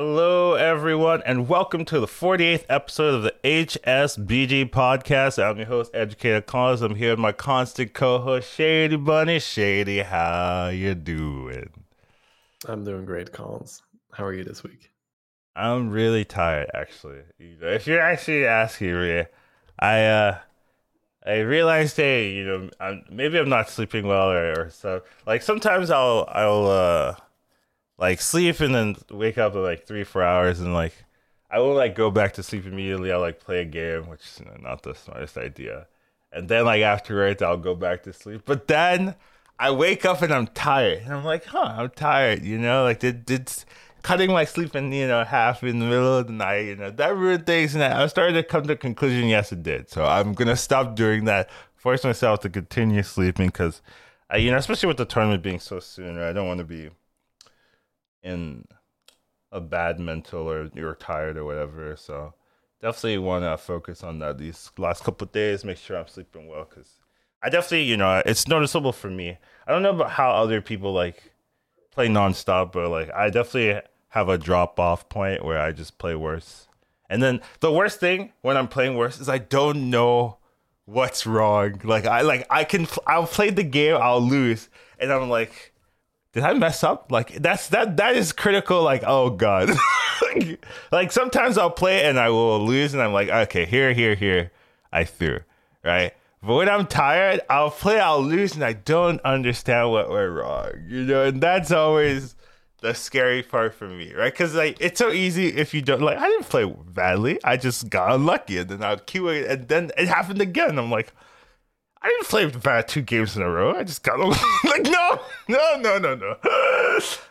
Hello, everyone, and welcome to the 48th episode of the HSBG podcast. I'm your host, Educator Collins. I'm here with my constant co-host, Shady Bunny. Shady, how you doing? I'm doing great, Collins. How are you this week? I'm really tired, actually. If you're actually asking me, I uh, I realized, hey, you know, I'm, maybe I'm not sleeping well or, or so. Like sometimes I'll I'll uh like sleep and then wake up in like three four hours and like I will like go back to sleep immediately. I'll like play a game, which is you know, not the smartest idea. And then like afterwards I'll go back to sleep. But then I wake up and I'm tired. And I'm like, huh, I'm tired, you know, like did did cutting my sleep in, you know, half in the middle of the night, you know, that ruined things and I started to come to the conclusion, yes it did. So I'm gonna stop doing that, force myself to continue sleeping because you know, especially with the tournament being so soon, right? I don't want to be in a bad mental or you're tired or whatever. So definitely want to focus on that these last couple days. Make sure I'm sleeping well because I definitely, you know, it's noticeable for me. I don't know about how other people like play nonstop, but like I definitely have a drop off point where I just play worse. And then the worst thing when I'm playing worse is I don't know what's wrong. Like I like I can I'll play the game, I'll lose, and I'm like did I mess up? Like that's that that is critical. Like oh god, like sometimes I'll play and I will lose, and I'm like okay, here, here, here, I threw right. But when I'm tired, I'll play, I'll lose, and I don't understand what went wrong. You know, and that's always the scary part for me, right? Because like it's so easy if you don't like. I didn't play badly. I just got unlucky, and then I'll queue it, and then it happened again. I'm like I didn't play bad two games in a row. I just got like no, no, no, no, no,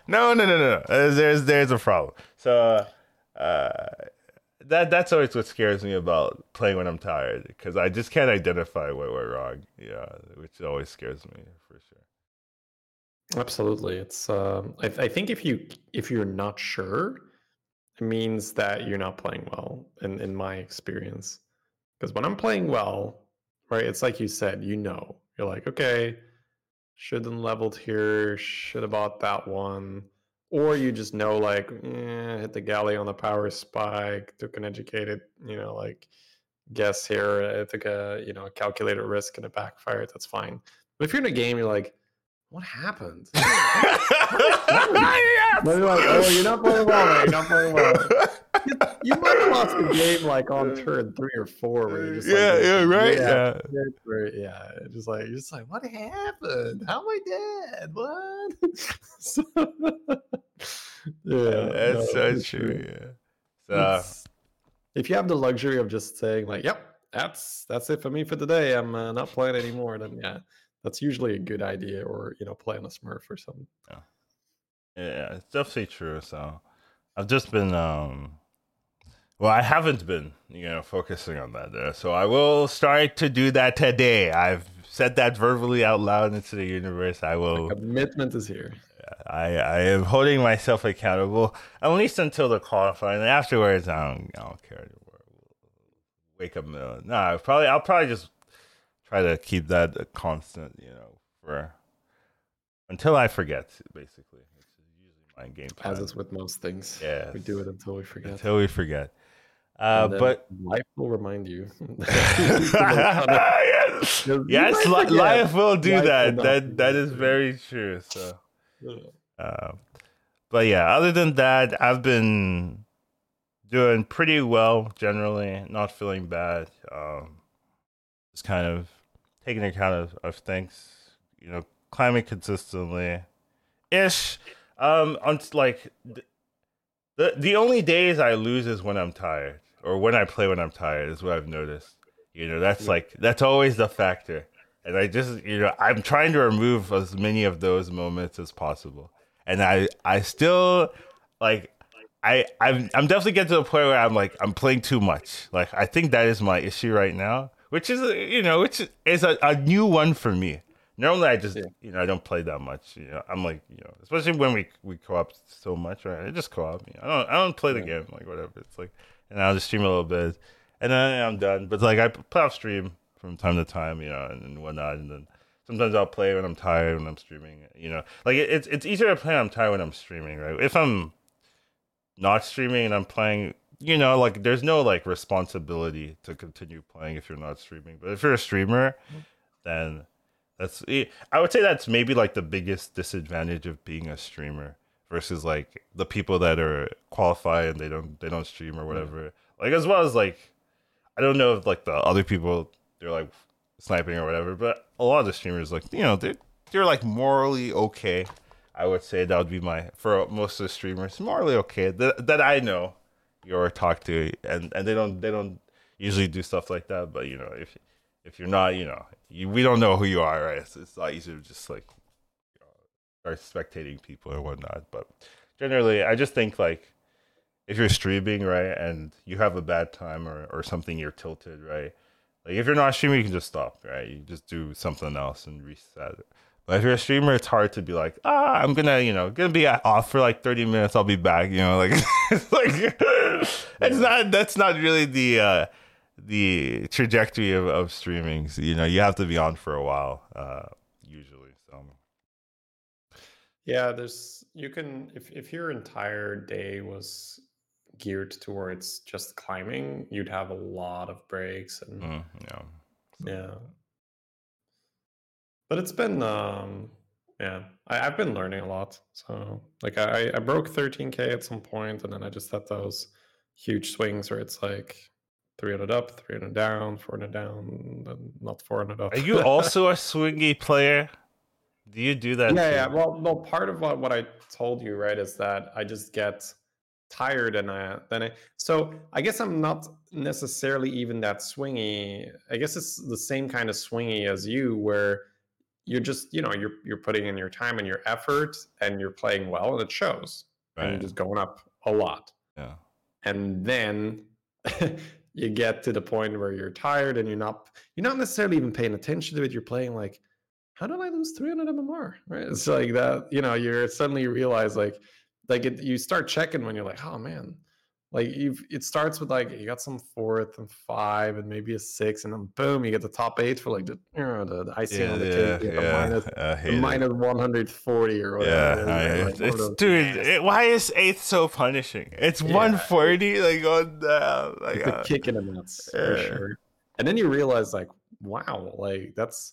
no, no, no, no. There's there's a problem. So uh, that that's always what scares me about playing when I'm tired because I just can't identify what went wrong. Yeah, which always scares me for sure. Absolutely, it's. Um, I, I think if you if you're not sure, it means that you're not playing well. In in my experience, because when I'm playing well right? It's like you said, you know, you're like, okay, should have leveled here, should have bought that one. Or you just know, like, eh, hit the galley on the power spike, took an educated, you know, like guess here, I took a, you know, a calculated risk and it backfired. That's fine. But if you're in a game, you're like, what happened? yes! But you're like, oh, you're not playing well. You're not playing well. you might have lost the game like on turn three or four, where you're just yeah, like, yeah, right, yeah, yeah, yeah, just like you're just like, what happened? How am I dead? What? so, yeah, that's no, so true. Yeah. So if you have the luxury of just saying like, yep, that's that's it for me for today. I'm uh, not playing anymore. Then yeah, that's usually a good idea, or you know, playing a Smurf or something. Yeah, yeah, it's definitely true. So I've just been um well, I haven't been, you know, focusing on that. Uh, so I will start to do that today. I've said that verbally out loud into the universe. I will. The commitment is here. I, I am holding myself accountable at least until the qualifying. And afterwards, I don't, I don't care anymore. Wake up, no, nah, probably I'll probably just try to keep that a constant, you know, for until I forget, basically. It's usually my game plan. As is with most things. Yeah, we do it until we forget. Until we forget. Uh, but life will remind you. yes, yes li- life will do life that. Will that that is very true. So, uh, but yeah, other than that, I've been doing pretty well generally. Not feeling bad. Um, just kind of taking account of, of things. You know, climbing consistently, ish. Um, on like the the only days I lose is when I'm tired or when I play when I'm tired is what I've noticed. You know, that's like that's always the factor. And I just you know, I'm trying to remove as many of those moments as possible. And I I still like I I'm I'm definitely getting to the point where I'm like I'm playing too much. Like I think that is my issue right now, which is you know, which is a, a new one for me. Normally, I just yeah. you know I don't play that much. You know, I'm like you know, especially when we we co-op so much, right? I just co-op. You know, I don't I don't play the yeah. game like whatever. It's like and I'll just stream a little bit, and then I'm done. But like I put off stream from time to time, you know, and, and whatnot, and then sometimes I'll play when I'm tired when I'm streaming. You know, like it, it's it's easier to play when I'm tired when I'm streaming, right? If I'm not streaming and I'm playing, you know, like there's no like responsibility to continue playing if you're not streaming. But if you're a streamer, then that's I would say that's maybe like the biggest disadvantage of being a streamer versus like the people that are qualified and they don't they don't stream or whatever. Like as well as like I don't know if like the other people they're like sniping or whatever, but a lot of the streamers like you know they they're like morally okay. I would say that would be my for most of the streamers morally okay that that I know or talk to and and they don't they don't usually do stuff like that. But you know if if you're not you know you, we don't know who you are right. It's, it's a lot easier to just like start spectating people and whatnot. But generally, I just think like if you're streaming right and you have a bad time or or something you're tilted right. Like if you're not streaming, you can just stop, right? You just do something else and reset it. But if you're a streamer, it's hard to be like, ah, I'm gonna, you know, gonna be off for like 30 minutes. I'll be back. You know, like, it's like, it's not. That's not really the uh, the trajectory of, of streaming. So, you know, you have to be on for a while, uh, yeah, there's you can if if your entire day was geared towards just climbing, you'd have a lot of breaks and mm, yeah, yeah. But it's been um yeah I, have been learning a lot so like I, I broke 13k at some point and then i just had those huge swings where it's like 300 up 300 down 400 down not 400 up. Are you also a swingy player do you do that yeah too? yeah well well part of what, what i told you right is that i just get tired and I then I so I guess I'm not necessarily even that swingy. I guess it's the same kind of swingy as you where you're just you know you're you're putting in your time and your effort and you're playing well and it shows right. and you're just going up a lot yeah and then you get to the point where you're tired and you're not you're not necessarily even paying attention to it you're playing like how did i lose 300 mmr right? It's like that you know you're suddenly realize like like it, you start checking when you're like oh man. Like you've it starts with like you got some fourth and five and maybe a six and then boom you get the top eight for like the you know, the, the icing yeah, on the cake yeah, yeah, the minus 140 or whatever yeah like, it's, dude it, why is eighth so punishing? It's 140 like on the like it's uh, a kick in the nuts for sure. And then you realize like wow like that's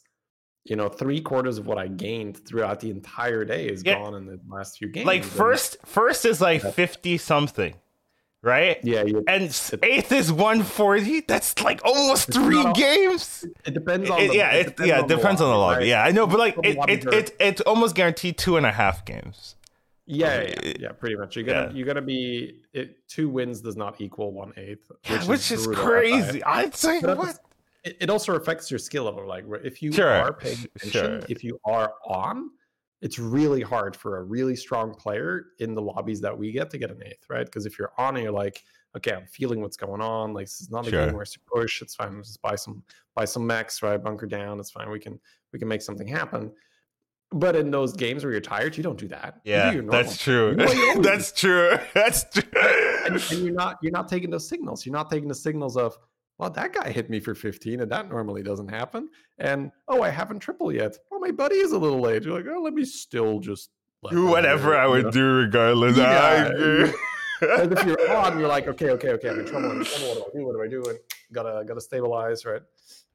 you know three quarters of what i gained throughout the entire day is gone in the last few games like first first is like 50 something right? Yeah, and eighth is 140. That's like almost three games. It depends on the, yeah, it, it depends yeah, on depends the on the lobby. Right? Yeah, I know, but like it, it, it, it's almost guaranteed two and a half games. Yeah, yeah, yeah, yeah pretty much. You're gonna yeah. you're gonna be it, two wins does not equal one eighth, which, which is, is crazy. I'd say but what. It, also affects your skill level. Like if you sure, are paying attention, sure. if you are on, it's really hard for a really strong player in the lobbies that we get to get an eighth, right? Because if you're on and you're like, okay, I'm feeling what's going on. Like this is not a sure. game where it's push. It's fine. Just buy some buy some mechs, right? Bunker down. It's fine. We can we can make something happen. But in those games where you're tired, you don't do that. Yeah, do that's true. that's true. That's true. And, and, you're not you're not taking those signals. You're not taking the signals of well, that guy hit me for 15, and that normally doesn't happen. And oh, I haven't triple yet. Well, my buddy is a little late. You're like, oh, let me still just do whatever I would know? do regardless. Yeah. Ah, and if you're on, you're like, okay, okay, okay, I'm in trouble. I'm in trouble. What do I do? What do I do? And gotta gotta stabilize, right?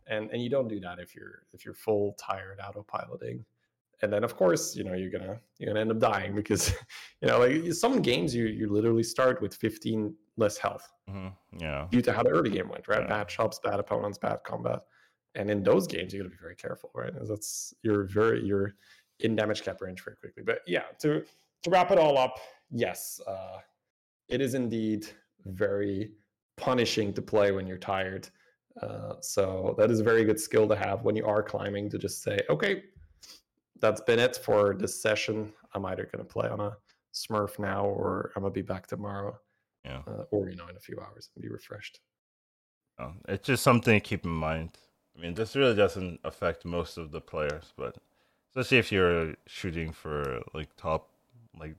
And and you don't do that if you're if you're full tired autopiloting. And then of course, you know, you're gonna you're gonna end up dying because you know, like some games you you literally start with 15 less health. Mm-hmm. Yeah. Due to how the early game went, right? Yeah. Bad shops, bad opponents, bad combat. And in those games, you got to be very careful, right? Because that's you're very you're in damage cap range very quickly. But yeah, to to wrap it all up, yes, uh, it is indeed very punishing to play when you're tired. Uh, so that is a very good skill to have when you are climbing to just say, okay, that's been it for this session. I'm either going to play on a Smurf now or I'm going to be back tomorrow yeah, uh, or you know in a few hours and be refreshed. Oh, it's just something to keep in mind. I mean, this really doesn't affect most of the players, but especially if you're shooting for like top, like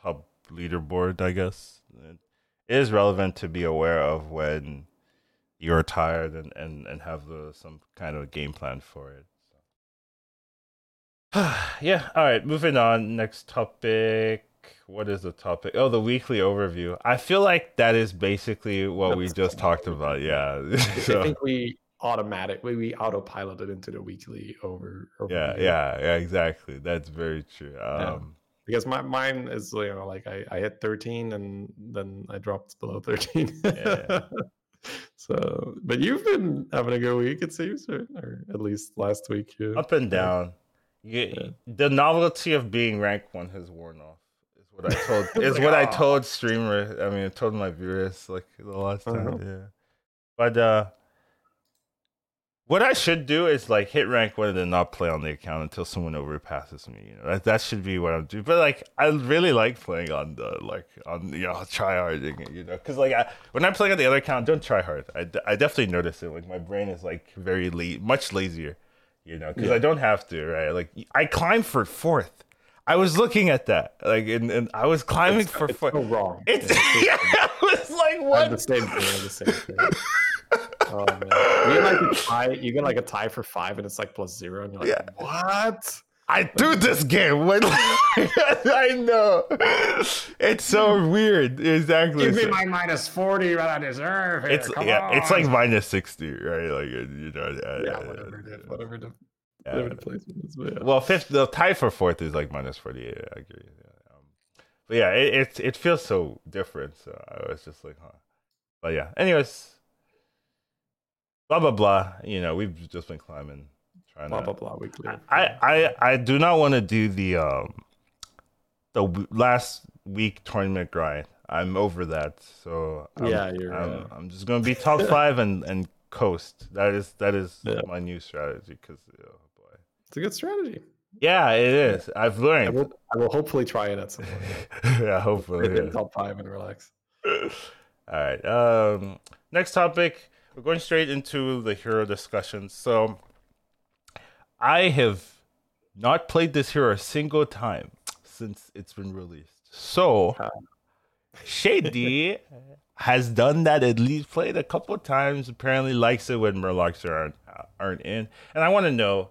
top leaderboard, I guess it is relevant to be aware of when you're tired and and and have the, some kind of game plan for it. So. yeah. All right. Moving on. Next topic. What is the topic? Oh, the weekly overview. I feel like that is basically what we just talked about. Yeah. I think we automatically we autopiloted into the weekly over. yeah, overview. yeah, yeah, exactly. That's very true. Um, Because my mine is you know like I, I hit 13 and then I dropped below 13. Yeah. so, but you've been having a good week, it seems, right? or at least last week. Yeah. up and down. You, Yeah. The novelty of being rank one has worn off. What I told. is what I told streamer. I mean, I told my viewers like the last time. Uh-huh. Yeah. But uh, what I should do is like hit rank one and then not play on the account until someone overpasses me. You know, that that should be what I'm doing. But like, I really like playing on the like on you know try harding it. You know, because like I, when I'm playing on the other account, don't try hard. I definitely notice it. Like my brain is like very la- much lazier. You know, because Yeah. I don't have to. Right, like I climb for fourth. I was looking at that, like, and, and I was climbing It's, for it's fourth. so wrong. It's Yeah, yeah, it was like I what? the same thing. I the same thing. oh man, you get like a tie. You get like a tie for five, and it's like plus zero, and you're like, Yeah. what? I do this game when I know it's so weird. Exactly. Give me my minus forty that I deserve. Here. it's Come yeah, it's like minus sixty, right? Like you know, yeah, uh, whatever it is, whatever the, yeah. whatever the placement is. But yeah. Well, fifth, the tie for fourth is like minus forty. I agree. Yeah. Um, but yeah, it, it it feels so different. So I was just like, huh. But yeah. Anyways, blah blah blah. You know, we've just been climbing, trying blah to. blah blah. Weekly. I, I I do not want to do the um the w- last week tournament grind. I'm over that. So I'm, Yeah, you're, I'm, uh, I'm just gonna be top five and and coast. That is that is Yeah. my new strategy. Because oh boy, it's a good strategy. yeah, it is. I've I learned. will, I will hopefully try it at some point. yeah, hopefully. Yeah. top five and relax. All right. Um, next topic. We're going straight into the hero discussion. So, I have not played this hero a single time since it's been released. So. Shady has done that at least played a couple times. Apparently, likes it when Murlocs aren't aren't in. And I want to know,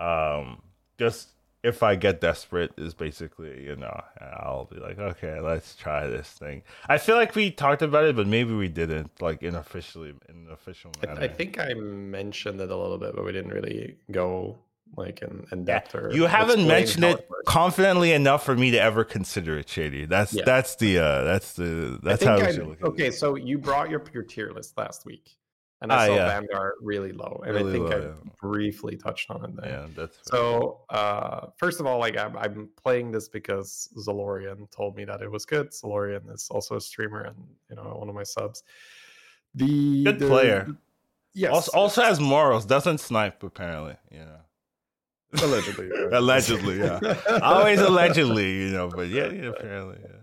um, just if I get desperate, is basically you know I'll be like, okay, let's try this thing. I feel like we talked about it, but maybe we didn't like unofficially in an official I, manner. I think I mentioned it a little bit, but we didn't really go like in, in depth. Or you haven't mentioned it confidently enough for me to ever consider it shady. That's Yeah. that's the uh that's the that's how I- we should look okay, it. so you brought your your tier list last week, and I Ah, saw yeah. Vanguard really low, and Really I think low, I yeah. briefly touched on it there. Yeah, that's So, uh, first of all, like I'm, I'm playing this because Zalorian told me that it was good. Zalorian is also a streamer and you know one of my subs. The Good the- player. Yes. also, also has morals. Doesn't snipe apparently. Yeah. allegedly. allegedly. Yeah, always allegedly. You know, but yeah, yeah apparently. Yeah.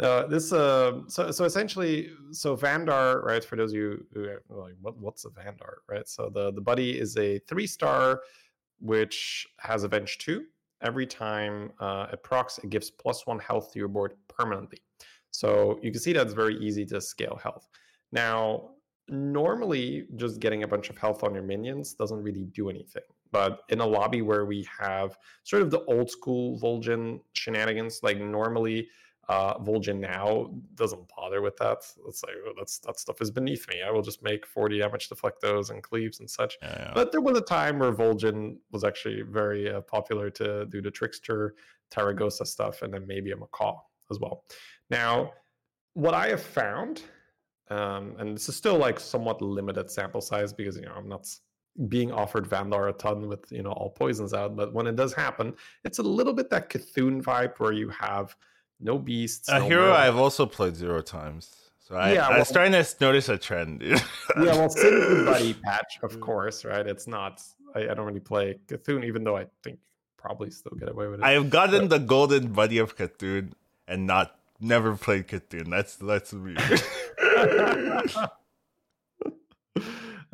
Uh, this uh, so so essentially so Vanndar right for those of you who are like what what's a Vanndar? Right? So the the buddy is a three star which has avenge two. Every time uh, it procs it gives plus one health to your board permanently. So you can see that's very easy to scale health. Now normally just getting a bunch of health on your minions doesn't really do anything. But in a lobby where we have sort of the old school Vol'jin shenanigans like normally uh, Vol'jin now doesn't bother with that. It's like oh, that's that stuff is beneath me. I will just make 40 damage, deflect those and cleaves and such. yeah, yeah. But there was a time where Vol'jin was actually very uh, popular to do the trickster, Taragosa stuff, and then maybe a macaw as well. Now, what I have found, um, and this is still like somewhat limited sample size because you know I'm not being offered Vanndar a ton with you know all poisons out, but when it does happen, it's a little bit that Cthulhu vibe where you have no beasts. a no hero mer- I've also played zero times. So I, Yeah, I'm starting to notice a trend. yeah, well, Sin Buddy patch, of Mm. course, right? It's not. I, I don't really play Cthulhu, even though I think probably still get away with it. I've gotten the golden buddy of Cthulhu and not never played Cthulhu. That's that's weird.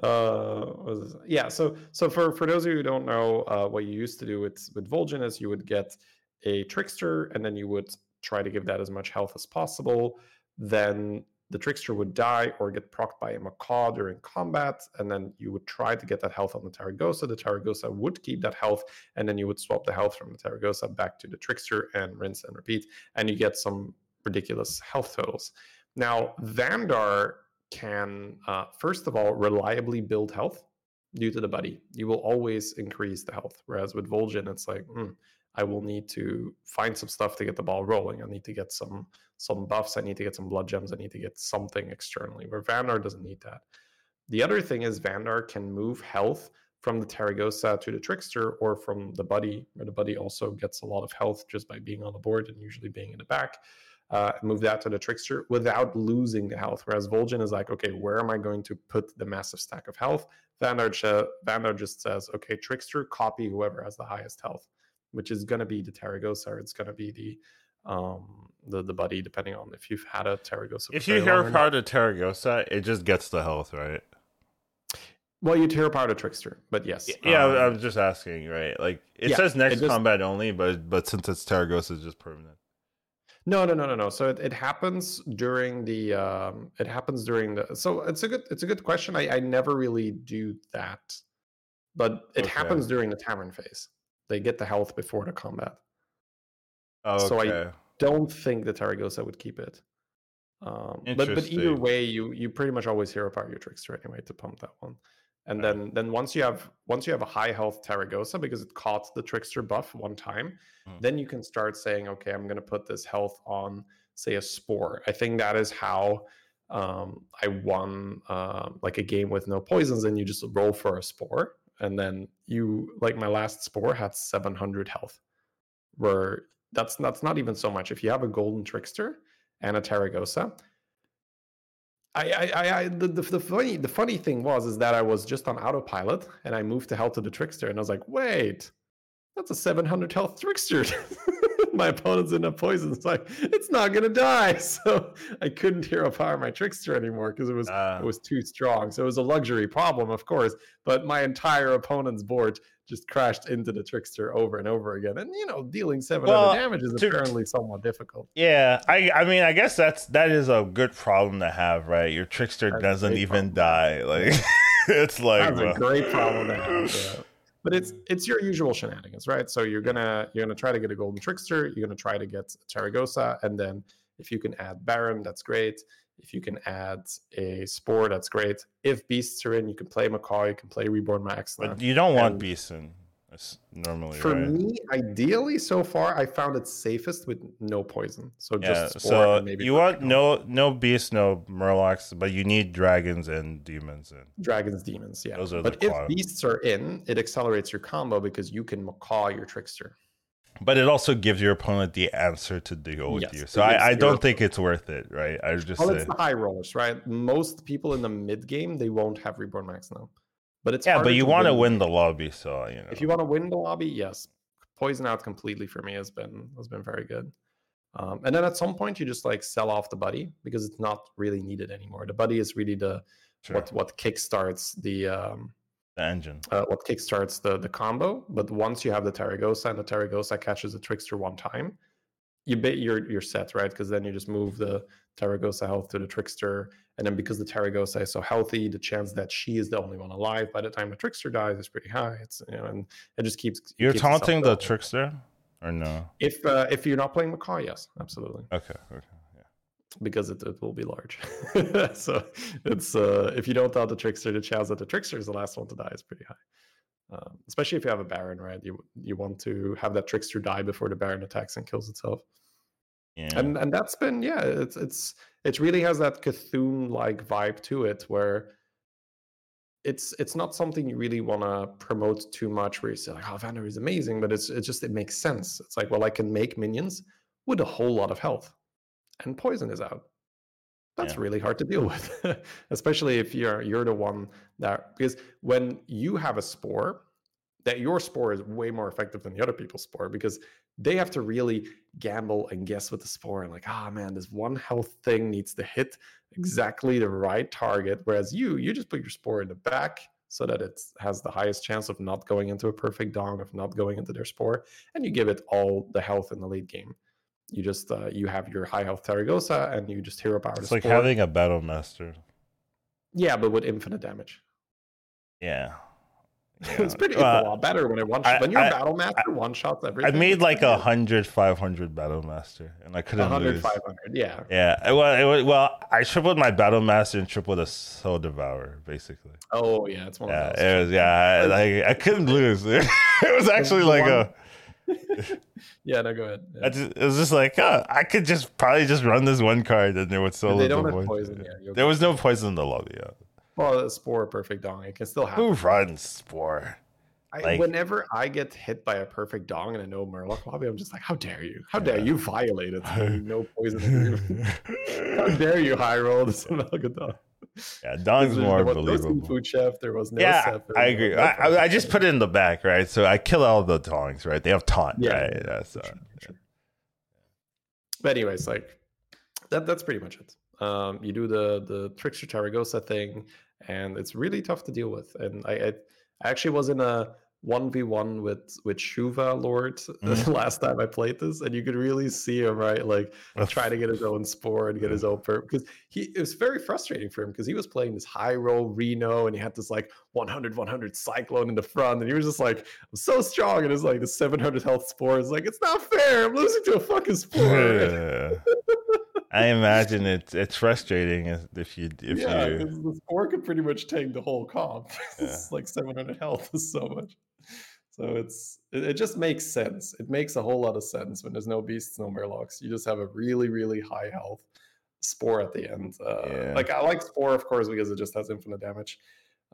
uh, what was this? yeah. So, so for for those of you who don't know, uh, what you used to do with with Vol'jin is you would get a trickster, and then you would try to give that as much health as possible. Then the trickster would die or get procced by a macaw during combat, and then you would try to get that health on the Taragosa. The Taragosa would keep that health, and then you would swap the health from the Taragosa back to the trickster and rinse and repeat, and you get some ridiculous health totals. Now, Vanndar can, uh, first of all, reliably build health due to the buddy. You will always increase the health. Whereas with Vol'jin, it's like, mm, I will need to find some stuff to get the ball rolling. I need to get some some buffs. I need to get some blood gems. I need to get something externally. Where Vanndar doesn't need that. The other thing is Vanndar can move health from the Taragosa to the Trickster or from the Buddy, where the Buddy also gets a lot of health just by being on the board and usually being in the back. Uh, move that to the Trickster without losing the health. Whereas Vol'jin is like, okay, where am I going to put the massive stack of health? Vanndar, Vanndar just says, okay, Trickster, copy whoever has the highest health, which is going to be the Taragosa or it's going to be the um the the buddy depending on if you've had a Taragosa. If you hear part of Taragosa, it just gets the health, right? Well, you tear apart a trickster, but yes. Yeah, um, I was just asking, right? Like it yeah, says next it just, combat only, but but since it's Taragosa, it's just permanent. No, no, no, no, no. So it, it happens during the um it happens during the so it's a good it's a good question. I, I never really do that. But it okay. happens during the tavern phase. They get the health before the combat. Okay. So I don't think the Taragosa would keep it. Um, but but either way, you you pretty much always hear apart your trickster anyway to pump that one. And right. then then once you have once you have a high health Taragosa because it caught the trickster buff one time, mm. then you can start saying, okay, I'm going to put this health on say a spore. I think that is how um, I won uh, like a game with no poisons, and you just roll for a spore, and then you like my last spore had 700 health, where that's that's not even so much. If you have a golden trickster and a Taragosa, I, I, I, the, the, the, funny, the funny thing was is that I was just on autopilot and I moved to hell to the trickster and I was like, wait, that's a 700 health trickster. my opponent's in a poison. It's like it's not gonna die. So I couldn't hero power my trickster anymore because it was uh, it was too strong. So it was a luxury problem, of course. But my entire opponent's board just crashed into the trickster over and over again. And you know, dealing seven well, damage is to, apparently somewhat difficult. Yeah, I I mean, I guess that's that is a good problem to have, right? Your trickster that's doesn't even problem. die. Like it's like that's a great problem to have. Yeah but it's it's your usual shenanigans, right? So you're gonna you're gonna try to get a golden trickster, you're gonna try to get Taragosa, and then if you can add Baron, that's great. If you can add a Spore, that's great. If beasts are in, you can play Macaw, you can play Reborn Max. But you don't want beasts in normally for right? me ideally so far i found it safest with no poison so yeah, just so you want no no beasts no murlocs but you need dragons and demons and dragons demons yeah Those are but if beasts are in it accelerates your combo because you can macaw your trickster but it also gives your opponent the answer to deal with yes, you. So I, I don't think it's worth it, right? I just well, say... it's the high rollers, right? Most people in the mid game they won't have reborn max now. But it's yeah, but you want to win the lobby, so you know. If you want to win the lobby, yes, poison out completely for me has been has been very good. Um, and then at some point you just like sell off the buddy because it's not really needed anymore. The buddy is really the sure. what what kickstarts the um, the engine. Uh, what kickstarts the the combo. But once you have the Taragosa and the Taragosa catches the trickster one time, you bet you're you're set right because then you just move the Taragosa health to the trickster and then because the Taragosa is so healthy, the chance that she is the only one alive by the time the trickster dies is pretty high. It's you know, and it just keeps. You're keeps taunting the trickster, or no? If uh, if you're not playing Macaw, yes, absolutely. Okay. Okay. Yeah. Because it, it will be large, so it's uh, if you don't taunt the trickster, the chance that the trickster is the last one to die is pretty high. Um, especially if you have a Baron, right? You you want to have that trickster die before the Baron attacks and kills itself. Yeah. And and that's been yeah, it's it's it really has that Cthulhu like vibe to it where it's it's not something you really want to promote too much where you say like oh Vanndar is amazing but it's it just it makes sense it's like well I can make minions with a whole lot of health and poison is out that's yeah. really hard to deal with especially if you're you're the one that because when you have a spore that your spore is way more effective than the other people's spore because they have to really gamble and guess with the spore and like, ah, oh, man, this one health thing needs to hit exactly the right target. Whereas you, you just put your spore in the back so that it has the highest chance of not going into a perfect dong, of not going into their spore, and you give it all the health in the late game. you just uh, you have your high health Taragosa and you just hero power. It's like spore. having a battle master. yeah, but with infinite damage. Yeah. it's pretty it's a lot better when it one I- when you're I- battle master one shots everything. I made like a hundred, five hundred battle master, and I couldn't 100, lose. 500. Yeah. Yeah, it- well, it, was- well, I tripled my battle master and tripled a soul devourer, basically. Oh yeah, it's one Yeah, of those. it was. Yeah, I, like I couldn't lose. it was actually like a. yeah, no, go ahead. Yeah. I just, it was just like uh, I could just probably just run this one card, and there would still. they don't have poison. Yeah, There was no poison in the lobby. Yeah. Well, spore perfect dong. It can still happen. Who runs spore? I, like- whenever I get hit by a perfect dong in a no Murloc lobby, I'm just like, how dare you? How dare Yeah. you violate it? no poison how dare you high roll this Melgadon? Yeah, Dong's There more was no believable. food chef. There was no. yeah, I agree. no I, I, just put it in the back, right? So I kill all the dongs, right? They have taunt, Yeah, right? yeah, That's, uh, sure, sure. But anyways, like that that's pretty much it. Um, you do the the trickster Taragosa thing, and it's really tough to deal with. And I I, actually was in a one v one with with Shuva Lord Mhm. the last time I played this, and you could really see him right, like try to get his own spore and get his own perp because he it was very frustrating for him because he was playing this high roll Reno and he had this like 100 100 cyclone in the front and he was just like I'm so strong and it's like the 700 health spore is like it's not fair I'm losing to a fucking spore Yeah. I imagine it's it's frustrating if you if yeah you the spore could pretty much take the whole comp Yeah. it's like 700 health is so much so it's it, it just makes sense it makes a whole lot of sense when there's no beasts no murlocs you just have a really really high health spore at the end uh, Yeah. like i like spore of course because it just has infinite damage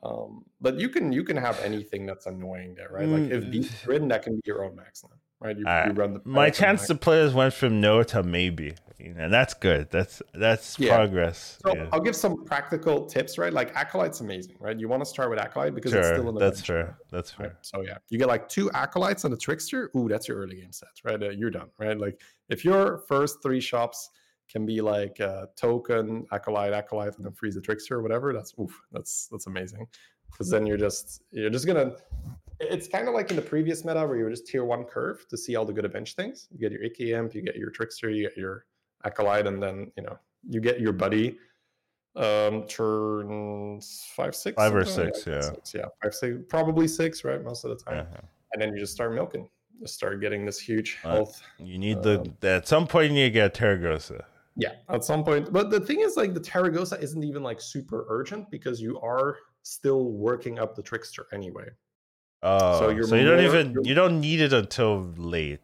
um, but you can you can have anything that's annoying there right like if Mm. beast ridden that can be your own max line right you, you run the my chance to players went from no to maybe, you know, that's good. That's that's Yeah. progress. So yeah. I'll give some practical tips, right? Like Acolyte's amazing, right? You want to start with Acolyte because it's still Sure, in the that's fair. That's Right. fair. So yeah, you get like two acolytes and a trickster. Ooh, that's your early game set, right? Uh, you're done, right? Like if your first three shops can be like uh, token, acolyte, acolyte, and then freeze the trickster or whatever, that's oof, that's that's amazing. Because then you're just you're just gonna. It's kind of like in the previous meta where you were just tier one curve to see all the good bench things. You get your Icky Imp, you get your trickster, you get your acolyte, and then you know you get your buddy. Um, turns five, six, Five or something like six, yeah. Six, yeah, five, six, probably six, right? Most of the time Yeah. and then you just start milking. Just start getting this huge Right. health. You need the Um, at some point you need to get Terragosa. Yeah, at some point. But the thing is, like the Taragosa isn't even like super urgent because you are still working up the trickster anyway. Oh, so, you're you don't even you're- don't need it until late.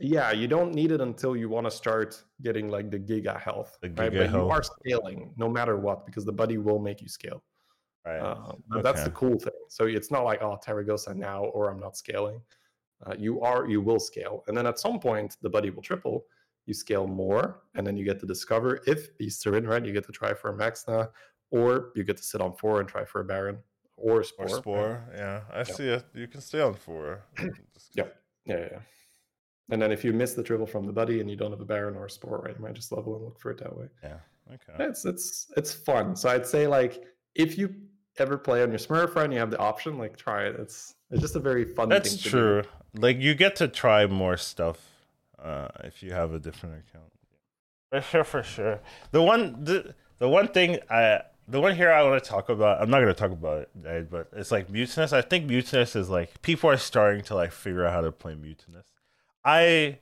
Yeah, you don't need it until you want to start getting like the giga health. The right? giga but you are scaling no matter what because the buddy will make you scale. Right. Uh, but That's the cool thing. So it's not like oh Taragosa now or I'm not scaling. Uh, you are you will scale, and then at some point the buddy will triple. You scale more, and then you get to discover if beasts are in. Right, you get to try for a Maexxna, or you get to sit on four and try for a Baron or a Spore. or right? Yeah, I see it. You can stay on four. Just- Yeah. Yeah, yeah. And then if you miss the triple from the buddy and you don't have a Baron or a Spore, right, you might just level and look for it that way. Yeah. Okay. It's it's it's fun. So I'd say like if you ever play on your Smurf and you have the option, like try it. It's it's just a very fun. That's thing to do. true. Like you get to try more stuff uh, if you have a different account. For sure, for sure. The one, the, the one thing I, the one here I want to talk about. I'm not going to talk about it, but it's like Mutanus. I think Mutanus is like people are starting to like figure out how to play Mutanus. I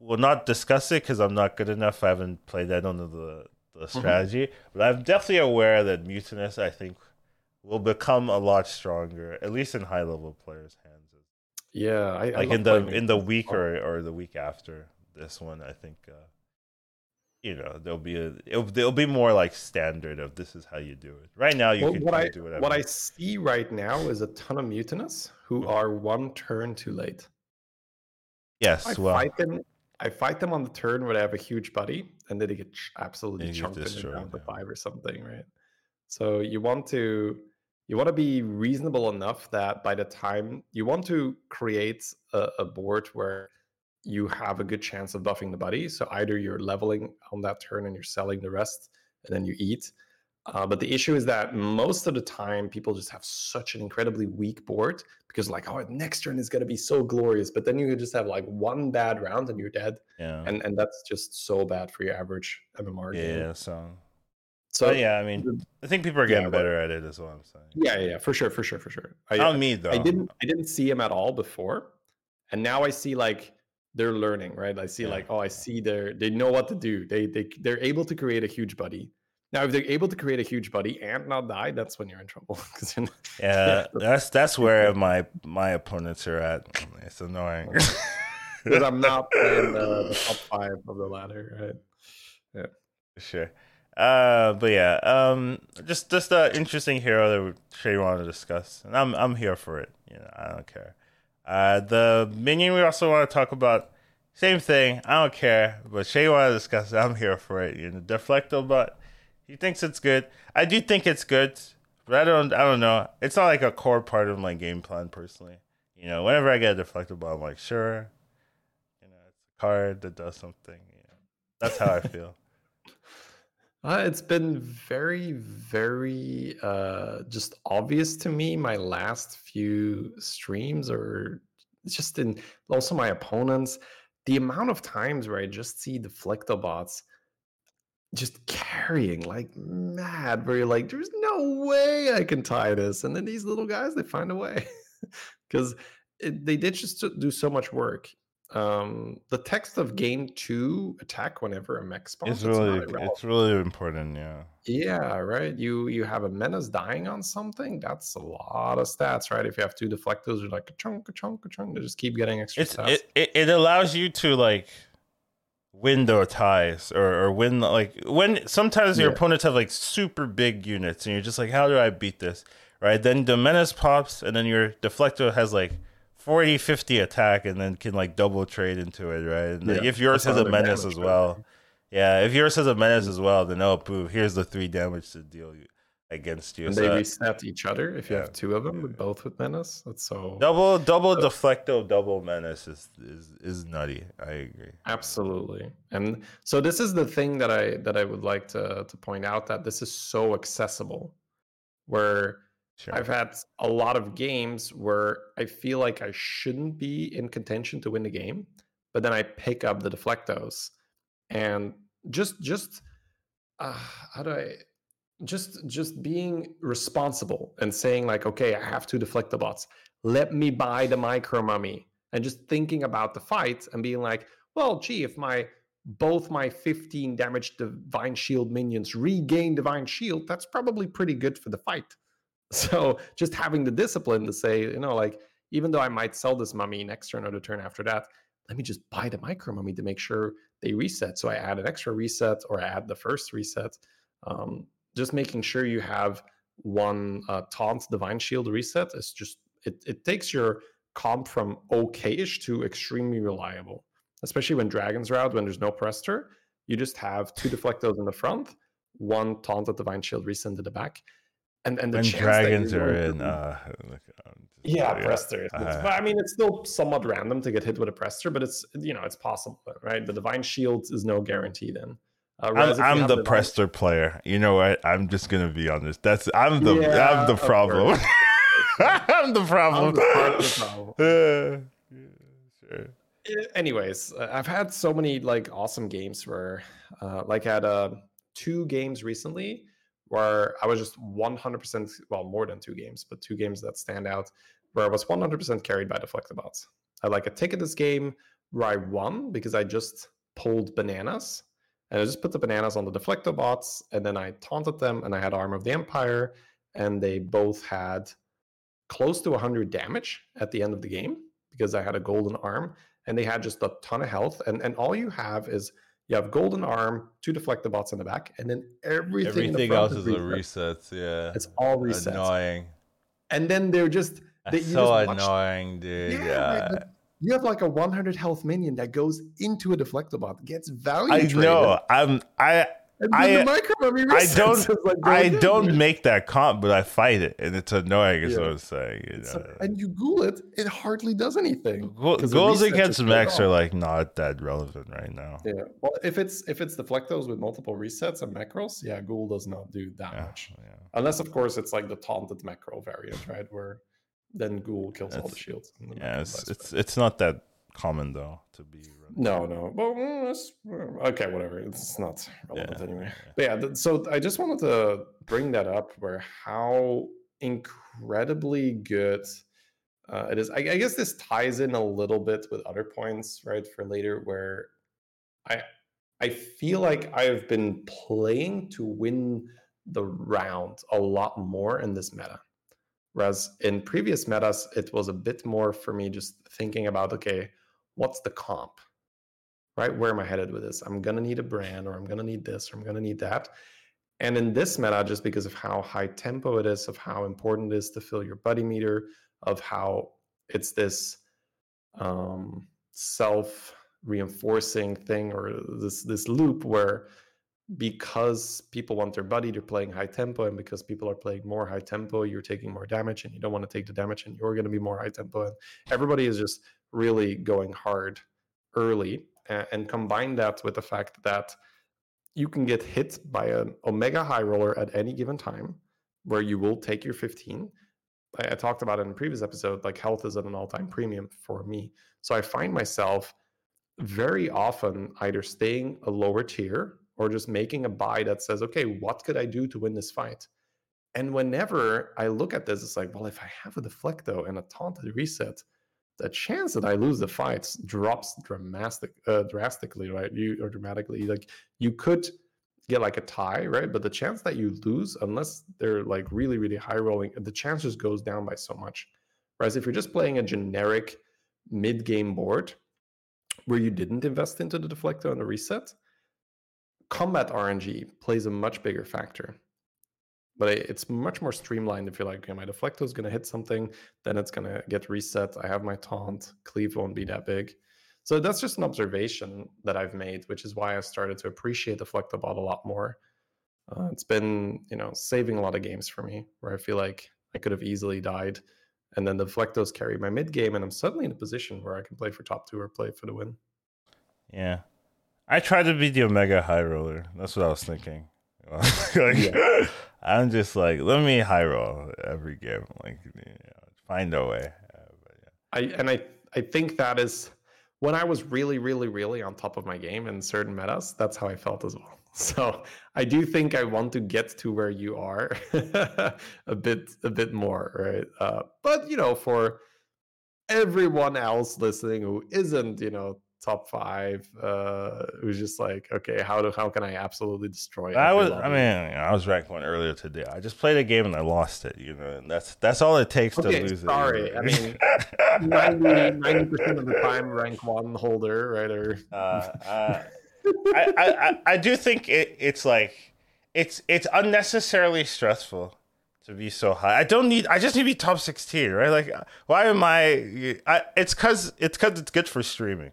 will not discuss it because I'm not good enough. I haven't played. that don't the the strategy, but I'm definitely aware that Mutanus. I think will become a lot stronger, at least in high level players' hands. Yeah, I, I Like love in the in the week or, or the week after this one, I think uh, you know there'll be a it'll, there'll be more like standard of this is how you do it. Right now, you Well, can what I do whatever. what I see right now is a ton of Mutanus who are one turn too late. yes, I well, fight them. I fight them on the turn where i have a huge buddy, and then they get absolutely They get chunked in destroyed, down to five or something, right? So you want to you want to be reasonable enough that by the time you want to create a, a board where you have a good chance of buffing the buddy. So either you're leveling on that turn and you're selling the rest, and then you eat, Uh, but the issue is that most of the time people just have such an incredibly weak board because like oh next turn is going to be so glorious but then you just have like one bad round and you're dead Yeah. and and that's just so bad for your average mmr game. yeah. So. so But yeah, I mean, I think people are Yeah, getting but- better at it. Is what I'm saying. yeah yeah yeah, for sure for sure for sure I, Not me though. I didn't I didn't see him at all before, and now I see like they're learning, right? I see Yeah. like oh, I see they're they know what to do. They they they're able to create a huge buddy. Now, if they're able to create a huge buddy and not die, that's when you're in trouble. you're not- Yeah, that's that's where my my opponents are at. It's annoying because I'm not playing the, the top five of the ladder, right? Yeah, sure. Uh, but yeah, um, just just an interesting hero that Shay wanted to discuss, and I'm I'm here for it. You know, I don't care. Uh, the minion we also want to talk about. Same thing. I don't care, but Shay wanted to discuss it. I'm here for it. You know, Deflecto, but he thinks it's good. I do think it's good, but I don't. I don't know. It's not like a core part of my game plan personally. You know, whenever I get a deflectable, I'm like, sure. You know, it's a card that does something. You know, that's how I feel. Uh, it's been very, very uh, just obvious to me. My last few streams, or just in also my opponents, the amount of times where I just see Deflectobots just carrying like mad, where you're like, "There's no way I can tie this," and then these little guys they find a way because they did just do so much work. Um, the text of game two attack whenever a mech spawns. It's really, it's really important. Yeah. Yeah, right. You you have a menace dying on something. That's a lot of stats, right? If you have two deflectors, you're like a chunk, a chunk, a chunk. They just keep getting extra It's stats. it, it, it allows you to like win the ties or, or win like when sometimes your Yeah. opponents have like super big units and you're just like how do I beat this right then the menace pops and then your deflector has like 40 50 attack and then can like double trade into it right and like, Yeah, if yours that's has a menace as well yeah if yours has a menace as well then oh boo here's the three damage to deal you against you and So, they reset each other if you yeah. have two of them, both with menace. That's so double double So- deflecto double menace is is is nutty i agree absolutely. And so this is the thing that I that I would like to to point out that this is so accessible, where sure. I've had a lot of games where I feel like I shouldn't be in contention to win the game, but then I pick up the deflectos and just just uh, how do I just just being responsible and saying like okay I have to deflect the bots. Let me buy the micro mummy. And just thinking about the fight and being like well gee if my both my 15 damage divine shield minions regain divine shield that's probably pretty good for the fight so just having the discipline to say, you know, like even though I might sell this mummy next turn or the turn after that, let me just buy the micro mummy to make sure they reset. So I add an extra reset or I add the first reset. Um, just making sure you have one uh, taunt divine shield reset is just it, it takes your comp from okayish to extremely reliable, especially when dragons are out when there's no prester. You just have two deflectos in the front, one taunted divine shield reset in the back and and the when chance that you're dragons are to in uh um, yeah, Prester. Uh, but I mean, it's still somewhat random to get hit with a Prester, but it's you know it's possible, right? The Divine Shield is no guarantee. Then uh, I'm, I'm the Divine- Prester player. You know what? I'm just gonna be honest. That's I'm the Yeah, I'm the problem. I'm the I'm problem. of the problem. Yeah, sure. Anyways uh, i've had so many like awesome games where uh, like I had uh, two games recently where i was just 100% well more than two games but two games that stand out where i was 100% carried by deflectobots i had like a ticket this game where i won because i just pulled bananas and i just put the bananas on the deflectobots and then i taunted them and i had arm of the empire and they both had close to 100 damage at the end of the game because i had a golden arm and they had just a ton of health. And and all you have is you have golden arm, to deflect the bots in the back, and then everything. Everything else is a reset. reset. Yeah. It's all resets. Annoying. And then they're just they, so just watch- annoying, dude. Yeah, Yeah. right, you have like a 100 health minion that goes into a deflectobot, gets value. I traded, know. I'm I I, the micro I don't like I don't make that comp, but I fight it, and it's annoying. Is Yeah. what I'm saying. You know? and you Google it, it hardly does anything. Go- goals against mechs are like not that relevant right now. Yeah. Well, if it's if it's deflectos with multiple resets and macros, yeah, Ghoul does not do that Yeah, much. yeah. Unless of course it's like the taunted macro variant, right? Where then Ghoul kills all the shields. the Yeah, it's it's it's not that common though to be. no, no. Well, mm, okay, whatever. It's not relevant Yeah, anyway. yeah. But yeah, so I just wanted to bring that up where how incredibly good uh, it is. I, I guess this ties in a little bit with other points, right, for later, where I I feel like I've been playing to win the round a lot more in this meta. Whereas in previous metas, it was a bit more for me just thinking about, okay, what's the comp? Right? Where am I headed with this? I'm gonna need a brand or I'm gonna need this or I'm gonna need that. And in this meta, just because of how high tempo it is, of how important it is to fill your buddy meter, of how it's this um, self reinforcing thing or this this loop where because people want their buddy they're playing high tempo and because people are playing more high tempo you're taking more damage and you don't want to take the damage and you're going to be more high tempo and everybody is just really going hard early and, combine that with the fact that you can get hit by an omega high roller at any given time where you will take your 15 I, I talked about it in a previous episode like health is at an all-time premium for me. So i find myself very often either staying a lower tier or just making a buy that says okay what could i do to win this fight? And whenever i look at this it's like well if i have a deflecto and a taunted reset the chance that i lose the fights drops dramatic, uh, drastically right you or dramatically like you could get like a tie, right? But the chance that you lose, unless they're like really, really high rolling, the chance just goes down by so much. Whereas if you're just playing a generic mid game board where you didn't invest into the deflector and the reset, combat RNG plays a much bigger factor. But it's much more streamlined if you're like, okay, my deflector is going to hit something, then it's going to get reset. I have my taunt, cleave won't be that big. So that's just an observation that I've made, which is why I started to appreciate the Flectobot a lot more. Uh, it's been, you know, saving a lot of games for me where I feel like I could have easily died. And then the Flectos carry my mid game, and I'm suddenly in a position where I can play for top two or play for the win. Yeah. I tried to be the Omega High Roller. That's what I was thinking. like, Yeah. I'm just like, let me high roll every game. Like, you know, find a way. Uh, yeah. I and I I think that is when I was really, really, really on top of my game in certain metas, that's how I felt as well. So I do think I want to get to where you are a bit a bit more, right? Uh, but you know, for everyone else listening who isn't, you know, top five, uh, was just like, okay, how do how can I absolutely destroy? I was, lobby? I mean, I was ranked one earlier today. I just played a game and I lost it, you know, and that's that's all it takes Okay, to lose it. sorry. it. I mean, 90 percent of the time, rank one holder, right? Or uh, uh, I, I, I, do think it, it's like it's it's unnecessarily stressful to be so high. I don't need. I just need to be top sixteen, right? Like, why am I? I it's because it's because it's good for streaming.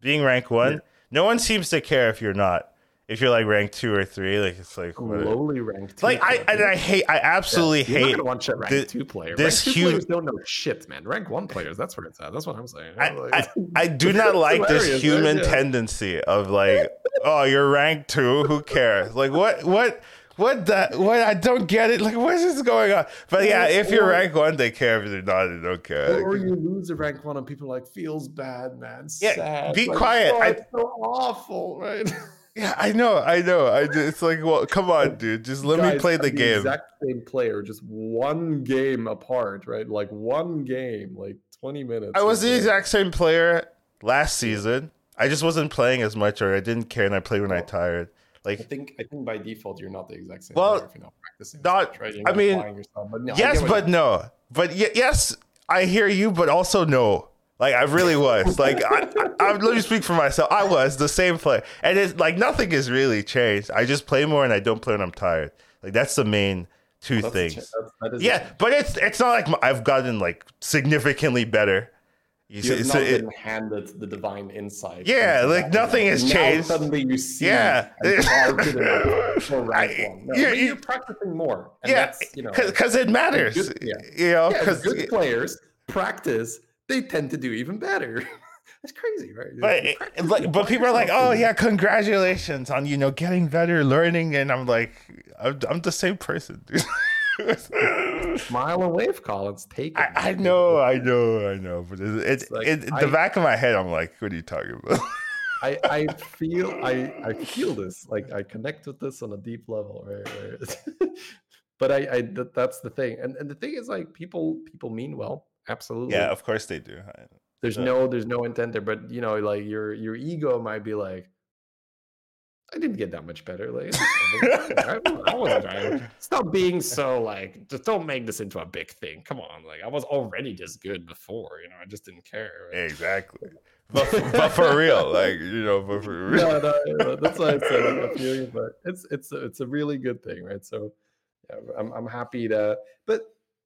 Being rank one, Yeah. no one seems to care if you're not. If you're like rank two or three, like it's like what- lowly ranked. like I and. I hate. I absolutely not hate. watch a rank the- two player. this rank two huge- players don't know shit, man. Rank one players, that's where it's at. That's what I'm saying. I, Like- I, I do not like this human Yeah. tendency of like, oh, you're ranked two. Who cares? Like, what, what, what? That what? I don't get it. Like, what is this going on? But yeah, if you're rank one, they care. If they're not, they don't care. or you lose a rank one and people are like feels bad, man. Yeah, Sad. be Like, oh, quiet. Oh, I- it's so awful, right? Yeah, I know, I know. I just, it's like, well, come on, dude. Just let me play are the game. Exact same player, just one game apart, right? Like one game, like 20 minutes. I was the so. exact same player last season. I just wasn't playing as much, or I didn't care, and I played when I tired. I think I think by default you're not the exact same Well, player if you're not practicing. not- much, right? I mean, yourself, but no, yes, but no. But y- yes, I hear you, but also no. Like I really was. Like I, I, I, let me speak for myself. I was the same player, and it's like nothing has really changed. I just play more, and I don't play when I'm tired. Like that's the main two a things. cha- that's- that is a Yeah, but it's it's not like I've gotten like significantly better. You, You have not it- been handed the divine insight. Yeah, like, nothing has Now changed. Suddenly you see Yeah. and are good enough for rank one. No, yeah, but you- you're practicing more. And yeah, that's, you know, because it matters. good- yeah. You know, yeah, because good players practice, they tend to do even better. That's crazy, right? but practice, but, you but push people are like, oh yeah, congratulations on you know getting better, learning, and I'm like, I'm, I'm the same person, dude. Smile and wave, Collins. Take it. I, I know, I know, I know, but it, it's like, in I- the back of my head, I'm like, what are you talking about? I, I feel I, I feel this like I connect with this on a deep level right, right. but I, I that, that's the thing and, and the thing is like people people mean well absolutely yeah, of course they do. I- there's no there's no intent there but you know like your your ego might be like I didn't get that much better like I, I wasn't stop being so like just don't make this into a big thing come on like I was already this good before you know I just didn't care? Exactly. But, but for real, like you know, but for real. no, no, that's why I said I feel you, but it's it's a, it's a really good thing, right? So, yeah, I'm I'm happy to, but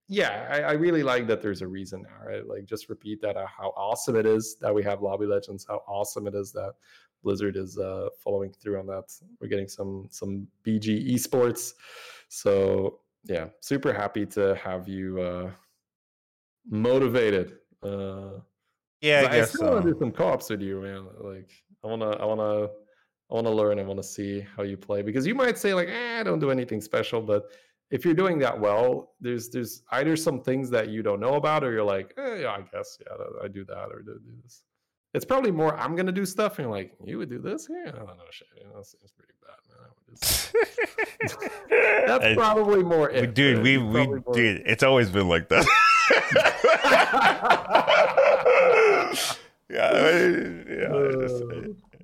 yeah, I, I really like that there's a reason now, right? Like just repeat that uh, how awesome it is that we have Lobby Legends, how awesome it is that Blizzard is uh, following through on that. We're getting some some BG esports, so yeah, super happy to have you uh, motivated. Uh, Yeah, I I, still want to do some co-ops with you, man. Like I wanna, I wanna, I wanna learn. I wanna see how you play because you might say like, eh, I don't do anything special, but if you're doing that well, there's there's either some things that you don't know about, or you're like, eh, yeah, I guess, yeah, I do that or do this. It's probably more I'm gonna do stuff, and you're like, you would do this? Yeah, I don't know, shit. You know, seems pretty bad, man. I would just- That's And probably more it. dude, we we more- dude, it's always been like that. yeah, I mean, yeah. I just, Uh,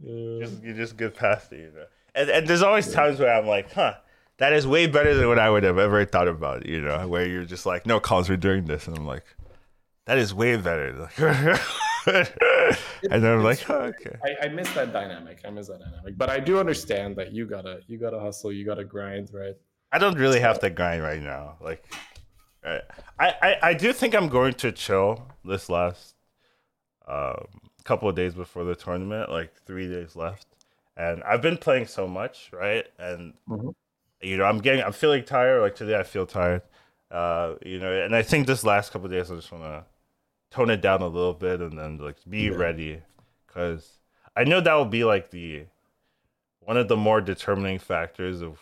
yeah. just you just get past it, you know. And and there's always times where I'm like, huh, that is way better than what I would have ever thought about, you know, where you're just like, no, Collins, we're doing this, and I'm like, that is way better. and then I'm like, oh, okay. I, I miss that dynamic. I miss that dynamic. But I do understand that you gotta you gotta hustle, you gotta grind, right? I don't really have to grind right now. Like, I, I, I do think I'm going to chill this last um, couple of days before the tournament, like three days left. And I've been playing so much, right? And Mhm. you know, I'm getting, I'm feeling tired. Like today, I feel tired. Uh, you know, and I think this last couple of days, I just want to tone it down a little bit and then like be Yeah. ready, because I know that will be like the one of the more determining factors of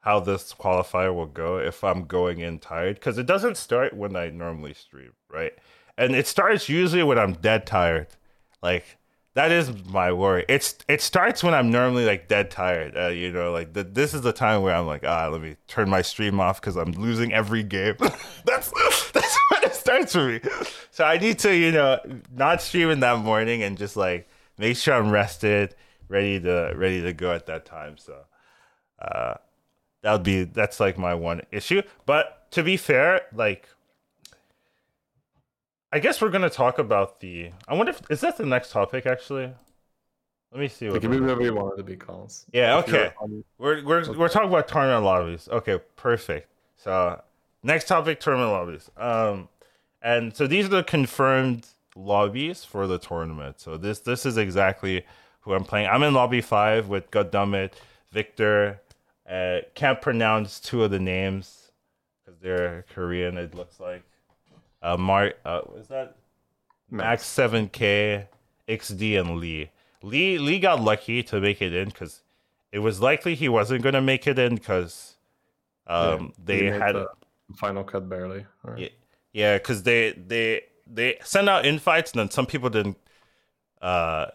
how this qualifier will go if I'm going in tired because it doesn't start when I normally stream, right? And it starts usually when I'm dead tired. Like that is my worry. It's it starts when I'm normally like dead tired. Uh, you know, like the, this is the time where I'm like, ah, let me turn my stream off because I'm losing every game. that's that's starts for me. So I need to, you know, not stream in that morning and just like make sure I'm rested, ready to ready to go at that time. So uh that would be that's like my one issue. But to be fair, like I guess we're gonna talk about the. I wonder if is that the next topic actually. Let me see. It can be whatever you want it to be, Collins. yeah. If Okay. We're we're we're talking about tournament lobbies. Okay. Perfect. So next topic, tournament lobbies. Um, and so these are the confirmed lobbies for the tournament. So this this is exactly who I'm playing. I'm in lobby five with Goddammit, Victor. Uh, can't pronounce two of the names because they're Korean. It looks like. Uh, Mark. Uh, was that Max Seven K, XD, and Lee. Lee Lee got lucky to make it in because it was likely he wasn't gonna make it in because um Yeah, they had the final cut barely. Right. Yeah because they they they sent out invites and then some people didn't uh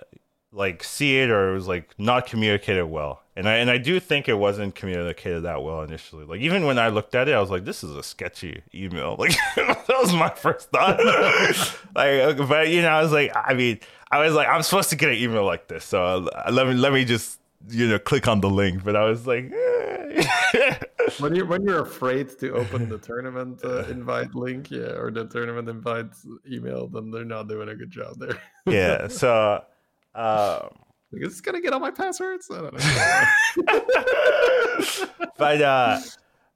like see it or it was like not communicated well. And i and i do think it wasn't communicated that well initially. Like even when i looked at it i was like this is a sketchy email. Like that was my first thought. Like but you know i was like i mean i was like i'm supposed to get an email like this so uh, let me let me just you know click on the link. But i was like eh. When you when you're afraid to open the tournament uh, invite link, yeah, or the tournament invite email, then they're not doing a good job there. yeah so um this gonna get all my passwords? I don't know. but uh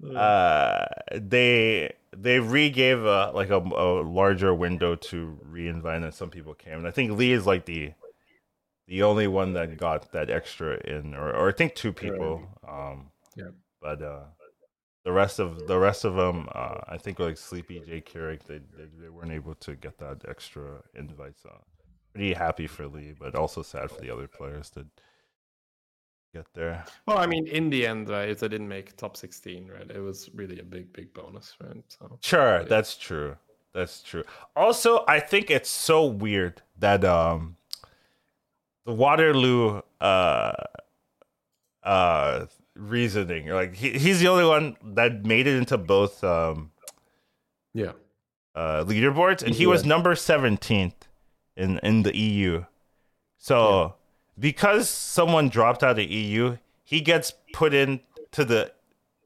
uh, they they re-gave a like a, a larger window to re-invite, and some people came. And I think Lee is like the the only one that got that extra in, or or I think two people. Um, Yeah. But uh, the rest of the rest of them, uh, I think like Sleepy, Jay Carrick, they, they they weren't able to get that extra invite. So pretty happy for Lee, but also sad for the other players to get there. Well, I mean, in the end, uh, if they didn't make top 16, right, it was really a big, big bonus, right? So Sure, Yeah. that's true. That's true. Also, I think it's so weird that um the Waterloo uh uh reasoning. Like he, he's the only one that made it into both um yeah, uh leaderboards and he was number 17th in in the EU. So because someone dropped out of EU, he gets put into the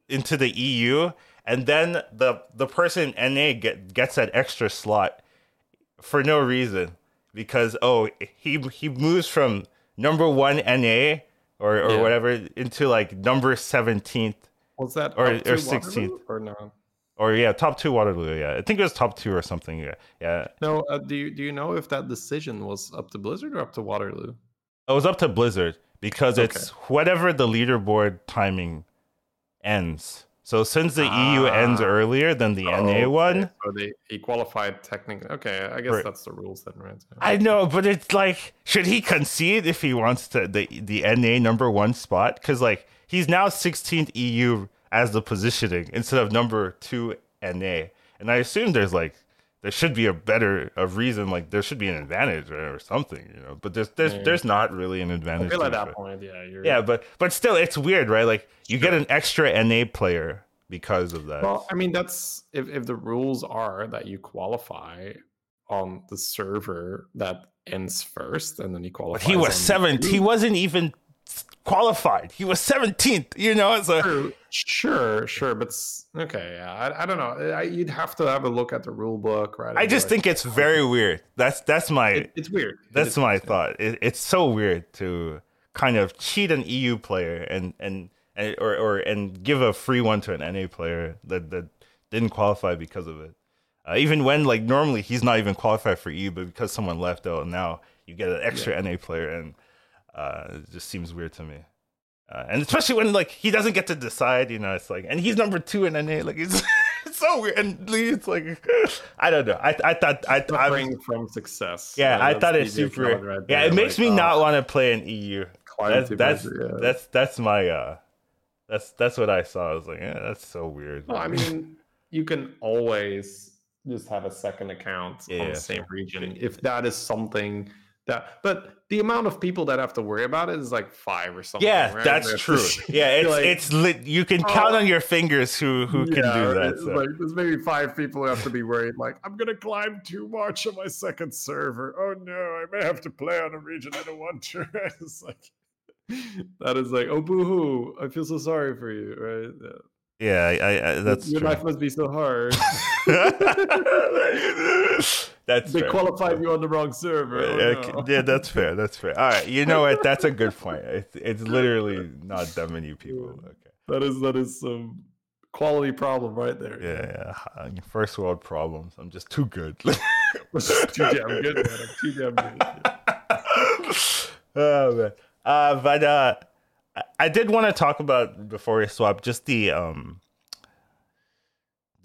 into the EU and then the the person in NA get, gets that extra slot for no reason because oh he he moves from number 1 NA or or Yeah. whatever into like number 17th was that Or- up to or 16th. Waterloo or no? or yeah top 2 Waterloo yeah I think it was top 2 or something yeah yeah No, uh, do you do you know if that decision was up to Blizzard or up to Waterloo? It was up to Blizzard because it's whatever the leaderboard timing ends. So since the EU ends Ah. earlier than the NA okay, one, So they he qualified technically. Okay, I guess Right. that's the rules then, right? I know, but it's like, should he concede if he wants to the the NA number one spot? Because like he's now 16th EU as the positioning instead of number two NA, and I assume there's like there should be a better a reason like there should be an advantage or, or something, you know. But there's there's Yeah. there's not really an I advantage. feel at that but- point, yeah, you're Yeah, but but still, it's weird, right? Like you get an extra NA player because of that. Well, I mean, that's if, if the rules are that you qualify on the server that ends first, and then you but qualify. he was seventh. He wasn't even qualified. He was seventeenth. You know, so Sure, sure, sure, but okay, yeah, I, I don't know. I, you'd have to have a look at the rule book, right? I just like- think it's very weird. That's that's my it, it's weird. That's my thought. It, it's so weird to kind of cheat an EU player and and, and or or and give a free one to an NA player that that didn't qualify because of it. Uh, even when like normally he's not even qualified for EU, but because someone left out, now you get an extra NA player, and uh, it just seems weird to me. Uh, and especially when like he doesn't get to decide, you know, it's like, and he's number two in NA, like it's, it's so weird. And Lee, it's like, I don't know. I I thought I, Suffering from success. yeah, Uh, I thought it's super. Right yeah, it makes like, me uh, not want to play in EU. That's that's yeah. that's that's my uh, that's that's what I saw. I was like, yeah, that's so weird. Well, I mean, you can always just have a second account Yeah, on the same region if that is something that. But the amount of people that have to worry about it is like five or something. yeah, right? that's true. Yeah, it's like, it's lit. You can oh. count Oh. on your fingers who who can do that. so. Like there's maybe five people who have to be worried. Like I'm gonna climb too much on my second server. Oh no, I may have to play on a region I don't want to. it's like that is like oh boo hoo. I feel so sorry for you. Right? Yeah. yeah, I, I, I, that's Your true. life must be so hard. that's they fair. qualified you on the wrong server. Oh, Yeah, no. yeah, that's fair. That's fair. All right, you know what? That's a good point. It's, it's literally not that many people. Okay. That is that is some quality problem right there. Yeah, yeah. First world problems. I'm just too good. too damn good, man. I'm too damn good. oh man. Uh, but uh, I- I did want to talk about before we swap just the um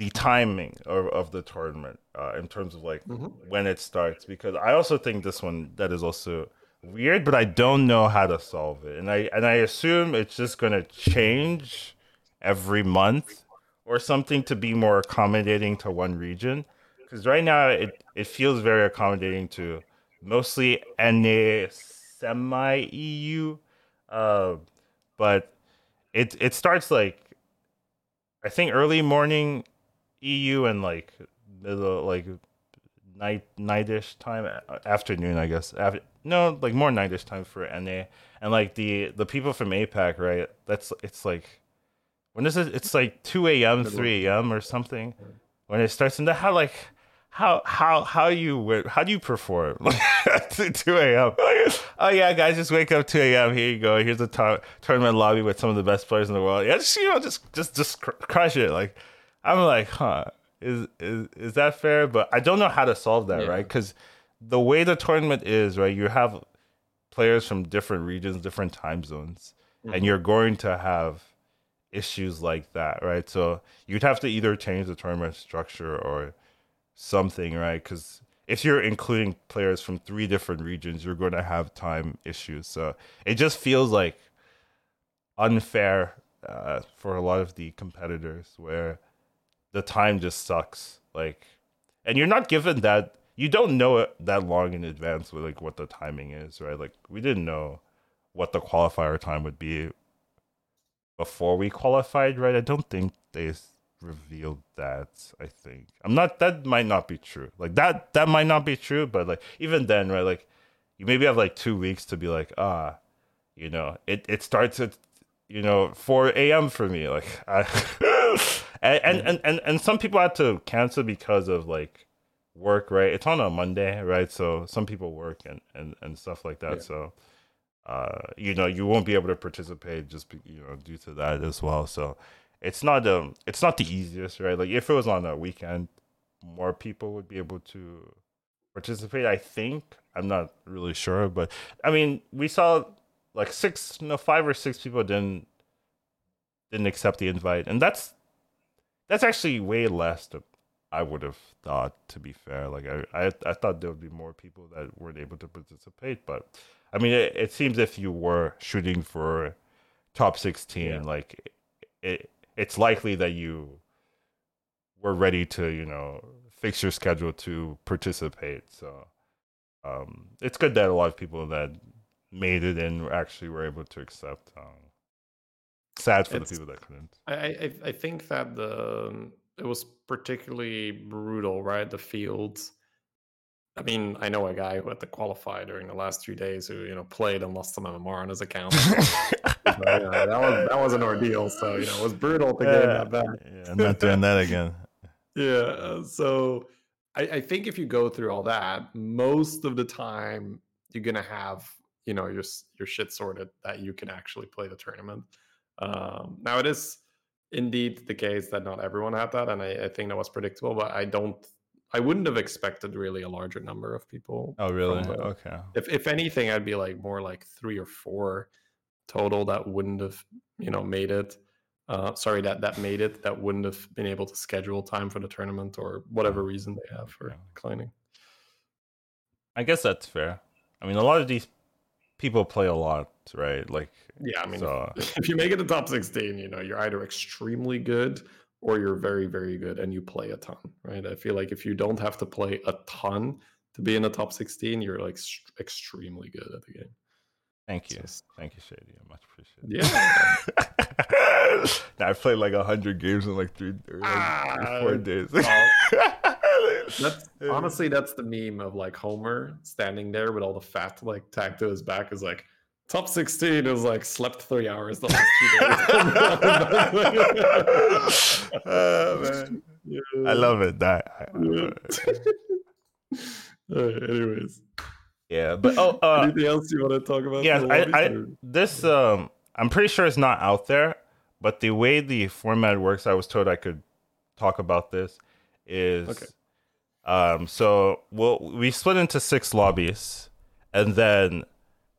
the timing of, of the tournament uh, in terms of like Mhm. when it starts because I also think this one that is also weird, but I don't know how to solve it, and I and I assume it's just gonna change every month or something to be more accommodating to one region. Because right now it it feels very accommodating to mostly NA semi EU, uh, but it it starts like I think early morning EU and like middle like night nightish time afternoon I guess Af- no like more nightish time for NA and like the the people from APAC right that's it's like when is it it's like 2 a.m 3 a.m or something when it starts and how like how how how you how do you perform at 2 a.m. oh yeah, guys, just wake up 2 a.m. Here you go. Here's a t- tournament lobby with some of the best players in the world. Yeah, just you know, just just just cr- crush it. Like I'm like, huh? Is is is that fair? But I don't know how to solve that, yeah. right? Because the way the tournament is, right, you have players from different regions, different time zones, mm-hmm. and you're going to have issues like that, right? So you'd have to either change the tournament structure or something, right? Because if you're including players from three different regions, you're going to have time issues. So it just feels like unfair uh, for a lot of the competitors where the time just sucks. Like, and you're not given that. You don't know it that long in advance with like what the timing is, right? Like we didn't know what the qualifier time would be before we qualified, right? I don't think they revealed that i think i'm not that might not be true like that that might not be true but like even then right like you maybe have like two weeks to be like ah you know it it starts at you know 4 a.m for me like I, and, and, and and some people had to cancel because of like work right it's on a monday right so some people work and and, and stuff like that yeah. so uh you know you won't be able to participate just be, you know due to that as well so it's not um it's not the easiest, right? Like if it was on a weekend, more people would be able to participate. I think I'm not really sure, but I mean, we saw like six, no, five or six people didn't didn't accept the invite, and that's that's actually way less than I would have thought. To be fair, like I I, I thought there would be more people that weren't able to participate, but I mean, it, it seems if you were shooting for top sixteen, yeah. like it it's likely that you were ready to, you know, fix your schedule to participate. So um, it's good that a lot of people that made it and actually were able to accept. Um, sad for it's, the people that couldn't. I, I I think that the it was particularly brutal, right? The fields. I mean, I know a guy who had to qualify during the last three days who, you know, played and lost some MMR on his account. that was that was an ordeal. So you know, it was brutal to get that back. Yeah, I'm not doing that again. yeah. So I, I think if you go through all that, most of the time you're gonna have you know your your shit sorted that you can actually play the tournament. Um, now it is indeed the case that not everyone had that, and I, I think that was predictable. But I don't I wouldn't have expected really a larger number of people. Oh, really? Okay. If if anything, I'd be like more like three or four total that wouldn't have you know made it uh, sorry that that made it that wouldn't have been able to schedule time for the tournament or whatever reason they have for declining i guess that's fair i mean a lot of these people play a lot right like yeah i mean so... if you make it to top 16 you know you're either extremely good or you're very very good and you play a ton right i feel like if you don't have to play a ton to be in the top 16 you're like st- extremely good at the game Thank you. Just, Thank you, Shady. I much appreciate it. Yeah. now, I played like 100 games in like three or like ah, four days. that's, honestly, that's the meme of like Homer standing there with all the fat like tagged to his back is like, top 16 is like slept three hours the last two days. oh, man. Yeah. I love it. That. I, I love it. right, anyways. Yeah, but oh, uh, anything else you want to talk about? Yeah, I, I this um, I'm pretty sure it's not out there, but the way the format works, I was told I could talk about this. Is okay. Um, so we'll we split into six lobbies, and then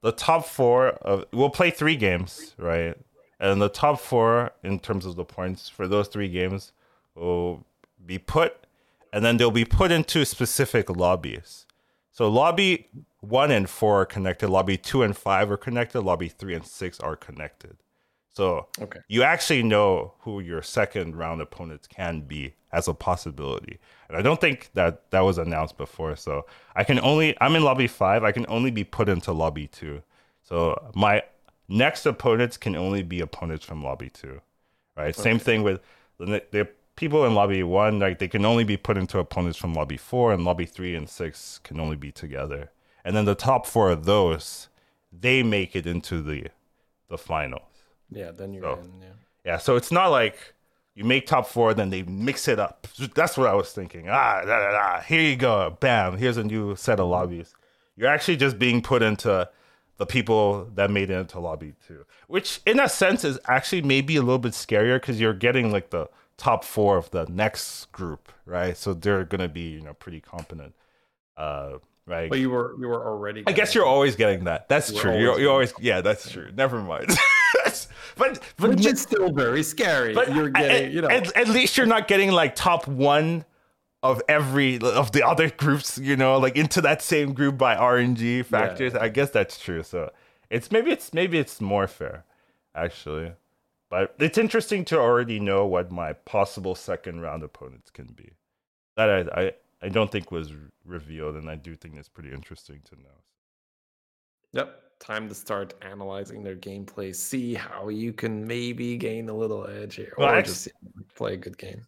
the top four of we'll play three games, right? And the top four in terms of the points for those three games will be put, and then they'll be put into specific lobbies. So lobby one and four are connected. Lobby two and five are connected. Lobby three and six are connected. So okay. you actually know who your second round opponents can be as a possibility. And I don't think that that was announced before. So I can only, I'm in lobby five. I can only be put into lobby two. So my next opponents can only be opponents from lobby two. Right. Okay. Same thing with the, the people in lobby one, like they can only be put into opponents from lobby four, and lobby three and six can only be together and then the top four of those they make it into the the finals. Yeah, then you're so, in. Yeah. Yeah, so it's not like you make top four, then they mix it up. That's what I was thinking. Ah, da, da, da. here you go, bam. Here's a new set of lobbies. You're actually just being put into the people that made it into lobby two, which in a sense is actually maybe a little bit scarier because you're getting like the top four of the next group, right? So they're gonna be you know pretty competent, uh, right? But you were you were already. I guess you're always getting that. That's You true. You're, you're always yeah. That's true. Never mind. but but Which is still very scary. but you're getting, at, you know. at, at least you're not getting like top one of every of the other groups. You know, like into that same group by RNG factors. I guess that's true. So it's maybe it's maybe it's more fair, actually. But it's interesting to already know what my possible second round opponents can be. That I I, I don't think was revealed, and I do think it's pretty interesting to know. Yep. Time to start analyzing their gameplay. See how you can maybe gain a little edge here, Well, or just play a good game.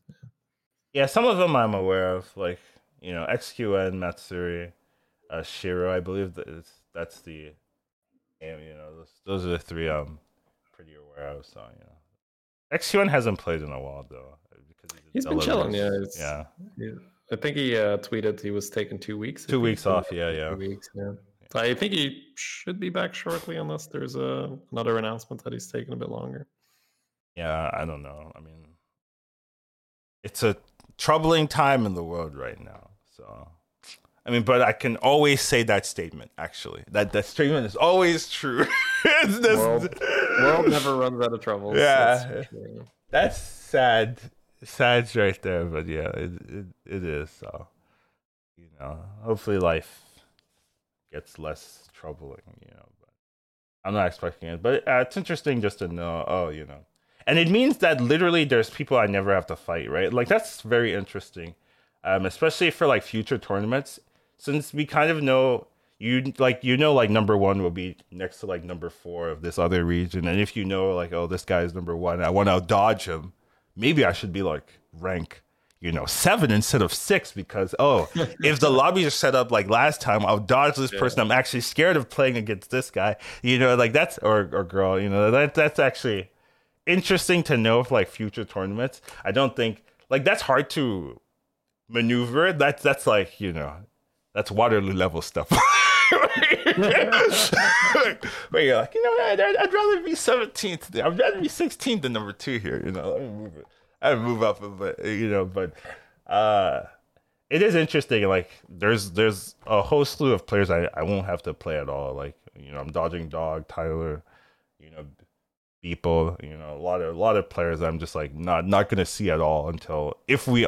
Yeah, some of them I'm aware of, like you know XQN, Matsuri, uh, Shiro. I believe that that's the, game, you know, those, those are the three I'm pretty aware of. So you know, XQN hasn't played in a while though, uh, because he He's been chilling, yeah, yeah, Yeah. I think he uh, tweeted he was taking two weeks. Two weeks off. Yeah, yeah. Two weeks, yeah. So I think he should be back shortly, unless there's a, another announcement that he's taking a bit longer. Yeah, I don't know. I mean, it's a troubling time in the world right now. So, I mean, but I can always say that statement. Actually, that that statement is always true. It's this- World- World never runs out of troubles. Yeah. that's for sure. That's sad. Sad's right there, but yeah, it, it it is. So, you know, hopefully life gets less troubling. You know, but I'm not expecting it. But uh, it's interesting just to know. Oh, you know, and it means that literally there's people I never have to fight. Right? Like that's very interesting, um, especially for like future tournaments, since we kind of know. You like you know like number one will be next to like number four of this other region, and if you know like oh this guy is number one, I want to dodge him maybe I should be like rank, you know, seven instead of six because oh, if the lobbies are set up like last time, I'll dodge this person. I'm actually scared of playing against this guy. You know, like that's or or girl. You know, that that's actually interesting to know for like future tournaments. I don't think like that's hard to maneuver. That's that's like you know, that's Waterloo level stuff. Where you're like, you know, I'd, I'd I'd rather be 17th. I'd rather be 16th than number two here. You know, let me move it. I'd move up, but you know, but uh, it is interesting. Like, there's there's a whole slew of players I, I won't have to play at all. Like, you know, I'm dodging dog, Tyler, you know, people, you know, a lot of a lot of players I'm just like not not gonna see at all until if we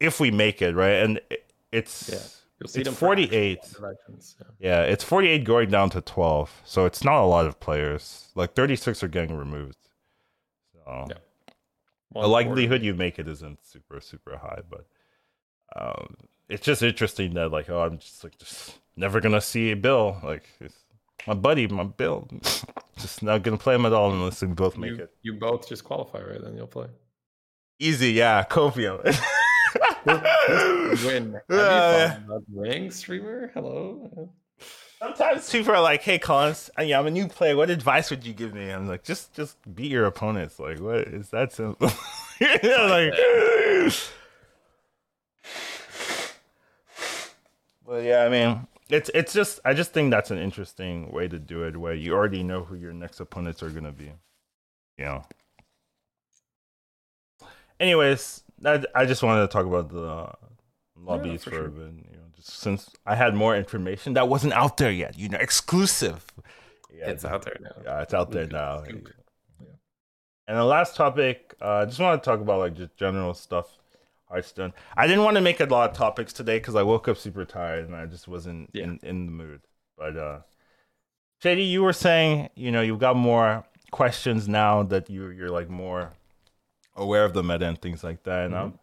if we make it right. And it, it's Yeah. You'll see it's them 48. yeah. yeah, it's 48 going down to 12. So it's not a lot of players. Like 36 are getting removed. So Yeah. The likelihood you make it isn't super super high, but um, it's just interesting that like oh I'm just like just never gonna see Bill like it's my buddy my Bill just not gonna play him at all unless we both make you, it you both just qualify, right? Then you'll play. easy. Yeah, Copio. Win. Have you Yeah, ring streamer? Hello. Sometimes people are like, "Hey, Collins, yeah, I'm a new player. What advice would you give me?" I'm like, "Just, just beat your opponents. Like, what is that simple?" Like, but yeah, I mean, it's it's just, I just think that's an interesting way to do it, where you already know who your next opponents are gonna be. You know. Anyways, I, I just wanted to talk about the lobbies for for, sure. a bit, you know, since I had more information that wasn't out there yet, you know, exclusive. Yeah, It's out there now. yeah, it's out there now. And the last topic, uh, I just want to talk about like just general stuff. Hearthstone. I didn't want to make a lot of topics today because I woke up super tired and I just wasn't Yeah. in, in the mood. But uh, JD, you were saying you know you've got more questions now that you you're like more aware of the meta and things like that. And I'm,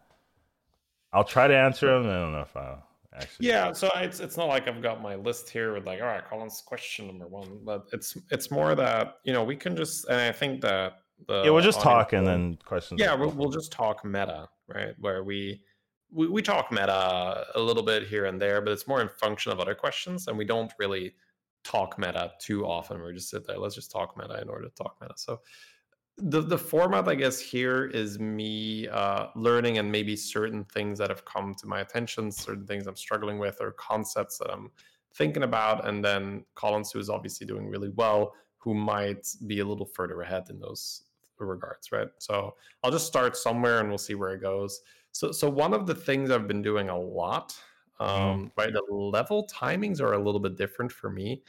I'll try to answer them. I don't know if I actually. Yeah, so it's it's not like I've got my list here with like, all right, Colin's question number one, but it's it's more that you know we can just and I think that the Yeah, we'll just talk and will- then questions. yeah we'll, we'll just talk meta right where we, we we talk meta a little bit here and there but it's more in function of other questions and we don't really talk meta too often we just sit there let's just talk meta in order to talk meta so the the format i guess here is me uh, learning and maybe certain things that have come to my attention certain things i'm struggling with or concepts that i'm thinking about and then collins who is obviously doing really well who might be a little further ahead in those regards right so i'll just start somewhere and we'll see where it goes so so one of the things i've been doing a lot mm-hmm. um, mm. right the level timings are a little bit different for me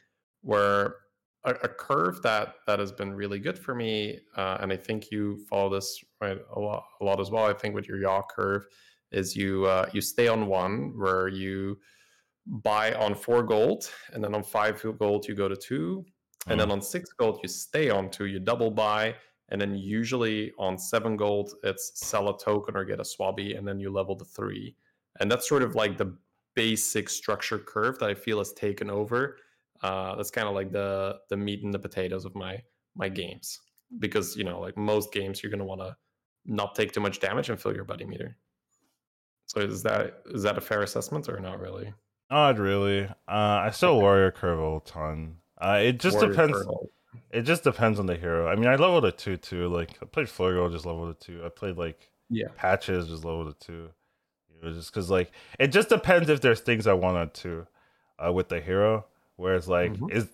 where a, a, curve that that has been really good for me, uh, and I think you follow this right a lot, a lot as well. I think with your yaw curve is you uh, you stay on one where you buy on four gold, and then on five gold you go to two, and then mm. on six gold you stay on two, you double buy, and then usually on seven gold it's sell a token or get a Swabbie, and then you level to three, and that's sort of like the basic structure curve that I feel has taken over uh, that's kind of like the the meat and the potatoes of my my games. Because you know like most games you're going to want to not take too much damage and fill your buddy meter. So is that is that a fair assessment or not really? Not really. Uh, i still warrior curve a ton. Uh, it just warrior depends it just depends on the hero. I mean i leveled a 2 too. Like i played Flurgo, just leveled a 2 i played like yeah. Patches just leveled a 2 you know, just because like it just depends if there's things i wanted to uh, with the hero Whereas like mm-hmm. is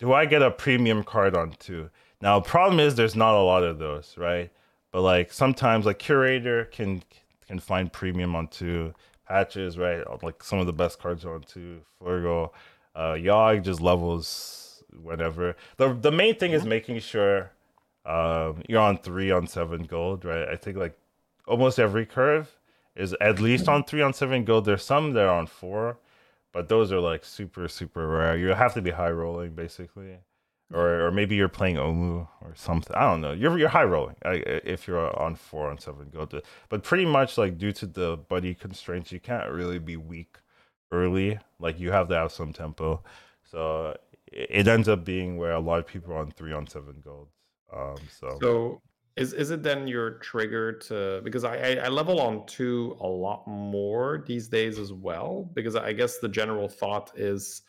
do I get a premium card on two? Now problem is there's not a lot of those, right? But like sometimes like curator can can find premium on two patches, right? Like some of the best cards on two. Flurgo, uh Yogg just levels whatever. The the main thing is making sure um you're on three on seven gold, right? I think like almost every curve is at least on three on seven gold. There's some that are on four but those are like super super rare. You have to be high rolling basically, or or maybe you're playing Omu or something. I don't know. You're you're high rolling if you're on four on seven go to, but pretty much like due to the buddy constraints, you can't really be weak early. Like you have to have some tempo. So it ends up being where a lot of people are on three on seven golds. Um, so so is is it then your trigger to because I, I, I level on two a lot more these days as well because I guess the general thought is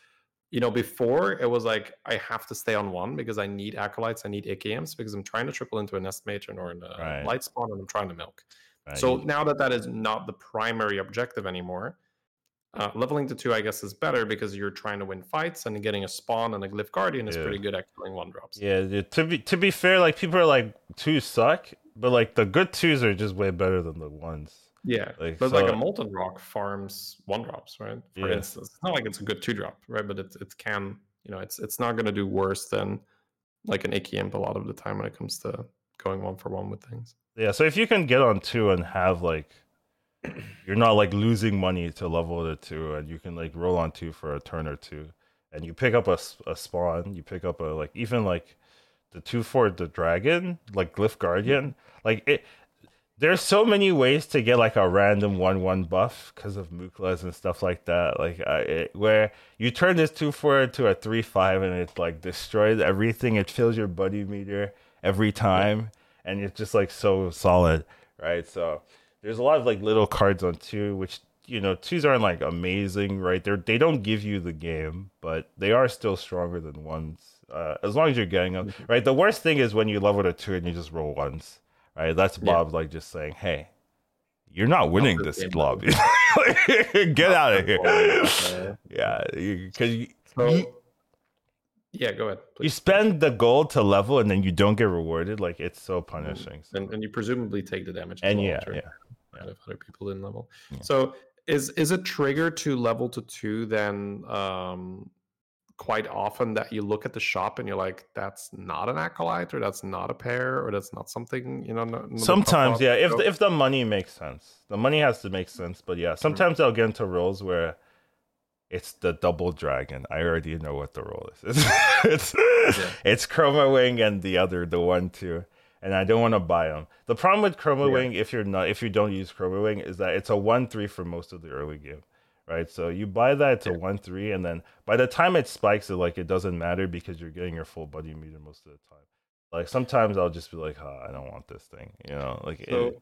you know before it was like I have to stay on one because I need acolytes I need AKMs because I'm trying to triple into a nest matron or in a uh, right. light spawn and I'm trying to milk. Right. So now that that is not the primary objective anymore, uh, leveling to two, I guess, is better because you're trying to win fights and getting a spawn and a glyph guardian is yeah. pretty good at killing one drops. Yeah, to be to be fair, like people are like twos suck, but like the good twos are just way better than the ones. Yeah, like, but so, like a molten rock farms one drops, right? For yeah. instance, it's not like it's a good two drop, right? But it it can, you know, it's it's not going to do worse than like an icky imp a lot of the time when it comes to going one for one with things. Yeah, so if you can get on two and have like you're not like losing money to level the two, and you can like roll on two for a turn or two, and you pick up a, a spawn. You pick up a like even like the two for the dragon, like Glyph Guardian. Like it, there's so many ways to get like a random one one buff because of Muklas and stuff like that. Like uh, it, where you turn this two four into a three five, and it like destroys everything. It fills your buddy meter every time, and it's just like so solid, right? So there's a lot of like little cards on two, which you know twos aren't like amazing, right? They're they don't give you the game, but they are still stronger than ones. Uh, as long as you're getting them, mm-hmm. right? The worst thing is when you level to two and you just roll ones, right? That's Bob yeah. like just saying, "Hey, you're not winning this lobby. Get out of here." yeah, because so, yeah, go ahead. Please. You spend the gold to level and then you don't get rewarded. Like it's so punishing. And, and you presumably take the damage. And yeah, yeah, yeah. If other people didn't level. Yeah. So is is a trigger to level to two then um quite often that you look at the shop and you're like, that's not an acolyte or that's not a pair or that's not something, you know. Sometimes, yeah. If the, if the money makes sense, the money has to make sense. But yeah, sometimes mm-hmm. I'll get into roles where it's the double dragon. I already know what the role is. It's it's, yeah. it's Chromawing and the other, the one too. And I don't want to buy them. The problem with Chroma yeah. Wing, if you're not, if you don't use Chromawing, is that it's a one three for most of the early game, right? So you buy that, it's a one three, and then by the time it spikes, it like it doesn't matter because you're getting your full buddy meter most of the time. Like sometimes I'll just be like, oh, I don't want this thing, you know, like. So, it,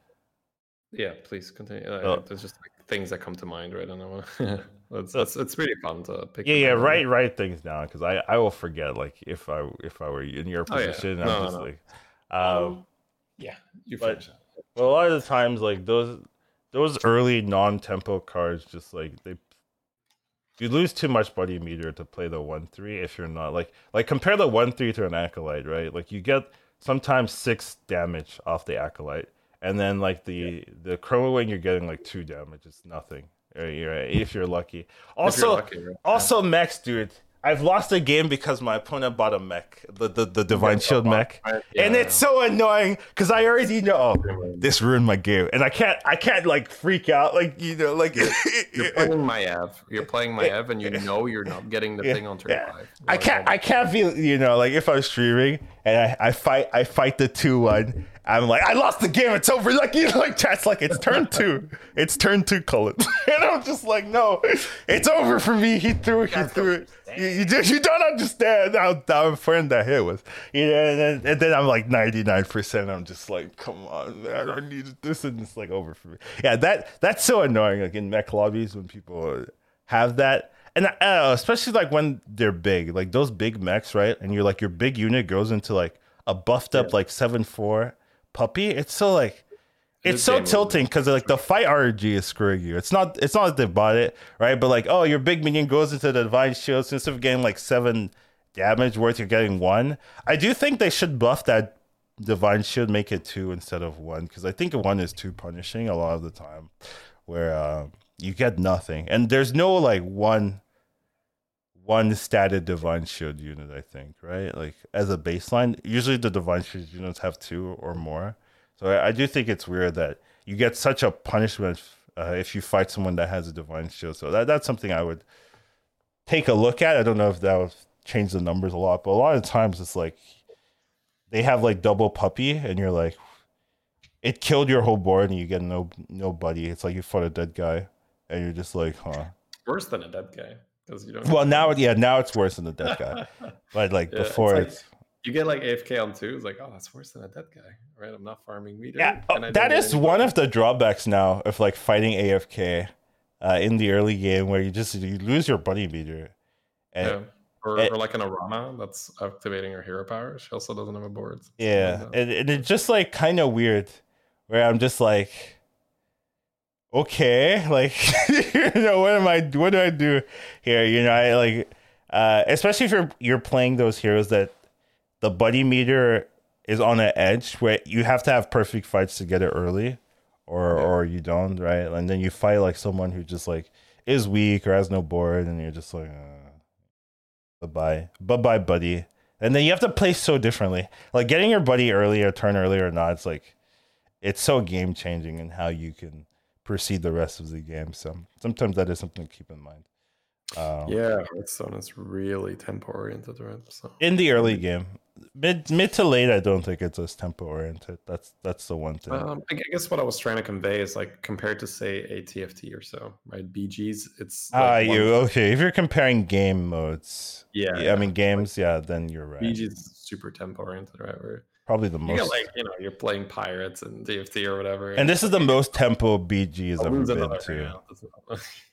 yeah, please continue. Uh, there's just like things that come to mind, right? I don't know. It's, really fun to pick. Yeah, yeah. Write write things down because I, I will forget. Like if I if I were in your position, oh, yeah. I'm just no. like, um, Yeah, you But-. Well, a lot of the times, like those those early non-tempo cards, just like they, you lose too much buddy meter to play the one three if you're not like like compare the one three to an acolyte, right? Like you get sometimes six damage off the acolyte, and then like the the chromawing, you're getting like two damage. It's nothing. Right, right, if you're lucky. Also, you're lucky, right? also mechs, dude. I've lost a game because my opponent bought a mech, the the, the divine shield mech, Right, and it's so annoying because I already know oh, this ruined my game, and I can't I can't like freak out like you know like You're playing Maiev. You're playing Maiev, and you know you're not getting the Yeah, thing on turn yeah. five. I can't oh I can't feel you know like if I'm streaming and I, I fight I fight the two one I'm like I lost the game it's over. Like you know like chat's like it's turn two. It's turn two Cullen. And I'm just like no it's over for me. He threw it. he threw it. you, you just you don't understand how how important that hit was. You know and then, and then I'm like 99 percent. I'm just like come on man I need this and it's like over for me. Yeah that that's so annoying like in mech lobbies when people have that. And know, especially like when they're big, like those big mechs, right? And you're like your big unit goes into like a buffed up like seven four puppy. It's so like it's so tilting because like the fight RNG is screwing you. It's not it's not that they bought it, right? But like, oh, your big minion goes into the divine shield. So instead of getting like seven damage worth, you're getting one. I do think they should buff that divine shield, make it two instead of one, because I think one is too punishing a lot of the time, where uh, you get nothing, and there's no like one one statted divine shield unit. I think right, like as a baseline. Usually the divine shield units have two or more. So I, I do think it's weird that you get such a punishment uh, if you fight someone that has a divine shield. So that that's something I would take a look at. I don't know if that would change the numbers a lot, but a lot of times it's like they have like double puppy, and you're like, it killed your whole board, and you get no nobody. It's like you fought a dead guy, and you're just like, huh. Worse than a dead guy because you don't. Well, now yeah, now it's worse than the dead guy, but like Yeah, it's before like- it's. you get like AFK on two. It's like, oh, that's worse than a dead guy, right? I'm not farming meter. Yeah, and oh, I that is one of the drawbacks now of like fighting AFK uh, in the early game, where you just you lose your buddy meter. And, Yeah. Or, it- or like an Aranna that's activating her hero power. She also doesn't have a board. Yeah, like and, and it's just like kind of weird, where I'm just like, okay, like you know, what am I? What do I do here? You know, I like, uh, especially if you're you're playing those heroes that the buddy meter is on an edge where you have to have perfect fights to get it early, or Yeah. or you don't, right? And then you fight like someone who just like is weak or has no board, and you're just like, uh, bye bye, bye bye, buddy. And then you have to play so differently. Like getting your buddy early or turn early or not, it's like it's so game changing in how you can proceed the rest of the game. So sometimes that is something to keep in mind. Um, yeah, Hearthstone is really tempo oriented, right? So In the early game, mid mid to late, I don't think it's as tempo oriented. That's that's the one thing. Um, I guess what I was trying to convey is like compared to say a TFT or so, right? BGs, it's Ah, like you okay? If you're comparing game modes, Yeah, I yeah. mean games, yeah, then you're right. BGs is super tempo oriented, right? Where Probably the you most. get like you know you're playing pirates and TFT or whatever, and this is the most tempo BG has I'll ever been to.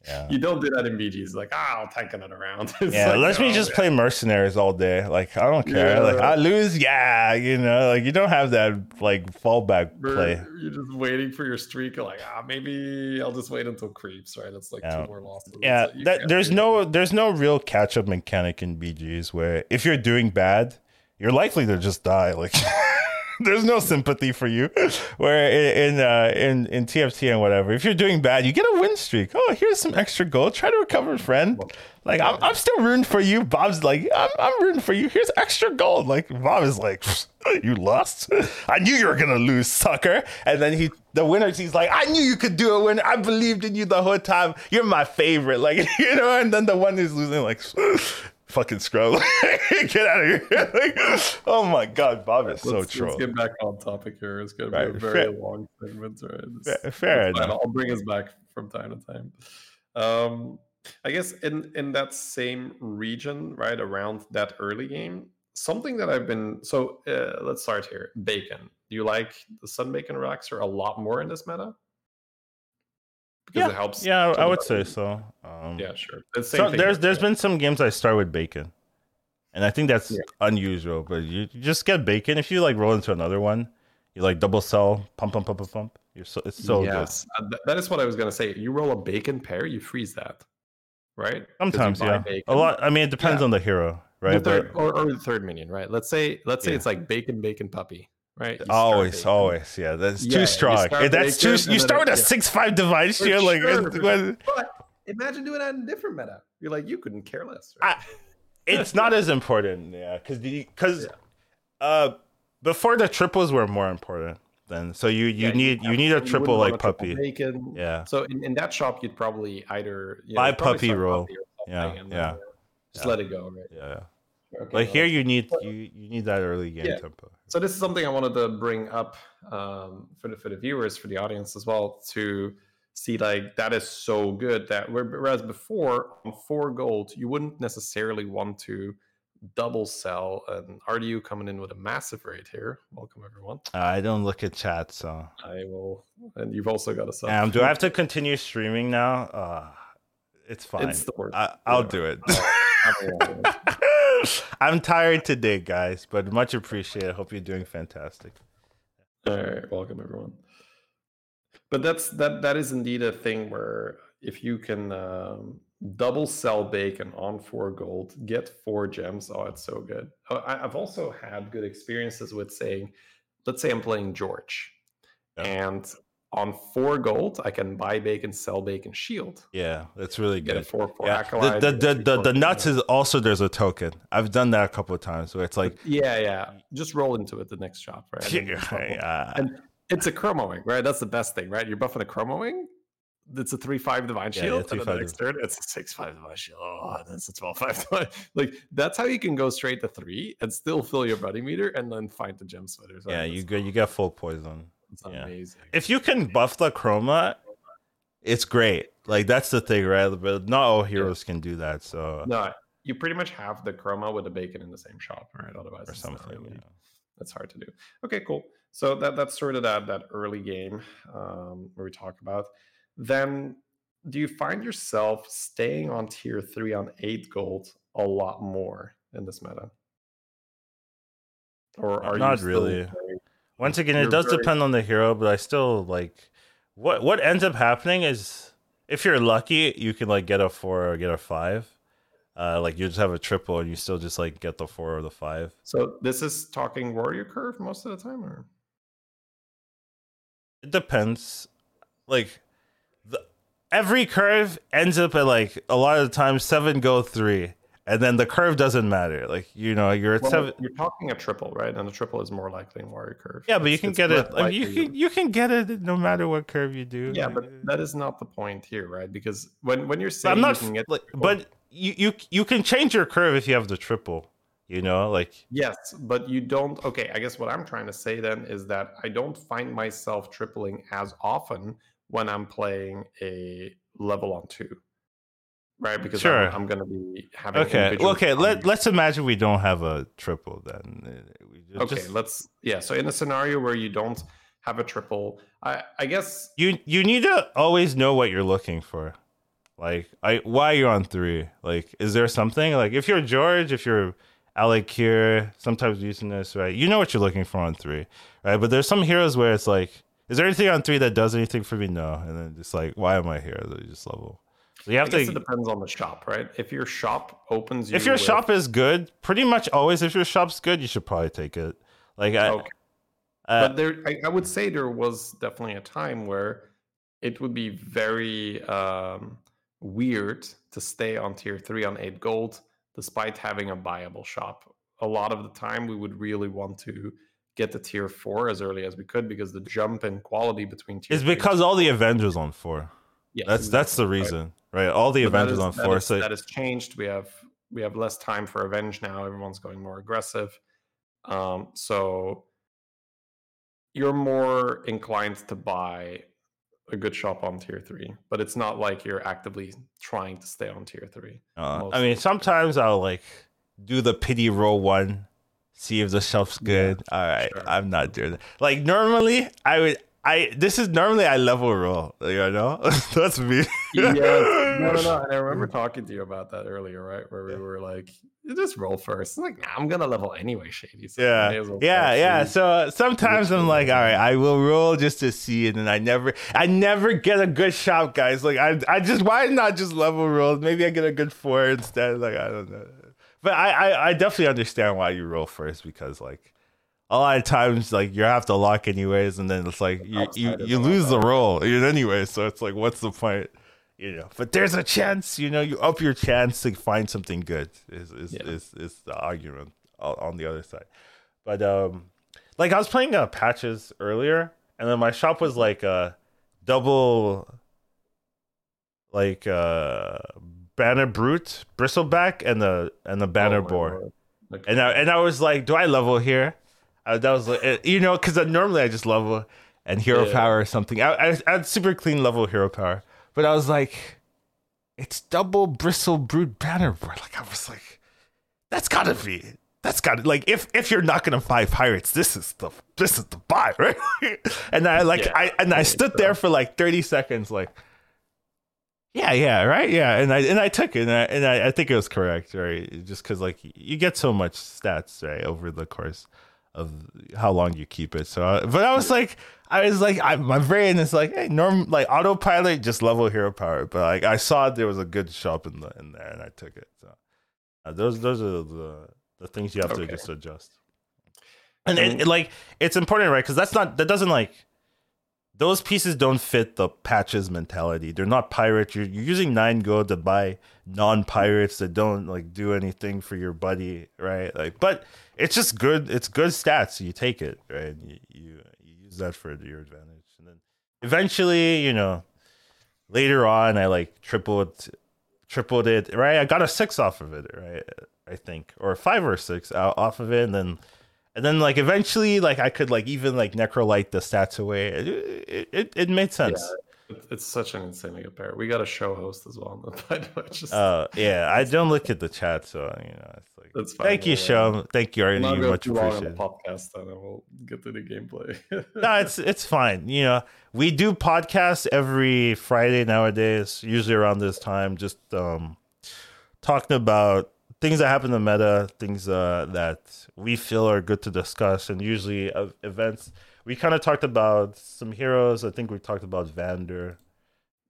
Yeah. You don't do that in BGs. Like, ah, I'll tank it around. It's Yeah, like, let me oh, just man. play mercenaries all day. Like I don't care. Yeah. Like I lose, yeah, you know, like you don't have that like fallback play. You're just waiting for your streak. You're like, ah, maybe I'll just wait until creeps, right? It's like Yeah. two more losses. Yeah, like, that there's no there's no real catch up mechanic in BGs where if you're doing bad, you're likely to just die. Like there's no sympathy for you. Where in in, uh, in in TFT and whatever, if you're doing bad, you get a win streak. Oh, here's some extra gold. Try to recover, friend. Like I'm, I'm still rooting for you. Bob's like, I'm, I'm rooting for you. Here's extra gold. Like Bob is like, you lost. I knew you were gonna lose, sucker. And then he, the winner, he's like, I knew you could do it. When I believed in you the whole time. You're my favorite. Like you know. And then the one who's losing, like, fucking scrub. Get out of here. Like, oh my god, Bob is so let's, troll. Let's get back on topic here. It's going to be a very fair- long segment, right? It's- Fair- fair it's. I'll bring us back from time to time. Um, I guess in in that same region, right around that early game, something that I've been so uh, let's start here. Bacon. Do you like the Sun Bacon Relaxer a lot more in this meta? Because Yeah, it helps. Yeah, I, would say so. Um, Yeah, sure. The same so there's here, there's been some games I start with bacon, and I think that's Yeah. unusual. But you, you just get bacon if you like roll into another one. You like double sell, pump, pump, pump, pump, pump. You're so it's so yes, uh, th- that is what I was gonna say. You roll a bacon pair, you freeze that, right? Sometimes, yeah. A lot. I mean, it depends Yeah. on the hero, The right? third, But or, or the third minion, right? Let's say let's say it's like bacon, bacon, puppy, right? You always, always, yeah. That's Yeah, too strong. start That's too. You start with a yeah. six five device. For shield, like sure, it's, for But imagine doing that in a different meta. You're like, you couldn't care less. I- it's not as important, yeah, because because Yeah. uh before the triples were more important. Then so you you Yeah, need you have- need a triple like a triple puppy. Bacon. Yeah. So in, in that shop, you'd probably either you Buy puppy roll. puppy Yeah, something and then, yeah, uh, Just yeah. let it go, right? Yeah. Okay, Like here, you need you you need that early game Yeah. tempo. So this is something I wanted to bring up um, for the for the viewers, for the audience as well, to see like that is so good that whereas before on four gold you wouldn't necessarily want to double sell and RDU coming in with a massive rate here. Welcome everyone. I don't look at chat, so I will, and you've also got a sub. um, do I have to continue streaming now? Uh it's fine. It's the worst. I, I'll Yeah. do it. I don't know. I'm tired today, guys, but much appreciated. Hope you're doing fantastic. All right, welcome everyone. But that's that that is indeed a thing where if you can um, double sell bacon on four gold, get four gems. Oh, it's so good. Uh, I, I've also had good experiences with saying, let's say I'm playing George, Yeah. and on four gold I can buy bacon, sell bacon, shield. Yeah, that's really Get a good. four four Yeah, acolyte. the the the, three, the, the nuts is also there's a token. I've done that a couple of times where it's like, yeah yeah. Just roll into it the next shop, right? And then just level. yeah, And it's a chromawing, right? That's the best thing, right? You're buffing a chromawing. It's a three five divine Yeah, shield, yeah, and then the next turn it's a six five divine shield. Oh, that's a twelve five divine. Like that's how you can go straight to three and still fill your buddy meter, and then find the gem splitters. yeah, you get you get full poison. It's yeah. amazing. If you can buff the chroma, it's great. Like that's the thing, right? But not all heroes can do that. So no, you pretty much have the chroma with the bacon in the same shop, right? Otherwise, or it's not something. really- yeah. that's hard to do. Okay, cool. So that that's sort of that that early game um, where we talk about. Then, do you find yourself staying on tier three on eight gold a lot more in this meta, or are Not you still really. Once again, it does very- depend on the hero, but I still like what what ends up happening is if you're lucky, you can like get a four or get a five. Uh, like you just have a triple and you still just like get the four or the five. So this is talking warrior curve most of the time, or It depends. Like the every curve ends up at like a lot of the times seven go three, and then the curve doesn't matter. Like you know you're at Well, seven. you're talking a triple, right? And the triple is more likely in warrior curve. Yeah, but you can it's get it. You can you can get it no matter what curve you do. Yeah, Like, but uh, that is not the point here, right? Because when when you're saying I'm not. you can get like, but you you you can change your curve if you have the triple. You know, like Yes, but you don't. Okay, I guess what I'm trying to say then is that I don't find myself tripling as often when I'm playing a level on two, right? Because Sure. I'm, I'm going to be having. okay, individual okay. Let Let's imagine we don't have a triple then. We just, Okay, just- let's. Yeah, so in a scenario where you don't have a triple, I I guess you you need to always know what you're looking for. Like, I why you're on three? Like, is there something like if you're George, if you're Alec here, sometimes using this, right? You know what you're looking for on three, right? But there's some heroes where it's like, is there anything on three that does anything for me? No, and then it's like, why am I here? They just level. So you I have guess to it depends on the shop, right? If your shop opens, you if your with- shop is good, pretty much always if your shop's good, you should probably take it. Like I, Okay. uh, but there I, I would say there was definitely a time where it would be very um, weird to stay on tier three on eight gold despite having a buyable shop a lot of the time we would really want to get to tier four as early as we could because the jump in quality between tier and because all the Avengers on four. Yes, That's that's the reason. right. Right? All the But Avengers is- on is- so that has changed. We have we have less time for revenge now. Everyone's going more aggressive. Um, so you're more inclined to buy a good shop on tier three, but it's not like you're actively trying to stay on tier three. Uh, I mean, sometimes I'll like do the pity roll one, see if the shelf's good. All right, sure. I'm not doing that. Like normally, I would. I this is normally I level roll. You know, that's me. Yeah, no, no, no. And I remember talking to you about that earlier, right? Where we were like, just roll first. It's like, nah, I'm gonna level anyway, Shady. So yeah, well yeah, yeah. So uh, sometimes I'm like, all right, I will roll just to see it, and I never, I never get a good shot, guys. Like, I, I just, why not just level roll? Maybe I get a good four instead. Like, I don't know. But I, I, I definitely understand why you roll first because like a lot of times like you have to lock anyways, and then it's like you you, you lose the role anyway. So it's like, what's the point? You know, but there's a chance. You know, you up your chance to find something good. Is is yeah. is, is the argument on the other side? But um, like I was playing uh, patches earlier, and then my shop was like a double, like uh, banner brute bristleback and the and the banner oh boar. Okay. And I and I was like, do I level here? Uh, that was like, uh, you know, because normally I just level and hero yeah. power or something. I, I, I had super clean level hero power, but I was like, it's double bristle brute banner board. Like I was like, that's gotta be. That's got to like if if you're not gonna buy pirates, this is the this is the buy, right? and I like yeah, I and I stood there for like 30 seconds, like, yeah, yeah, right, yeah, and I and I took it, and I and I, I think it was correct, right? Just because like you get so much stats, right, over the course of how long you keep it. So, uh, but I was like, I was like, I, my brain is like, hey, norm, like autopilot, just level hero power. But like, I saw there was a good shop in the in there, and I took it. So, uh, those those are the the things you have okay. to just adjust. And, and, and like, it's important, right? Because that's not that doesn't like those pieces don't fit the patches mentality. They're not pirates. You're, you're using nine gold to buy non-pirates that don't like do anything for your buddy, right? Like, but it's just good. It's good stats. You take it, right? You, you, you use that for your advantage, and then eventually, you know, later on, I like tripled, tripled it. Right, I got a six off of it. Right, I think, or five or six out, off of it, and then, and then like eventually, like I could like even like Necrolyte the stats away. It it, it made sense. Yeah it's such an insane good pair. We got a show host as well. By the way, just uh, yeah, I don't look at the chat, so you know, it's like that's fine. Thank you, show. Thank you, Arnie. you Much appreciated. Podcast, and we'll get to the gameplay. no, it's it's fine. You know, we do podcasts every Friday nowadays, usually around this time, just um, talking about things that happen in the meta, things uh, that we feel are good to discuss, and usually uh, events we kind of talked about some heroes. I think we talked about Vanndar.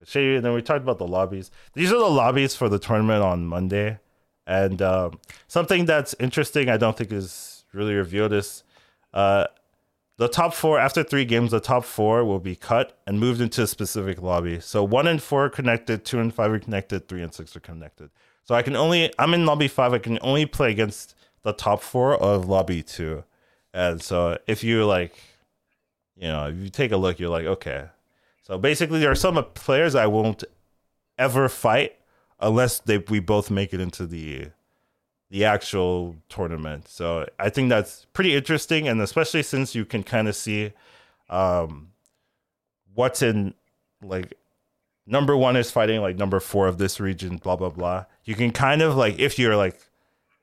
Shay, and then we talked about the lobbies. These are the lobbies for the tournament on Monday. And um, something that's interesting, I don't think is really revealed, is uh, the top four, after three games, the top four will be cut and moved into a specific lobby. So one and four are connected, two and five are connected, three and six are connected. So I can only, I'm in lobby five, I can only play against the top four of lobby two. And so if you like, you know, if you take a look, you're like, okay. So basically, there are some players I won't ever fight unless they we both make it into the the actual tournament. So I think that's pretty interesting, and especially since you can kind of see um, what's in like number one is fighting like number four of this region, blah blah blah. You can kind of like if you're like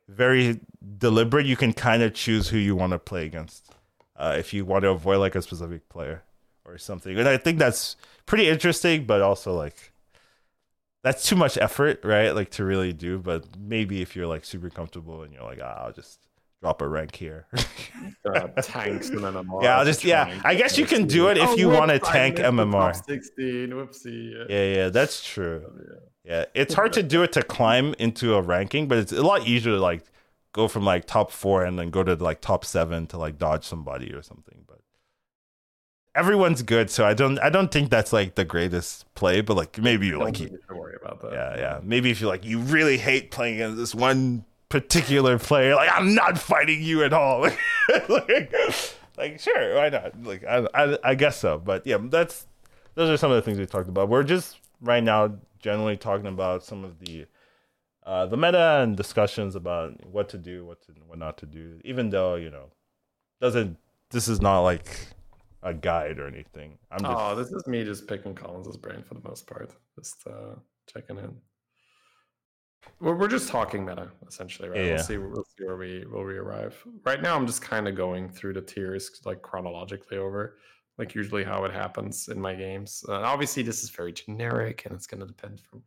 very deliberate, you can kind of choose who you want to play against uh, if you want to avoid like a specific player or something. And I think that's pretty interesting, but also like that's too much effort, right? Like to really do. But maybe if you're like super comfortable and you're like, ah, I'll just drop a rank here. uh, tanks and MMR. Yeah, I'll just yeah. I guess you can do it if oh, you want to tank MMR. Sixteen, whoopsie. Yeah, yeah, yeah that's true. Oh, yeah. Yeah, it's hard to do it to climb into a ranking, but it's a lot easier to like go from like top four and then go to like top seven to like dodge somebody or something. But everyone's good, so I don't I don't think that's like the greatest play. But like maybe you like you, worry about that. Yeah, yeah. Maybe if you like you really hate playing against this one particular player, like I'm not fighting you at all. like, like sure, why not? Like I, I I guess so. But yeah, that's those are some of the things we talked about. We're just right now generally talking about some of the uh, the meta and discussions about what to do, what to what not to do. Even though you know, doesn't this is not like a guide or anything. I'm just, oh, this is me just picking Collins's brain for the most part, just uh, checking in. We're we're just talking meta essentially, right? Yeah. We'll see we'll see where we where we arrive. Right now, I'm just kind of going through the tiers like chronologically over, like usually how it happens in my games. Uh, obviously, this is very generic, and it's going to depend from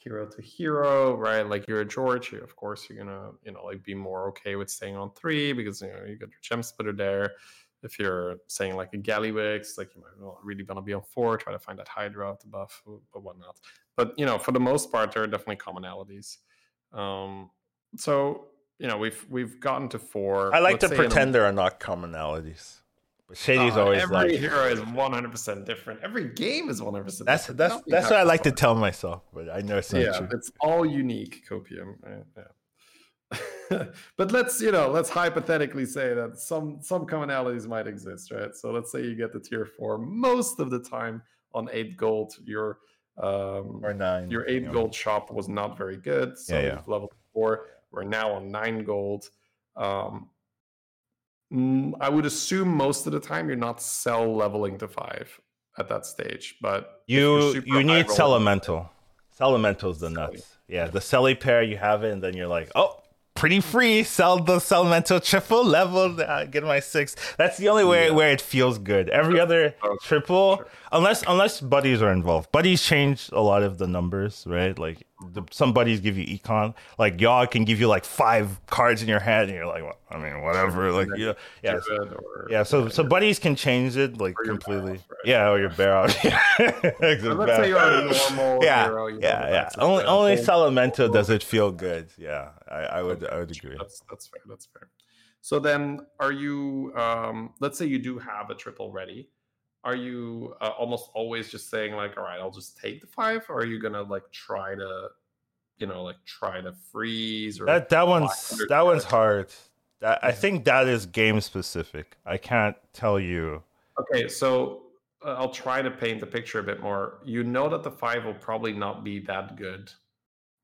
hero to hero, right? Like you're a George, of course you're gonna, you know, like be more okay with staying on three because you know you got your gem splitter there. If you're saying like a Gallywix, like you might not really want to be on four, try to find that Hydra to buff but whatnot. But you know, for the most part, there are definitely commonalities. Um, so you know, we've we've gotten to four. I like Let's to pretend there are not commonalities. But Shady's uh, always every like hero is one hundred percent different. Every game is one hundred percent. That's that's Nothing that's what I like to tell myself, but I know it's not yeah, true. it's all unique, copium. Yeah. but let's you know let's hypothetically say that some some commonalities might exist, right? So let's say you get the tier four most of the time on eight gold. Your um, or nine. Your eight yeah. gold shop was not very good, so yeah, yeah. level four. We're now on nine gold. Um, I would assume most of the time you're not cell leveling to five at that stage, but you you need Sellemental. Sellemental's the nuts. Yeah, the Celly pair you have it, and then you're like, oh, pretty free. Sell the Sellemental triple level, uh, get my six. That's the only way yeah. where it feels good. Every other triple, sure. unless unless buddies are involved. Buddies change a lot of the numbers, right? Like the, some buddies give you econ. Like y'all can give you like five cards in your hand, and you're like, well, I mean, whatever. Like yeah, yeah, or, yeah. So so buddies can change it like completely. Off, right? Yeah, or your out. let's say you're a normal. Yeah, hero, yeah, yeah. Only only Sellemental does it feel good. Yeah, I, I would I would agree. That's that's fair. That's fair. So then, are you? Um, let's say you do have a triple ready are you uh, almost always just saying like all right i'll just take the five or are you gonna like try to you know like try to freeze or that that one's that one's hard. That, i think that is game specific. I can't tell you. Okay so uh, i'll try to paint the picture a bit more. You know that the five will probably not be that good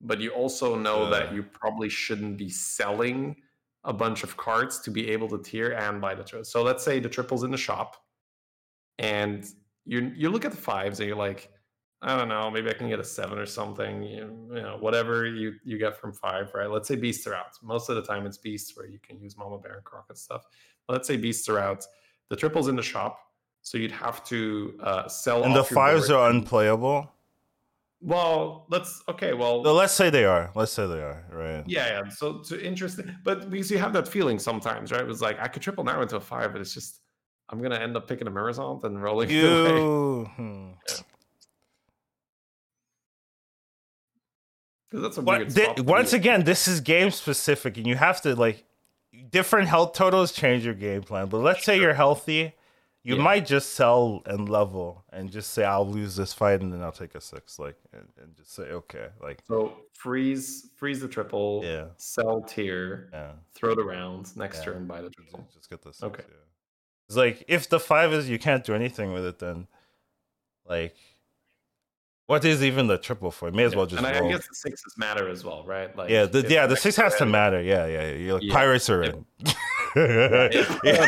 but you also know uh, that you probably shouldn't be selling a bunch of cards to be able to tier and buy the triple. So let's say the triple's in the shop and you you look at the fives and you're like, I don't know, maybe I can get a seven or something. You, you know, whatever you you get from five, right? Let's say beasts are out. Most of the time, it's beasts where you can use Mama Bear and Croc and stuff. But let's say beasts are out. The triples in the shop, so you'd have to uh, sell. And the fives are unplayable. Well, let's okay. Well, so let's say they are. Let's say they are. Right. Yeah. Yeah. So, so interesting, but because you have that feeling sometimes, right? It was like I could triple now into a five, but it's just I'm gonna end up picking a Murozond and rolling away. Hmm. Because that's a weird. Th- once again, this is game specific, and you have to like different health totals change your game plan. But let's say you're healthy, you yeah. might just sell and level and just say I'll lose this fight and then I'll take a six, like and, and just say okay, like so freeze freeze the triple, yeah, sell tier, yeah, throw the round next yeah. turn, buy the triple. Just get this. Okay. Yeah. It's like if the five is you can't do anything with it, then like what is even the triple for? May as well just. And roll. I guess the sixes matter as well, right? Like yeah, the yeah the six has to matter. Yeah, yeah. You're like, yeah. pirates are in. yeah, yeah.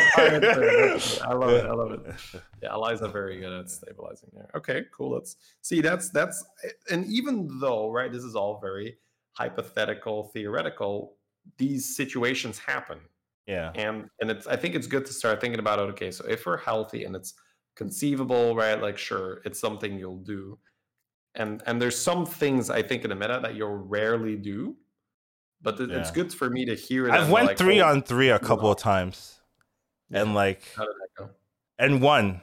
I love it. I love it. Yeah, Allies are very good at stabilizing there. Okay, cool. Let's see. That's that's and even though right, this is all very hypothetical, theoretical. These situations happen yeah. And and it's I think it's good to start thinking about it. okay, so if we're healthy and it's conceivable, right? Like sure, it's something you'll do. And and there's some things I think in the meta that you'll rarely do. But th- yeah. it's good for me to hear it. I've went like, three oh, on three a couple of times. Yeah. And like and one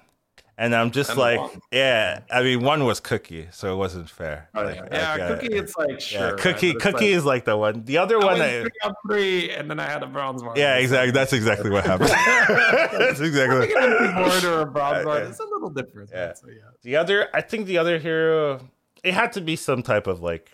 and I'm just and like, yeah. I mean, one was Cookie, so it wasn't fair. Oh, like, yeah, yeah Cookie. Uh, it's like sure, yeah, Cookie. Right? Cookie like, is like the one. The other I one, I, three on three, and then I had a bronze one. Yeah, exactly. That's exactly what happened. That's exactly. I an empty board or a bronze one. It's a little different. Yeah. So, yeah. The other, I think, the other hero, it had to be some type of like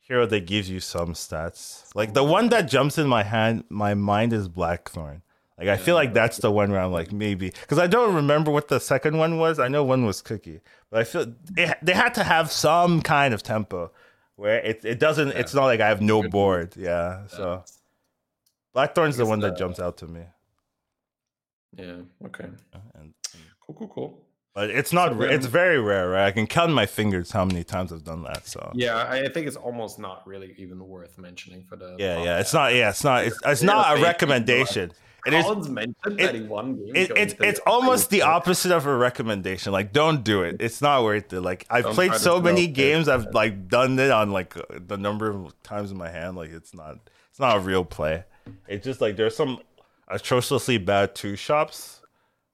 hero that gives you some stats. Like the one that jumps in my hand, my mind is Blackthorn. Like I feel like that's the one where I'm like maybe because I don't remember what the second one was. I know one was Cookie, but I feel it, they had to have some kind of tempo where it it doesn't. Yeah. It's not like I have no board. Yeah, so Blackthorn's the one that jumps out to me. Yeah. Okay. And, cool. Cool. Cool. But it's not. So it's very rare, right? I can count my fingers how many times I've done that. So Yeah, I think it's almost not really even worth mentioning for the. yeah, yeah. It's not. Yeah, it's not. It's, it's Yeah, not a recommendation. Collins mentioned it- that he won games. It, it's it's almost the opposite of a recommendation. Like, don't do it. It's not worth it. Like, I've Don't played so many smoke it. games. I've like done it on like the number of times in my hand. Like, it's not. It's not a real play. It's just like there's some atrociously bad two shops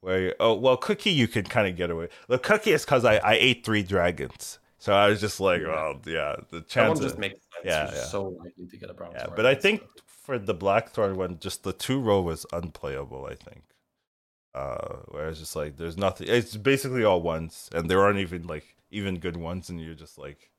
where you, oh well, cookie you can kind of get away. The cookie is because I I ate three dragons, so I was just like, well, yeah, the That one chance. just makes sense. yeah, yeah. so likely to get a brown Yeah, but I think for the Blackthorn one, just the two row was unplayable. I think, uh, where it's just like there's nothing. It's basically all ones, and there aren't even like even good ones, and you're just like,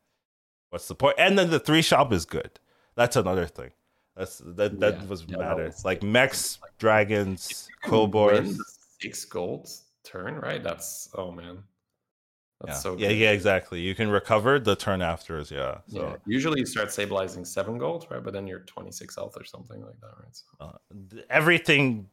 what's the point? And then the three shop is good. That's another thing. That's that that Yeah, was yeah, matter. was- like mechs, dragons, You win Quilboars. the six gold turn, right? That's oh man, Yeah. so yeah, good. yeah, exactly. You can recover the turn afterwards. Yeah. So Yeah. Usually you start stabilizing seven gold, right? But then you're 26 health or something like that, right? So, uh, everything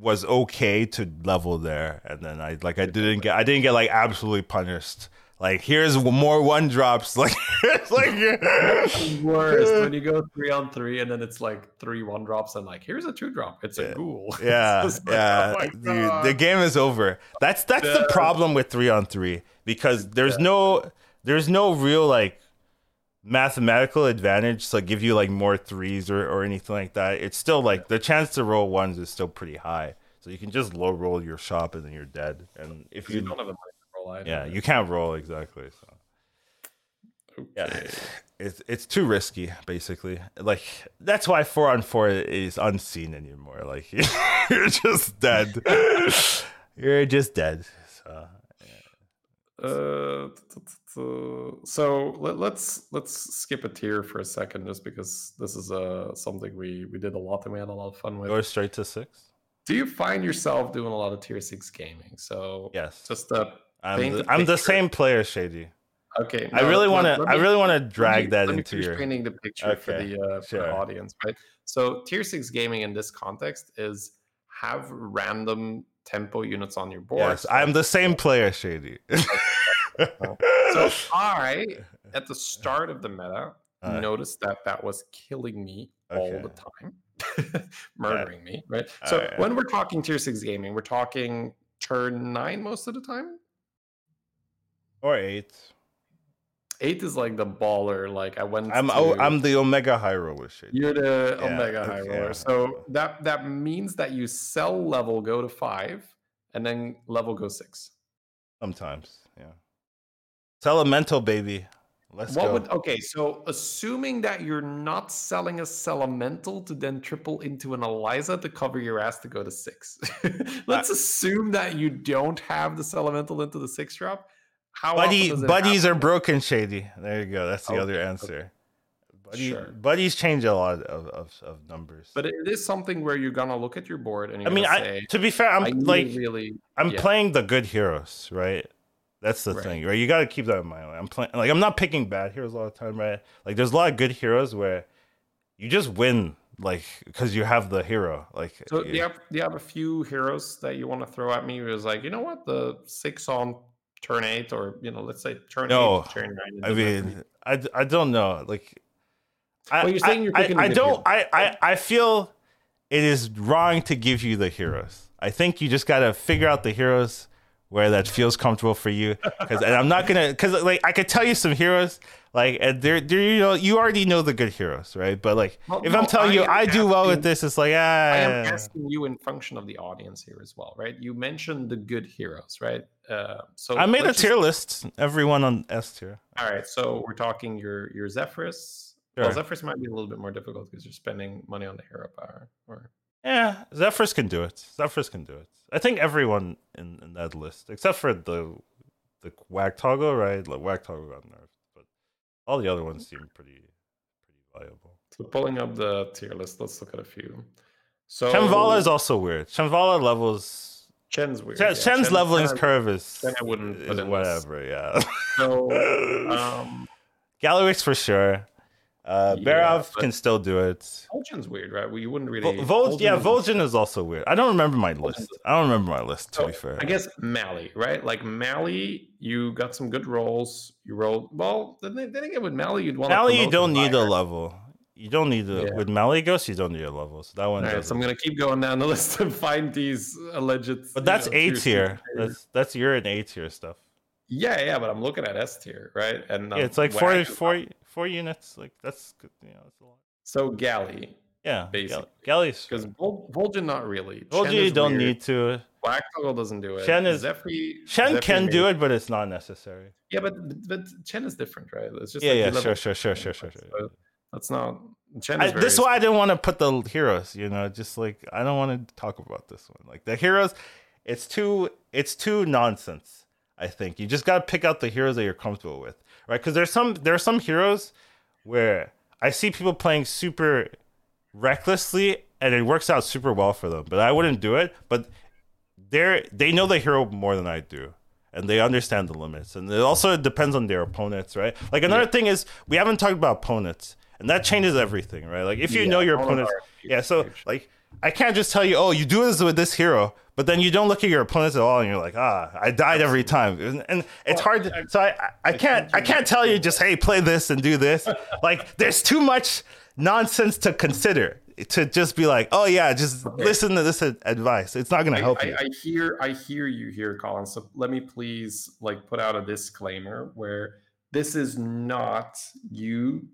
was okay to level there and then i like i didn't get i didn't get like absolutely punished like here's more one drops like it's like worst when you go three on three and then it's like three one drops and like here's a two drop. It's a Yeah. ghoul. It's yeah like, oh my dude, the game is over that's that's the problem with three on three because there's no there's no real like mathematical advantage to give you like more threes or, or anything like that. It's still like the chance to roll ones is still pretty high. So you can just low roll your shop and then you're dead. And if you you don't have to roll either. yeah you can't roll exactly so. Yeah it's it's too risky basically. Like that's why four on four is unseen anymore. Like you're just dead. You're just dead so Uh, so let, let's let's skip a tier for a second, just because this is uh something we we did a lot and we had a lot of fun with. go straight to six Do you find yourself doing a lot of tier six gaming? So yes just uh i'm the, i'm the same player shady okay. i really want to i really want to let me- drag that into your painting the picture for the uh, for the audience, right? So tier six gaming in this context is have random tempo units on your board. yes i'm the same player shady So I, at the start of the meta, Uh, noticed that that was killing me all the time, murdering me. Right. So when we're talking tier six gaming, we're talking turn nine most of the time. or eight Eight is like the baller. Like I went. i'm to, oh i'm the omega high roller shady You're the Yeah, omega high roller. yeah. So that that means that you sell level go to five, and then level go six. sometimes yeah it's elemental baby let's what go would okay? So assuming that you're not selling a Elemental to then triple into an Eliza to cover your ass to go to six. Let's assume that you don't have this Elemental into the six drop. How Buddy, often does it buddies are broken, Shady. There you go. That's the Okay, other okay. answer. Buddy, Sure. Buddies change a lot of, of, of numbers. But it is something where you're gonna look at your board and I mean, I, say, to be fair, I'm like really. I'm yeah. playing the good heroes, right? That's the Right. thing, right? You got to keep that in mind. I'm playing like I'm not picking bad heroes all the time, right? Like there's a lot of good heroes where you just win, like because you have the hero. Like So do you- have do you have a few heroes that you want to throw at me? It was like, you know what, the six on turn eight, or you know, let's say turn No, eight, to turn nine. I to mean, I, I don't know. Like, I, Well, you're saying I, you're I, picking a I good don't. I, I, I feel it is wrong to give you the heroes. I think you just gotta figure out the heroes where that feels comfortable for you. Because and I'm not gonna because like I could tell you some heroes like and they're, they're you know you already know the good heroes, right? But like Well, if no, I'm telling I you I do well with this, it's like ah. I am asking you in function of the audience here as well, right? You mentioned the good heroes, right? Uh, so I made a tier just- list. Everyone on S tier. All right, so we're talking your your Zephyrus. Well, Zephyrus might be a little bit more difficult because you're spending money on the hero power. Or Yeah, Zephrys can do it. Zephrys can do it. I think everyone in that list, except for the the Toggle, right? Like Toggle got nerfed, but all the other ones seem pretty pretty viable. so pulling up the tier list, let's look at a few. So Chenvaala is also weird. Chenvaala levels. Chen's weird. Yeah. Chen's Chen- leveling Chen curve is, Chen I wouldn't is in this. whatever. Yeah. So um, Gallywix for sure. Uh, Yeah, Barov can still do it. Vol'jin's weird, right? Well, you wouldn't really. Vol- yeah, is- Vol'jin is also weird. I don't remember my list. I don't remember my list to So, be fair. I guess Mally, right? Like Mally, you got some good rolls. You rolled well. Then, then again, with Mally, you'd want Mally, you don't need a level. You don't need a Yeah. with Mally Ghost. You don't need a level. So that one. All right, so. I'm gonna keep going down the list and find these alleged. but that's A tier. That's that's your and A tier stuff. Yeah, yeah, but I'm looking at S tier, right? And Yeah, um, it's like when four I- four units. Like that's. You know, that's a lot. So Galley, Yeah, Basically. Galley's. because Vol- Vol'jin not really. Vol'jin you don't weird. need to. Black Toggle doesn't do it. Chen is- Zephyr, Chen Zephyr can do it, but it's not necessary. Yeah, but but Chen is different, right? It's just Yeah, like yeah, sure, sure, sure, sure, sure, sure. That's not Chen I, this is why I didn't want to put the heroes. You know, just like I don't want to talk about this one. Like the heroes, it's too it's too nonsense. I think you just got to pick out the heroes that you're comfortable with, right? Because there's some there are some heroes where I see people playing super recklessly and it works out super well for them, but I wouldn't do it. But they're they know the hero more than I do. And they understand the limits, and it also depends on their opponents, right? Like another thing is we haven't talked about opponents, and that changes everything, right? Like if you Yeah, know your opponents, yeah. So like I can't just tell you, oh, you do this with this hero, but then you don't look at your opponents at all, and you're like, ah, I died every time, and, it's hard. To, so I, I, can't, I can't tell you just, hey, play this and do this. like, there's too much nonsense to consider to just be like, oh yeah, just listen to this advice. It's not gonna help I, you. I hear I hear you here, Colin. So let me please like put out a disclaimer where this is not you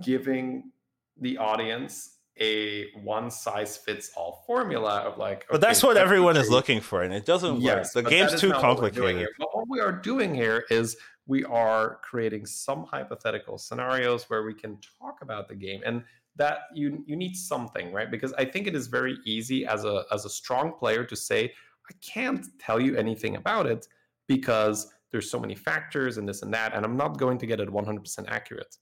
giving the audience a one size fits all formula of like but that's what everyone is looking for, and it doesn't Yes, work. The game's too what complicated. But what we are doing here is we are creating some hypothetical scenarios where we can talk about the game and that you you need something right because i think it is very easy as a as a strong player to say i can't tell you anything about it because there's so many factors and this and that and i'm not going to get it 100% accurate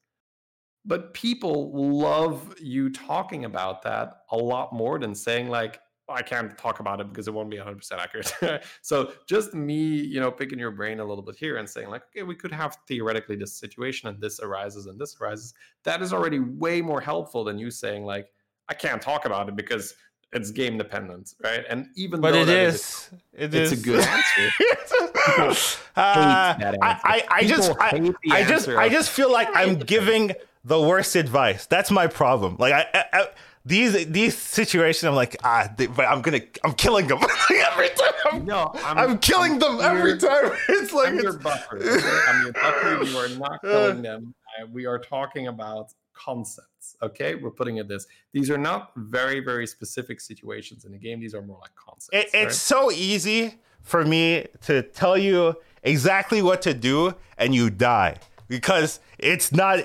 but people love you talking about that a lot more than saying like I can't talk about it because it won't be 100% accurate. so just me, you know, picking your brain a little bit here and saying like, okay, we could have theoretically this situation and this arises and this arises. That is already way more helpful than you saying like, I can't talk about it because it's game dependent, right? And even But though it that is, it it's is a good answer. uh, that I, answer. I, I just, I, hate the I just, I just feel like I'm giving the worst advice. That's my problem. Like I, I, I these these situations, I'm like, ah, they, but I'm gonna, I'm killing them every time. I'm, No, I'm, I'm killing them every time. It's like I'm your buffer. Okay? I'm your buffer. You are not killing them. Uh, we are talking about concepts. Okay, we're putting it this. These are not very, very specific situations in the game. These are more like concepts. it, it's so easy for me to tell you exactly what to do and you die because it's not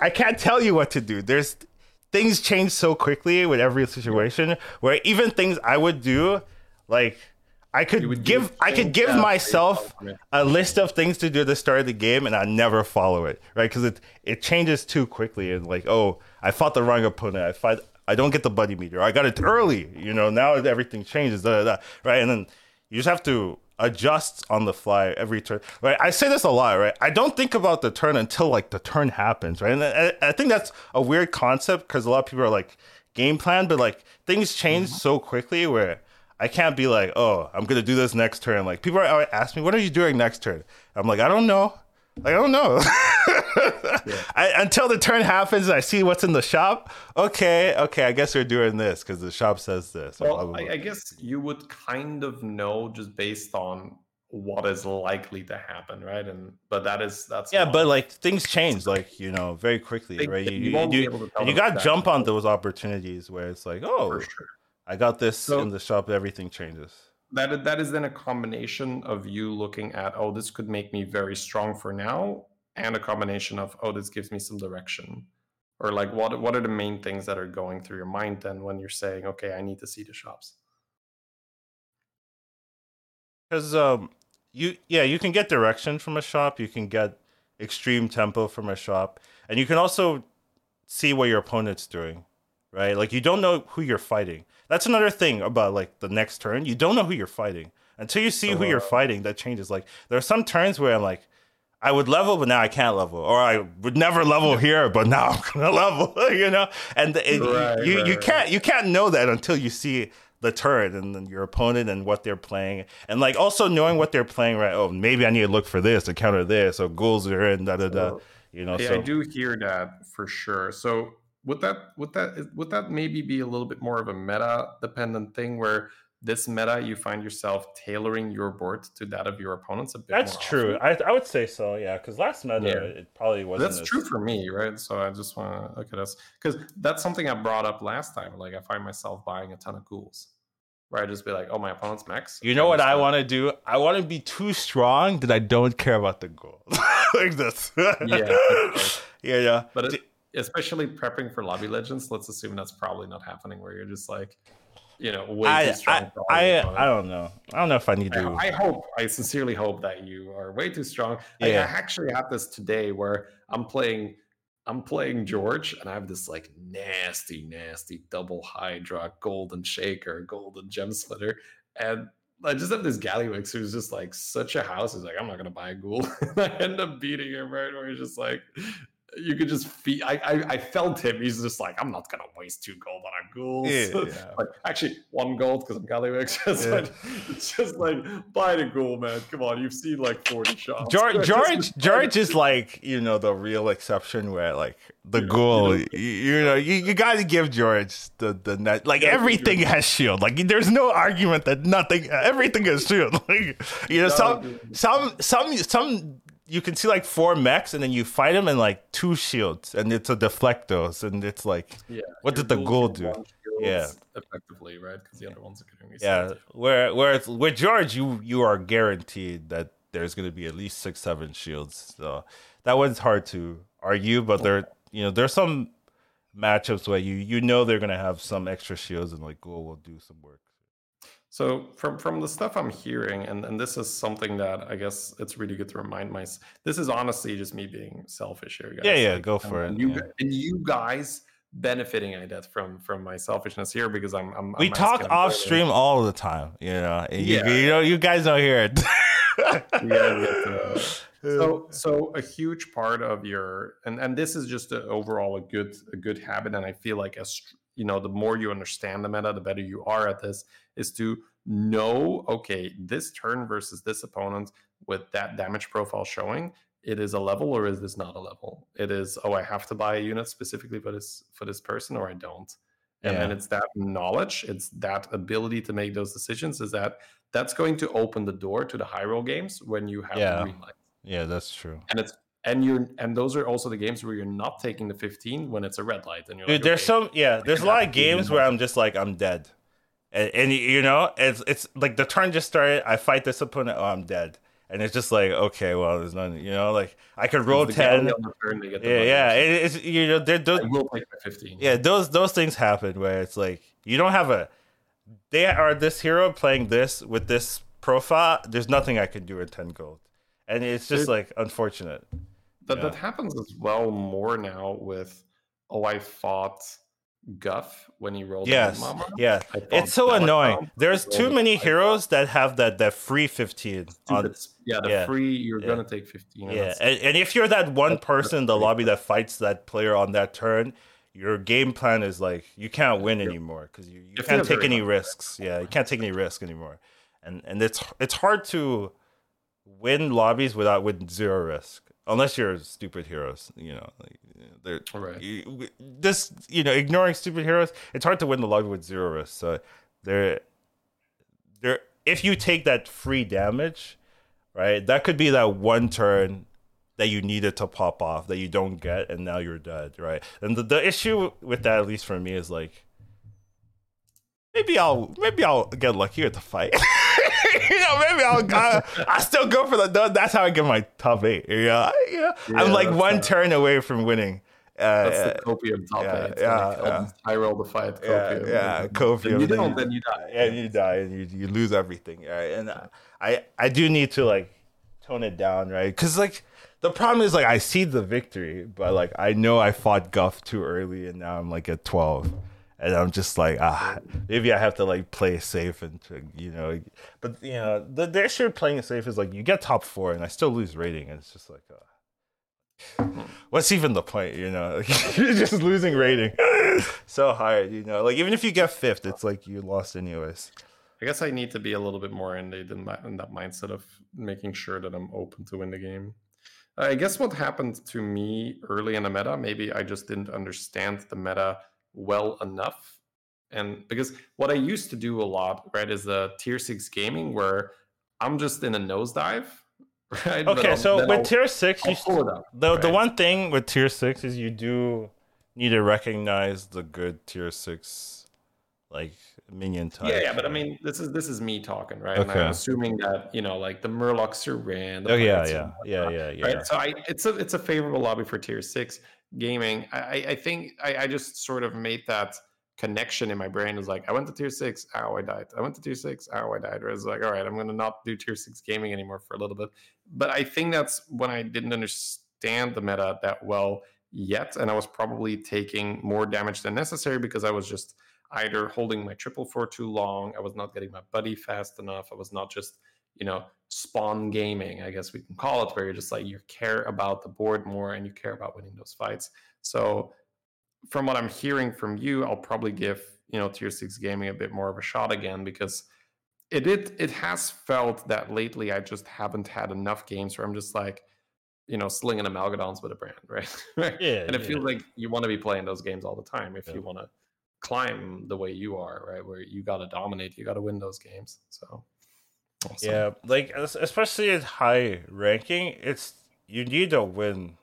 I can't tell you what to do. There's things change so quickly with every situation where even things I would do like I could give I could give myself a list of things to do at the start of the game and I never follow it, right? Because it it changes too quickly and like, oh, I fought the wrong opponent. I fight I don't get the buddy meter. I got it early, you know. Now everything changes, da, da, da, right? And then you just have to adjust on the fly every turn, right? I say this a lot, right? I don't think about the turn until like the turn happens, right? And I, I think that's a weird concept because a lot of people are like game plan, but like things change mm-hmm. so quickly where I can't be like, oh, I'm gonna do this next turn. Like people are always ask me, what are you doing next turn? I'm like, I don't know. Like, I don't know. I, until the turn happens I see what's in the shop. Okay, okay, I guess we're doing this because the shop says this. Well, blah, I, blah. I guess you would kind of know just based on what is likely to happen, right? And but that is that's yeah, but like things change, like you know, very quickly, They- right? You, you you, won't you- able to tell and you got to jump on those opportunities where it's like, oh, sure. I got this So- in the shop. Everything changes. That that is then a combination of you looking at oh this could make me very strong for now and a combination of oh this gives me some direction or like what what are the main things that are going through your mind then when you're saying okay i need to see the shops Because um, you yeah, you can get direction from a shop. You can get extreme tempo from a shop, and you can also see what your opponent's doing, right? Like you don't know who you're fighting. That's another thing about like the next turn. You don't know who you're fighting until you see So, who you're uh, fighting. That changes. Like there are some turns where I'm like, I would level, but now I can't level, or I would never level here, but now I'm gonna level. You know, and it, Right, you right, you can't you can't know that until you see the turn and then your opponent and what they're playing, and like also knowing what they're playing. Right? Oh, maybe I need to look for this to counter this, or goals are in da da da. You know, Yeah, so I do hear that for sure. So would that would that would that maybe be a little bit more of a meta dependent thing where this meta you find yourself tailoring your board to that of your opponents a bit that's more true. I I would say so. Yeah, because last meta Yeah. it probably wasn't. That's as- true for me, right? So I just want to look at us because that's something I brought up last time. Like I find myself buying a ton of ghouls, where I just be like, "Oh, my opponent's max." You know what I want to do? I want to be too strong that I don't care about the goal. like this. Yeah, yeah, yeah. but it, especially prepping for lobby legends, let's assume that's probably not happening. Where you're just like, you know, way I, too strong. I, I. I don't know. I don't know if I need to. I, hope, I sincerely hope that you are way too strong. I, I actually had this today where I'm playing, I'm playing George, and I have this like nasty, nasty double Hydra, golden shaker, golden gem splitter, and I just have this Gallywix who's just like such a house. He's like, I'm not gonna buy a ghoul. I end up beating him right where he's just like. You could just feel. I, I I felt him. He's just like, I'm not gonna waste two gold on a ghoul. Yeah, yeah. Like actually one gold because I'm Gallywix. Just Yeah. like, it's just like buy the ghoul, man. Come on, you've seen like 40 shots. George, George, George is like you know the real exception where like the You know, you You, you know, you, you got to give George the the net. Like everything has shield. Like there's no argument that nothing, everything has shield. Like you know, some some some some you can see like four mechs and then you fight them and like two shields and it's a deflect those and it's like Yeah. What did the ghoul do? Yeah. Effectively, right? Because the other ones are getting reset. yeah. Where whereas with George, you you are guaranteed that there's going to be at least six seven shields. So that one's hard to argue, but there you know there's some matchups where you you know they're going to have some extra shields and like Ghoul will do some work. So from from the stuff I'm hearing, and and this is something that I guess it's really good to remind myself. This is honestly just me being selfish here, guys. Yeah, yeah, Like, go and- for it, And you yeah. and you guys benefiting, I guess, from from my selfishness here because I'm. I'm We I'm talk off stream all the time, you know. and You, Yeah. you know, you guys don't hear it. We gotta so so a huge part of your and and this is just a, overall a good a good habit and i feel like as you know the more you understand the meta the better you are at this is to know okay this turn versus this opponent with that damage profile showing it is a level or is this not a level it is oh i have to buy a unit specifically for this for this person or i don't and Yeah. then it's that knowledge it's that ability to make those decisions is that that's going to open the door to the high roll games when you have Yeah. green light yeah, that's true. and it's and you're and those are also the games where you're not taking the 15 when it's a red light and you're Dude, like, there's okay, some yeah. There's a lot of games where I'm just like I'm dead, and, and you know it's it's like the turn just started. I fight this opponent. Oh, I'm dead, and it's just like okay, well, there's nothing. You know, like I could roll ten. turn, they get the Yeah, money. yeah. It, it's you know there those I will take my 15 yeah those those things happen where it's like you don't have a they are this hero playing this with this profile. There's nothing I can do with ten gold, and it's just Dude. like unfortunate. that, yeah. that happens as well more now with oh i fought guff when he rolled Yes, Mama. yeah. It's so annoying. There's too many heroes that have that that free fifteen on yeah the yeah, free you're yeah. gonna take 15 Yeah, and, and if you're that one person in the lobby that fights that player on that turn, your game plan is like you can't win anymore because you, you can't take any risks. Yeah, you can't take any risk anymore, and and it's it's hard to win lobbies without with zero risk unless you're stupid heroes. You know, like they're Right. you, this you know ignoring stupid heroes. It's hard to win the lobby with zero risk. So there, there if you take that free damage, right? That could be that one turn that you needed to pop off that you don't get, and now you're dead, right? And the, the issue with that, at least for me, is like maybe I'll maybe I'll get lucky at the fight. know, maybe I'll I, I still go for the. That's how I get my top eight. You know, you know, I'm like one not- turn away from winning. Uh, that's the copium top yeah, eight yeah, like, yeah. i roll the fight yeah, copium yeah, and Kofi. then you don't then you die and you die and you, you lose everything right and I- i i do need to like tone it down right because like the problem is like i see the victory but like i know i fought guff too early and now i'm like at 12 and I'm just like, ah, maybe I have to like play safe and you know, but you know, the, the issue of playing safe is like you get top four and I still lose rating, and it's just like, uh, what's even the point? You know, you're just losing rating so hard. You know, like even if you get fifth, it's like you lost anyways. I guess I need to be a little bit more in, the, in, that, in that mindset of making sure that I'm open to win the game. I guess what happened to me early in the meta, maybe I just didn't understand the meta well enough. And because what I used to do a lot, right, is the tier six gaming where I'm just in a nosedive. Right? Okay, so with I'll, tier 6 you st- up, the right? the one thing with tier six is you do need to recognize the good tier six like minion type. Yeah, yeah, but I mean, this is this is me talking, right? Okay. And I'm assuming that you know, like the Murlocs are ran. Oh yeah, yeah, yeah, yeah, yeah. Right? So I, it's a it's a favorable lobby for tier six gaming. I I think I, I just sort of made that connection in my brain is like I went to tier six, ow, I died. I went to tier six, ow, I died. Or it's like, all right, I'm gonna not do tier six gaming anymore for a little bit. But I think that's when I didn't understand the meta that well yet, and I was probably taking more damage than necessary because I was just either holding my triple for too long, I was not getting my buddy fast enough, I was not just, you know, spawn gaming, I guess we can call it, where you're just like you care about the board more and you care about winning those fights. So from what I'm hearing from you, I'll probably give, you know, tier six gaming a bit more of a shot again because it it it has felt that lately I just haven't had enough games where I'm just like, you know, slinging amalgadons with a brand, right? Yeah. and it yeah. feels like you want to be playing those games all the time if yeah. you want to climb the way you are, right? Where you got to dominate, you got to win those games. So, awesome. yeah, like especially at high ranking, it's you need to win.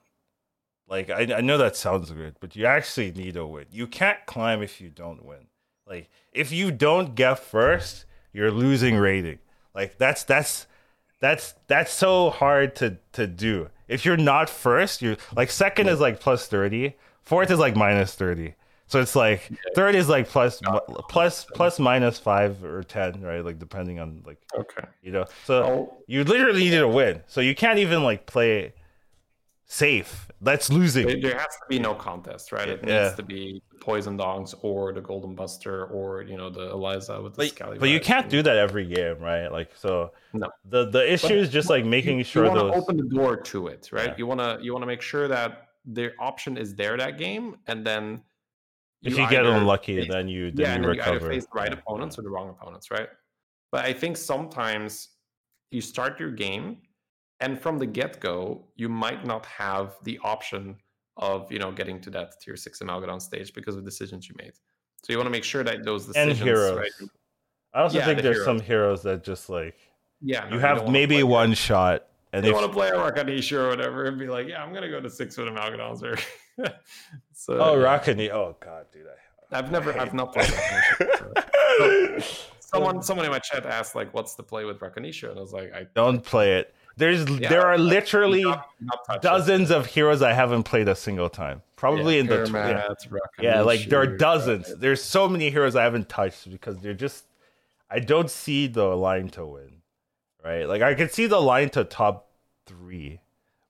Like I, I know that sounds good, but you actually need to win. You can't climb if you don't win. Like if you don't get first, you're losing rating. Like that's that's that's that's so hard to to do. If you're not first, you're like second is like plus 30, fourth is like minus 30. So it's like third is like plus plus plus minus five or ten, right? Like depending on like okay, you know. So oh. you literally need to win. So you can't even like play safe. That's losing. There has to be no contest, right? It yeah. needs to be Poison Dongs or the Golden Buster or you know the Eliza with the But, but you can't do that every game, right? Like so. No. The the issue but, is just like making you, sure you to open the door to it, right? Yeah. You wanna you wanna make sure that the option is there that game, and then if you, get unlucky, face, then you then yeah, you and recover. You either face the right opponents or the wrong opponents, right? But I think sometimes you start your game, and from the get go, you might not have the option of you know getting to that tier six Amalgadon stage because of decisions you made. So you want to make sure that those decisions. And heroes. Right? I also yeah, think the there's heroes. some heroes that just like yeah, no, you have maybe one shot. And they want to play a Rakanishu or whatever and be like, yeah, I'm gonna go to six with Amalgadons or so oh, yeah. Rockany. Oh God, dude, I, I've never, I've not played Rakanishu. so, someone, someone in my chat asked like, "What's the play with Rakanishu?" And I was like, "I don't play it." There's, yeah, there are literally not, not dozens it. of heroes I haven't played a single time. Probably yeah, in the yeah, yeah, like there are dozens. There's so many heroes I haven't touched because they're just. I don't see the line to win, right? Like I can see the line to top three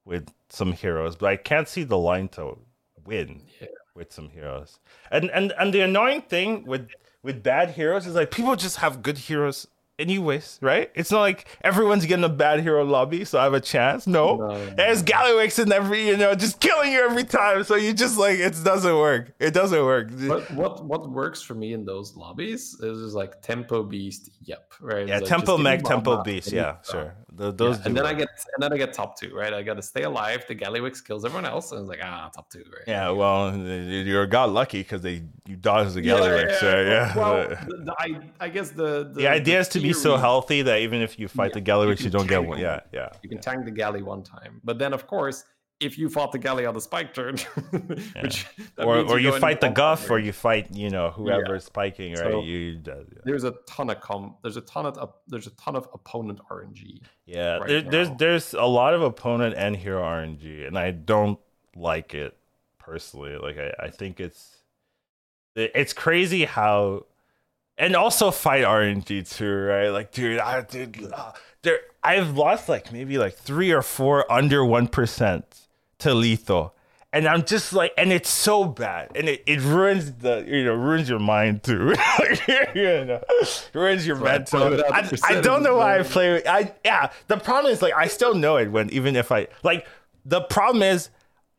with some heroes, but I can't see the line to win yeah. with some heroes. And and and the annoying thing with with bad heroes is like people just have good heroes anyways, right? It's not like everyone's getting a bad hero lobby, so I have a chance. No, no there's Gallywix in every, you know, just killing you every time. So you just like it doesn't work. It doesn't work. But what what works for me in those lobbies is just like tempo beast. Yep, right. Yeah, like tempo mech, tempo beast. Yeah, sure. The, those yeah, and then work. I get and then I get top two, right? I got to stay alive. The Gallywix kills everyone else, and it's like ah, top two, right? Yeah, well, you're got lucky because they you dodge the Gallywix, yeah, yeah. right? Yeah. Well, the, the, I I guess the the, the idea is to be so healthy that even if you fight yeah, the Gallywix, you, you don't get one. Yeah, yeah. You can tank the galley one time, but then of course if you fought the galley on the spike turn, which or or you, you fight the guff, or you fight you know whoever's spiking, right? So you, there's a ton of com, there's a ton of uh, there's a ton of opponent RNG. Yeah, right there, there's there's a lot of opponent and hero RNG, and I don't like it personally. Like I, I think it's it's crazy how and also fight RNG too, right? Like, dude, I did. Uh, there, I've lost like maybe like three or four under one percent to lethal, and I'm just like, and it's so bad, and it, it ruins the you know ruins your mind too, you know, ruins your mental. I, I don't know why I play. With, I yeah. The problem is like I still know it when even if I like the problem is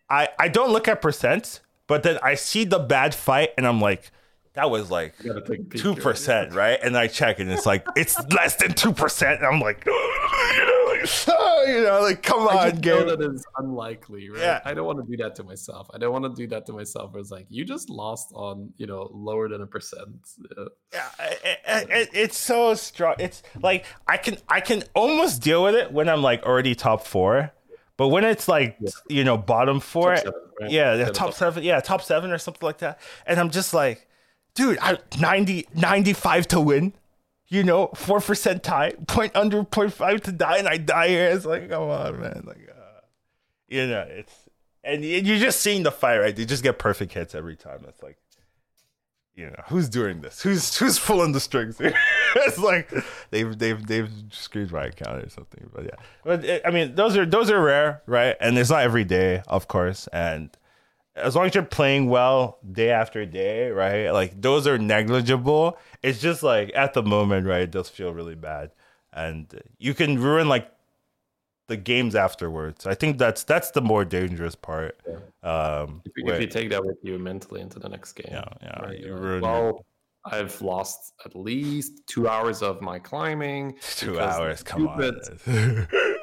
I I don't look at percents, but then I see the bad fight and I'm like. That was like two percent, right? And I check, and it's like it's less than two percent. And I'm like, you know, like, oh, you know, like come I on, game. know that is unlikely, right? Yeah. I don't want to do that to myself. I don't want to do that to myself. It's like you just lost on, you know, lower than a percent. Yeah. Yeah, it, it, it- it's so strong. It's like I can I can almost deal with it when I'm like already top four, but when it's like you know bottom four, seven, right? yeah, Yeah, top top- seven, yeah, top seven or something like that, and I'm just like, dude, I 90, 95 to win. You know, four percent tie, point under, point five to die, and I die here. It's like, come on, man. Like, uh, you know, it's and you're just seeing the fight, right? They just get perfect hits every time. It's like, you know, who's doing this? Who's who's pulling the strings here? it's like they've they've they've screwed my account or something. But yeah, but it, I mean, those are those are rare, right? And it's not every day, of course. And as long as you're playing well day after day, right? Like those are negligible. It's just like at the moment, right? It does feel really bad, and you can ruin like the games afterwards. I think that's that's the more dangerous part. Um, If, you- where- if you take that with you mentally into the next game. yeah, yeah, right, you ruin well, I've lost at least two hours of my climbing. two hours. Come stupid- on.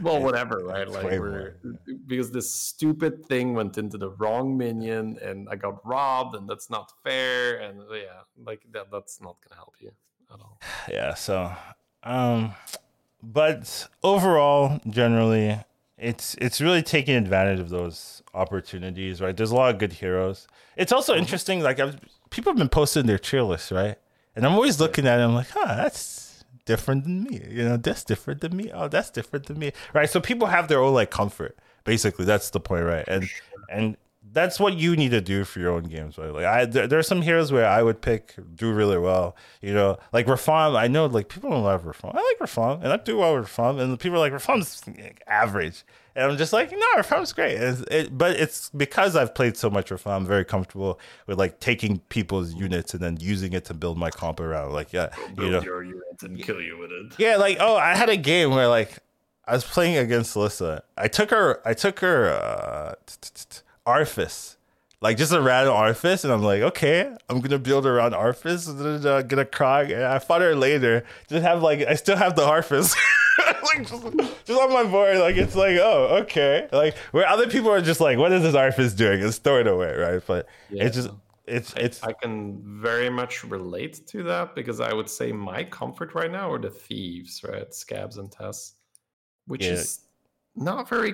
Well, whatever, right? Like we're because this stupid thing went into the wrong minion, and I got robbed, and that's not fair. And yeah, like that, that's not gonna help you at all. yeah so um but overall generally it's it's really taking advantage of those opportunities right? There's a lot of good heroes. It's also mm-hmm. interesting like I've, people have been posting their tier lists right? And i'm always looking at i'm like huh that's different than me you know that's different than me oh that's different than me right? So people have their own like comfort basically that's the point right? And and that's what you need to do for your own games, right? Like I, there, there are some heroes where I would pick do really well, you know, like Rafaam. I know like people don't love Rafaam. I like Rafaam, and I do well with Rafaam, and the people are like Rafaam's average, and I'm just like, no, Rafaam's great. It's, it, but it's because I've played so much Rafaam, I'm very comfortable with like taking people's units and then using it to build my comp around. Like yeah, you know, your unit and kill you with it. yeah, like oh, I had a game where like I was playing against Alyssa. I took her, I took her uh, t- t- t- Arthas, like just a random and I'm like, okay, I'm gonna build around then uh, get a Krog. And I fought her later. Just have like I still have the Arthas. like just, just on my board, like it's like, oh, okay. Like where other people are just like, what is this Arthas doing? It's throw it away, right? But it's just it's it's I can very much relate to that because I would say my comfort right now are the thieves, right? Scabbs and tests. which Yeah. is not very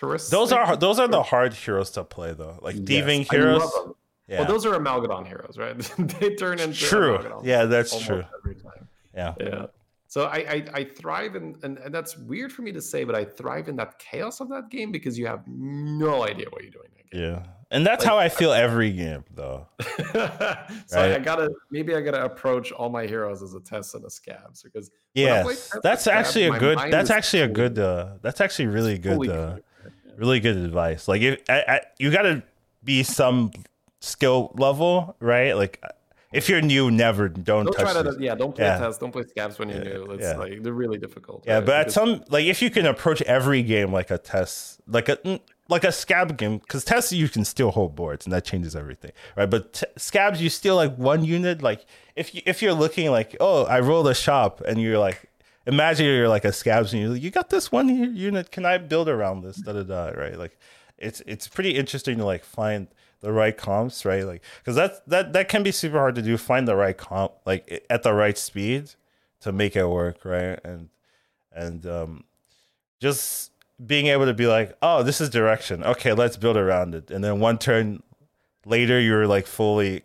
characteristic. those are those are the hard heroes to play though. Like Yes, thieving I love heroes. them. Yeah. Well, those are Amalgadon heroes, right? they turn into True. Amalgadons Yeah, that's true. Every time. Yeah. Yeah. So I, I I thrive in and, and that's weird for me to say, but I thrive in that chaos of that game because you have no idea what you're doing that game. Yeah. And that's how I feel every game though. so I gotta maybe I gotta approach all my heroes as a Tess and a Scabbs because when I play Yes. Tess and That's actually a good that's actually a good uh that's actually really good uh. Yeah. Really good advice. Like if I, I, you got to be some skill level, right? Like if you're new, never don't, Don't touch try to yeah. Don't play Yeah. Tess. Don't play Scabbs when you're Yeah, new. It's yeah. like they're really difficult. Yeah, right? but at some like if you can approach every game like a Tess, like a like a scab game, because tests you can still hold boards and that changes everything, right? But t- Scabbs you steal like one unit. Like if you if you're looking like oh I rolled a shop and you're like imagine you're like a Scabbs and you you got this one unit. Can I build around this? Da da da. Right? Like it's it's pretty interesting to like find the right comps, right? Like because that that that can be super hard to do. Find the right comp like at the right speed to make it work, right? And and um, just being able to be like, oh, this is direction. Okay, let's build around it. And then one turn later, you're like fully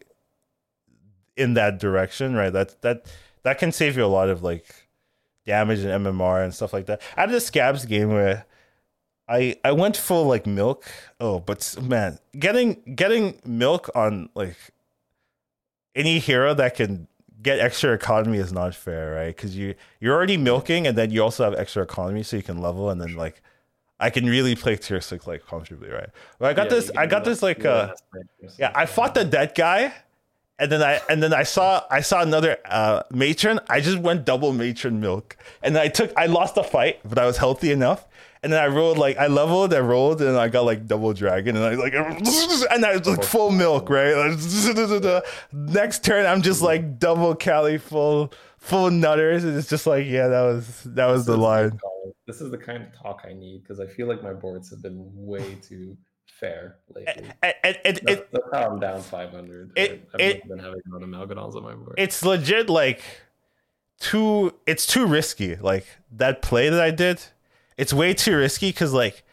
in that direction, right? That that that can save you a lot of like damage and MMR and stuff like that. I had this Scabbs game where I I went full like milk. Oh, but man, getting getting milk on like any hero that can get extra economy is not fair, right? Because you you're already milking, and then you also have extra economy, so you can level, and then like I can really play tier six like comfortably, right? But I got Yeah, this. I got this like uh, yeah. I fought the dead guy, and then I and then I saw I saw another uh matron. I just went double matron milk, and I took I lost the fight, but I was healthy enough. And then I rolled like I leveled, I rolled, and I got like double dragon, and I like and I was like full milk, right? Next turn, I'm just like double Cali full full nutters, and it's just like yeah, that was that was the This is line. This is the kind of talk I need because I feel like my boards have been way too fair lately. That's, that's how I'm down 500. It- I've been having a lot of Malgadons on my board. it's legit like too it's too risky like that play that i did it's way too risky because like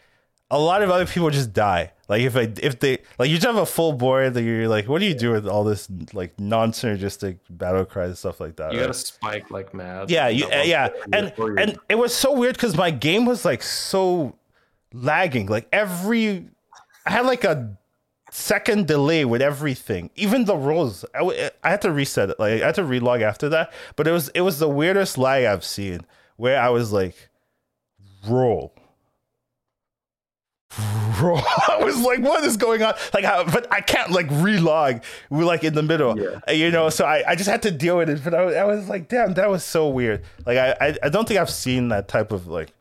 a lot of other people just die like if i if they like you just have a full board that you're like what do you do with all this like non-synergistic battle cries and stuff like that you right? gotta spike like mad. yeah you, one yeah and and it was so weird because my game was like so lagging like every i had like a second delay with everything even the rolls I, w- I had to reset it like i had to relog after that but it was it was the weirdest lag i've seen where i was like roll. Roll. I was like what is going on? Like how, but i can't like relog we're like in the middle Yeah. uh, you know so I, I just had to deal with it but I, was- I was like damn that was so weird. Like I, I i don't think i've seen that type of like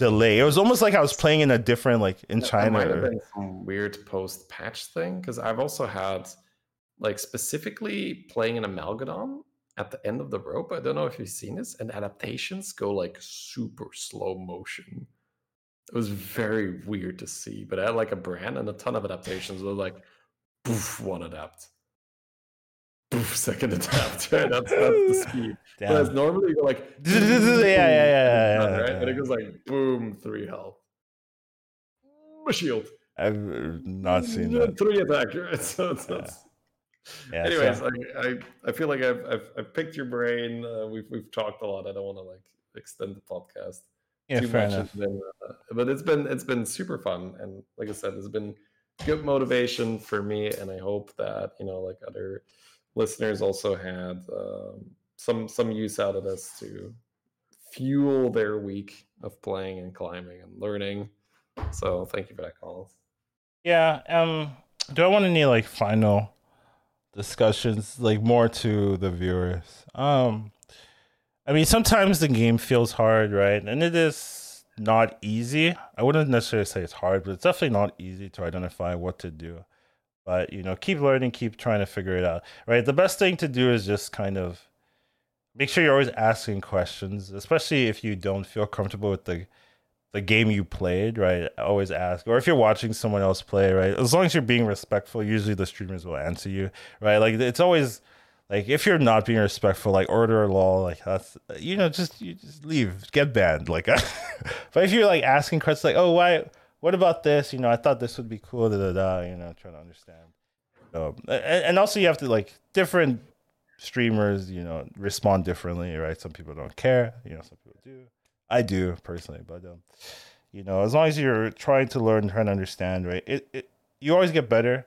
delay it was almost like i was playing in a different like in china might have been some weird post patch thing because I've also had like specifically playing in amalgadon at the end of the rope. I don't know if you've seen this, and adaptations go like super slow motion. It was very weird to see, but I had like a brand and a ton of adaptations. Were like, poof, one adapt, poof, second adapt. Right? That's that's the speed. Damn. Whereas normally you go like, Yeah, yeah, yeah, yeah, yeah, done, yeah, right? And it goes like, boom, three health, a shield. I've not seen that. Three attack, right? So it's, Yeah. Yeah, anyways, so- I, I I feel like I've I've, I've picked your brain. Uh, we've we've talked a lot. I don't want to like extend the podcast yeah, too fair much. enough. Been, uh, but it's been it's been super fun, and like I said, it's been good motivation for me, and I hope that you know like other listeners also had um, some some use out of this to fuel their week of playing and climbing and learning. So thank you for that, Collins. Yeah. Um. Do I want any like final discussions, like more to the viewers? Um. I mean, sometimes the game feels hard, right? And it is not easy. I wouldn't necessarily say it's hard, but it's definitely not easy to identify what to do. But you know, keep learning, keep trying to figure it out. Right. The best thing to do is just kind of make sure you're always asking questions, especially if you don't feel comfortable with the the game you played, right? Always ask. Or if you're watching someone else play, right? As long as you're being respectful, usually the streamers will answer you, right? Like it's always like if you're not being respectful, like order a law, like that's you know, just you just leave, get banned. Like but if you're like asking questions like, oh why what about this? You know, I thought this would be cool, da da da, you know, trying to understand. And, and also you have to like different streamers, you know, respond differently, right? Some people don't care, you know, some people do. I do personally, but um, you know, as long as you're trying to learn, trying to understand, right? It, it you always get better.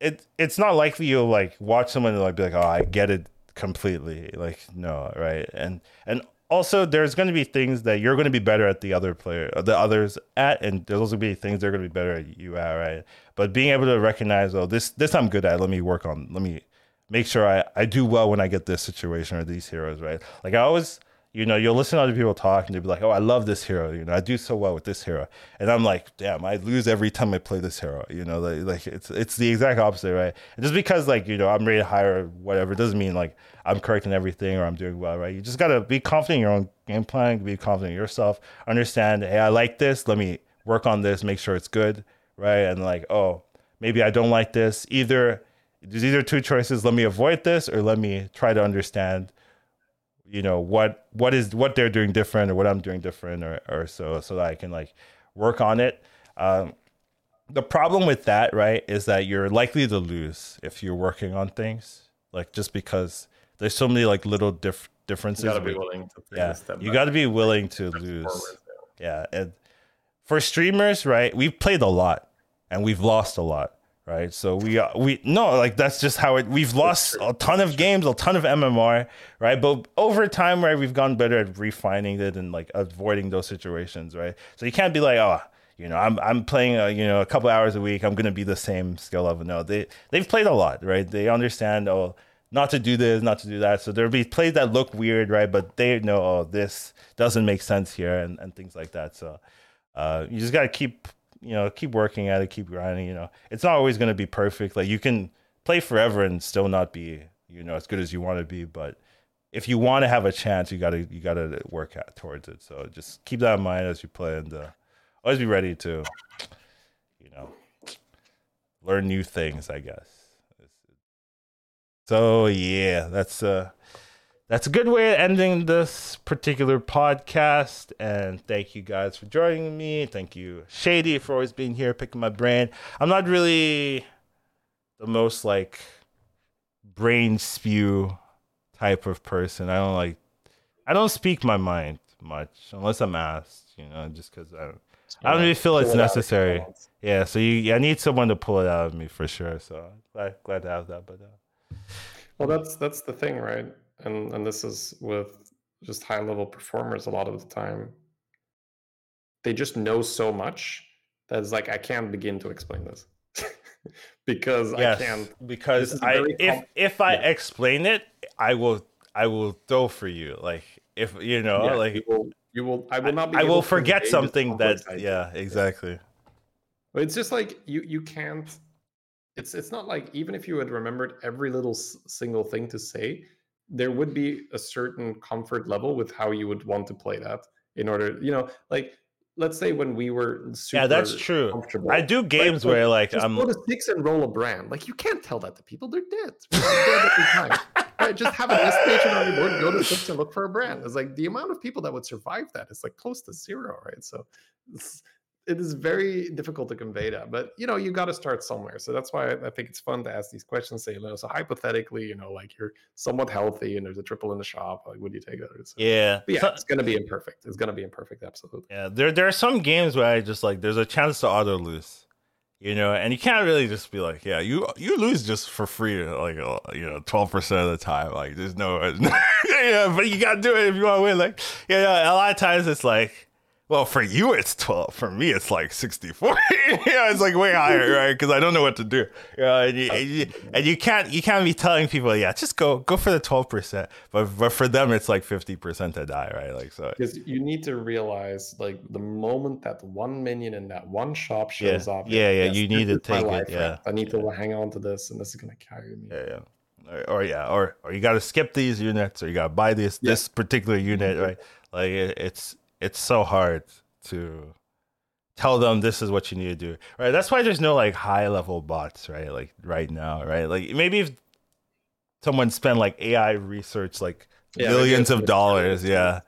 It it's not likely you'll like watch someone and like be like, oh, I get it completely. Like no, right? And and also there's going to be things that you're going to be better at the other player, the others at, and there's also be things they're going to be better at you at, right? But being able to recognize, oh, this this I'm good at. Let me work on. Let me make sure I I do well when I get this situation or these heroes, right? Like I always you know, you'll listen to other people talk and they'll be like, oh, I love this hero. You know, I do so well with this hero. And I'm like, damn, I lose every time I play this hero. You know, like, like it's it's the exact opposite, right? And just because like, you know, I'm ready higher or whatever doesn't mean like I'm correct in everything or I'm doing well, right? You just gotta be confident in your own game plan, be confident in yourself, understand, hey, I like this, let me work on this, make sure it's good, right? And like, oh, maybe I don't like this. Either there's either two choices, let me avoid this or let me try to understand you know what what is what they're doing different or what I'm doing different or or so so that I can like work on it. Um, the problem with that, right, is that you're likely to lose if you're working on things like just because there's so many like little diff- differences. You gotta be willing to yeah, you got to be willing to lose. forward, Yeah, and for streamers, right, we've played a lot and we've lost a lot, right? So we uh, we no like that's just how it. We've lost a ton of games, a ton of MMR, right? But over time, right, we've gotten better at refining it and like avoiding those situations, right? So you can't be like, oh, you know, I'm I'm playing a, you know a couple hours a week. I'm gonna be the same skill level. No, they they've played a lot, right? They understand oh not to do this, not to do that. So there'll be plays that look weird, right? But they know oh this doesn't make sense here and, and things like that. So uh, you just gotta keep you know keep working at it, keep grinding. You know, it's not always gonna be perfect. Like you can play forever and still not be you know as good as you want to be, but if you want to have a chance, you gotta you gotta work at, towards it. So just keep that in mind as you play and. Uh, always be ready to, you know, learn new things. I guess. So yeah, that's uh that's a good way of ending this particular podcast. And thank you guys for joining me. Thank you, Shady, for always being here, picking my brain. I'm not really the most like brain spew type of person. I don't like I don't speak my mind much unless I'm asked, you know, just because I don't I don't really feel it's necessary. Yeah, so you, I need someone to pull it out of me for sure. So glad, glad to have that. But uh... well, that's that's the thing, right? And and this is with just high level performers a lot of the time. They just know so much that it's like I can't begin to explain this because yes, I can't. Because I if if I yeah. explain it, I will I will throw for you. Like if you know, yeah, like you will. I will not be. I will forget something that. Yeah, exactly. It's just like you. You can't. It's. It's not like even if you had remembered every little s- single thing to say, there would be a certain comfort level with how you would want to play that in order. You know, like let's say when we were yeah that's true i do games like, where like i'm go to six and roll a brand like you can't tell that to people they're dead, they're dead right? Just have an estimation on your board, go to Swift and look for a brand. It's like the amount of people that would survive that is like close to zero, right? So it is very difficult to convey that. But you know, you got to start somewhere. So that's why I think it's fun to ask these questions. Say, you know, so hypothetically, you know, like you're somewhat healthy and there's a triple in the shop. Like, would you take that? So, yeah, yeah, so, it's gonna be imperfect. It's gonna be imperfect, absolutely. Yeah, there there are some games where I just like there's a chance to auto lose you know and you can't really just be like yeah you you lose just for free like uh, you know 12% of the time like there's no yeah but you gotta do it if you want to win like you know a lot of times it's like well, for you it's twelve. For me, it's like 64. yeah, it's like way higher, right? Because I don't know what to do. Yeah, and you, and you, and you can't you can't be telling people, yeah, just go go for the twelve percent. But but for them, it's like fifty percent to die, right? Like so. Because you need to realize, like, the moment that one minion in that one shop shows yeah. up, yeah, yeah, yes, you need to take it. Yeah, I need yeah. to hang on to this, and this is gonna carry me. Yeah, yeah. Or, or yeah, or or you got to skip these units, or you got to buy this yeah. this particular unit, mm-hmm. right? Like it, it's it's so hard to tell them this is what you need to do right? That's why there's no like high level bots right? Like right now right? Like maybe if someone spent like ai research like yeah, millions of dollars yeah.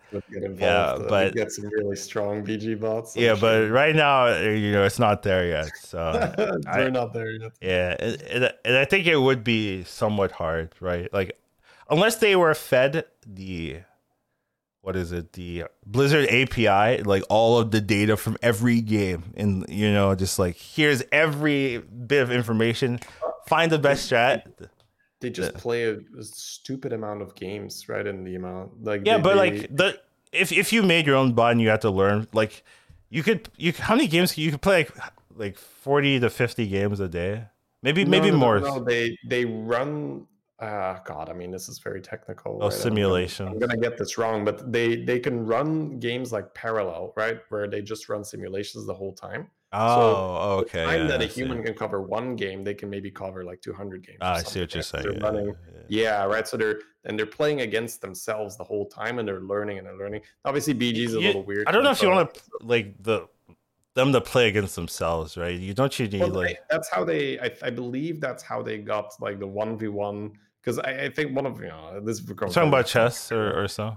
yeah uh, but get some really strong bg bots yeah sure. but right now uh, you know it's not there yet so they're I, not there yet. Yeah and, and, and i think it would be somewhat hard right? Like unless they were fed the what is it? The blizzard api like all of the data from every game. And you know just like here's every bit of information. Find the best strat they just play a, a stupid amount of games right in the amount like yeah they, but they, like the if if you made your own bot you have to learn like you could you how many games you could play like like 40 to 50 games a day? Maybe no, maybe no, more. no, they they run uh god i mean this is very technical oh right? simulation I'm gonna, get this wrong but they they can run games like parallel right? Where they just run simulations the whole time. Oh so okay the time yeah, that a human can cover one game they can maybe cover like 200 games ah, i see what you're saying yeah, running, yeah, yeah, right so they're and they're playing against themselves the whole time and they're learning and they're learning. Obviously bg is a little weird i don't know if you want to like the them to play against themselves, right? You don't you need well, like that's how they. I, I, believe that's how they got like the one v one because I, I, think one of you know this is talking about chess or, or so.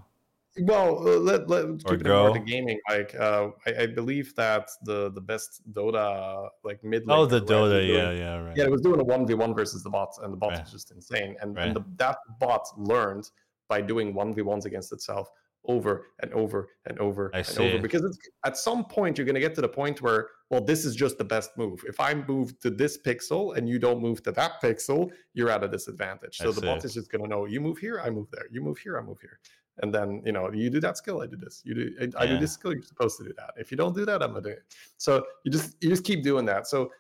Well, uh, let, let keep it to gaming. Like, uh, I, I, believe that the the best Dota like mid. Oh, the Dota, doing, yeah, yeah, right. Yeah, it was doing a one v one versus the bot, and the bot right. was just insane. And, right. and the, that bot learned by doing one v ones against itself over and over and over I and see. over because it's at some point you're going to get to the point where well this is just the best move. If i move to this pixel and you don't move to that pixel you're at a disadvantage. I so the bot is just going to know you move here i move there. You move here i move here. And then you know you do that skill i do this. You do i, I do this skill you're supposed to do that. If you don't do that i'm gonna do it. So you just you just keep doing that. So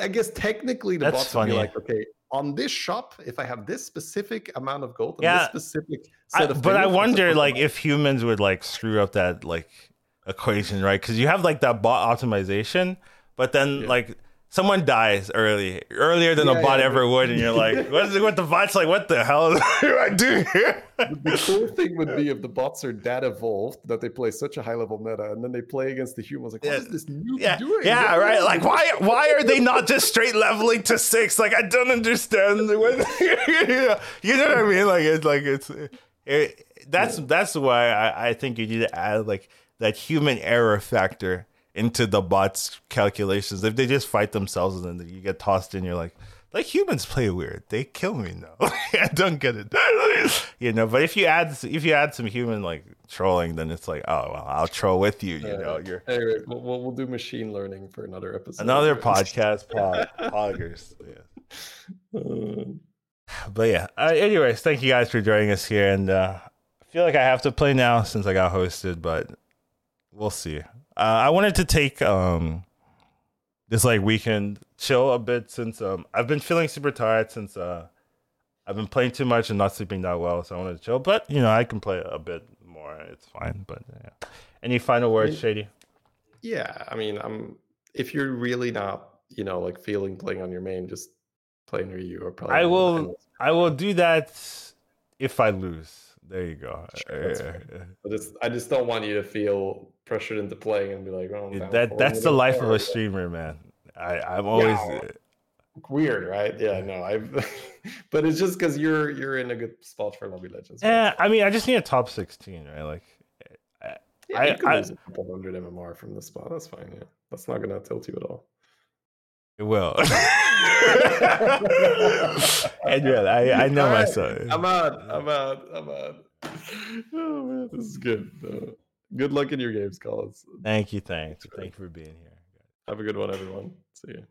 i guess technically the That's bots funny. be like okay on this shop if i have this specific amount of gold and Yeah. this specific set of but I wonder, like, if humans would like screw up that like equation, right? Because you have like that bot optimization, but then Yeah. like someone dies early, earlier than Yeah, a bot yeah, ever would, and you're like, what's what the bot's like? What the hell do I do here? the cool thing would be if the bots are that evolved that they play such a high level meta and then they play against the humans like what Yeah. is this noob yeah, doing yeah, What right. Like, why, why are they not just straight leveling to six? Like, I don't understand. What, you know what I mean? Like, it's like it's it, that's that's why I, I think you need to add like that human error factor into the bots calculations. If they just fight themselves and then you get tossed in, you're like. Like humans play weird. They kill me now. I don't get it. you know, but if you add if you add some human like trolling, then it's like, oh well, I'll troll with you. You know, you're anyway we'll, we'll, we'll do machine learning for another episode Another podcast, pod, poggers. Yeah. Uh, But yeah. Uh, anyways, thank you guys for joining us here, and uh, I feel like I have to play now since I got hosted, but we'll see. Uh, I wanted to take um this like weekend chill a bit since um I've been feeling super tired since uh I've been playing too much and not sleeping that well, so I wanted to chill. But you know, I can play a bit more. It's fine. But yeah. Any final words, Shady? yeah i mean i'm if you're really not you know like feeling playing on your main just play near you or probably I will-. I will do that if I lose. There you go. Sure, I just don't want you to feel pressured into playing and be like, oh, I'm that that's the life of a streamer, man. I I'm always Yeah. weird, right? Yeah, no, I've but it's just because you're you're in a good spot for Lobby Legends. yeah. I mean, I just need a top sixteen, right? Like, yeah, I- you could I- lose a couple hundred MMR from the spot. That's fine. Yeah, that's not gonna tilt you at all. it will. and yeah, I I know right, myself. I'm out. I'm out. I'm out. Oh man, this is good. Uh, good luck in your games, Collins. Thank you, thanks, thank you for being here. Have a good one, everyone. See you.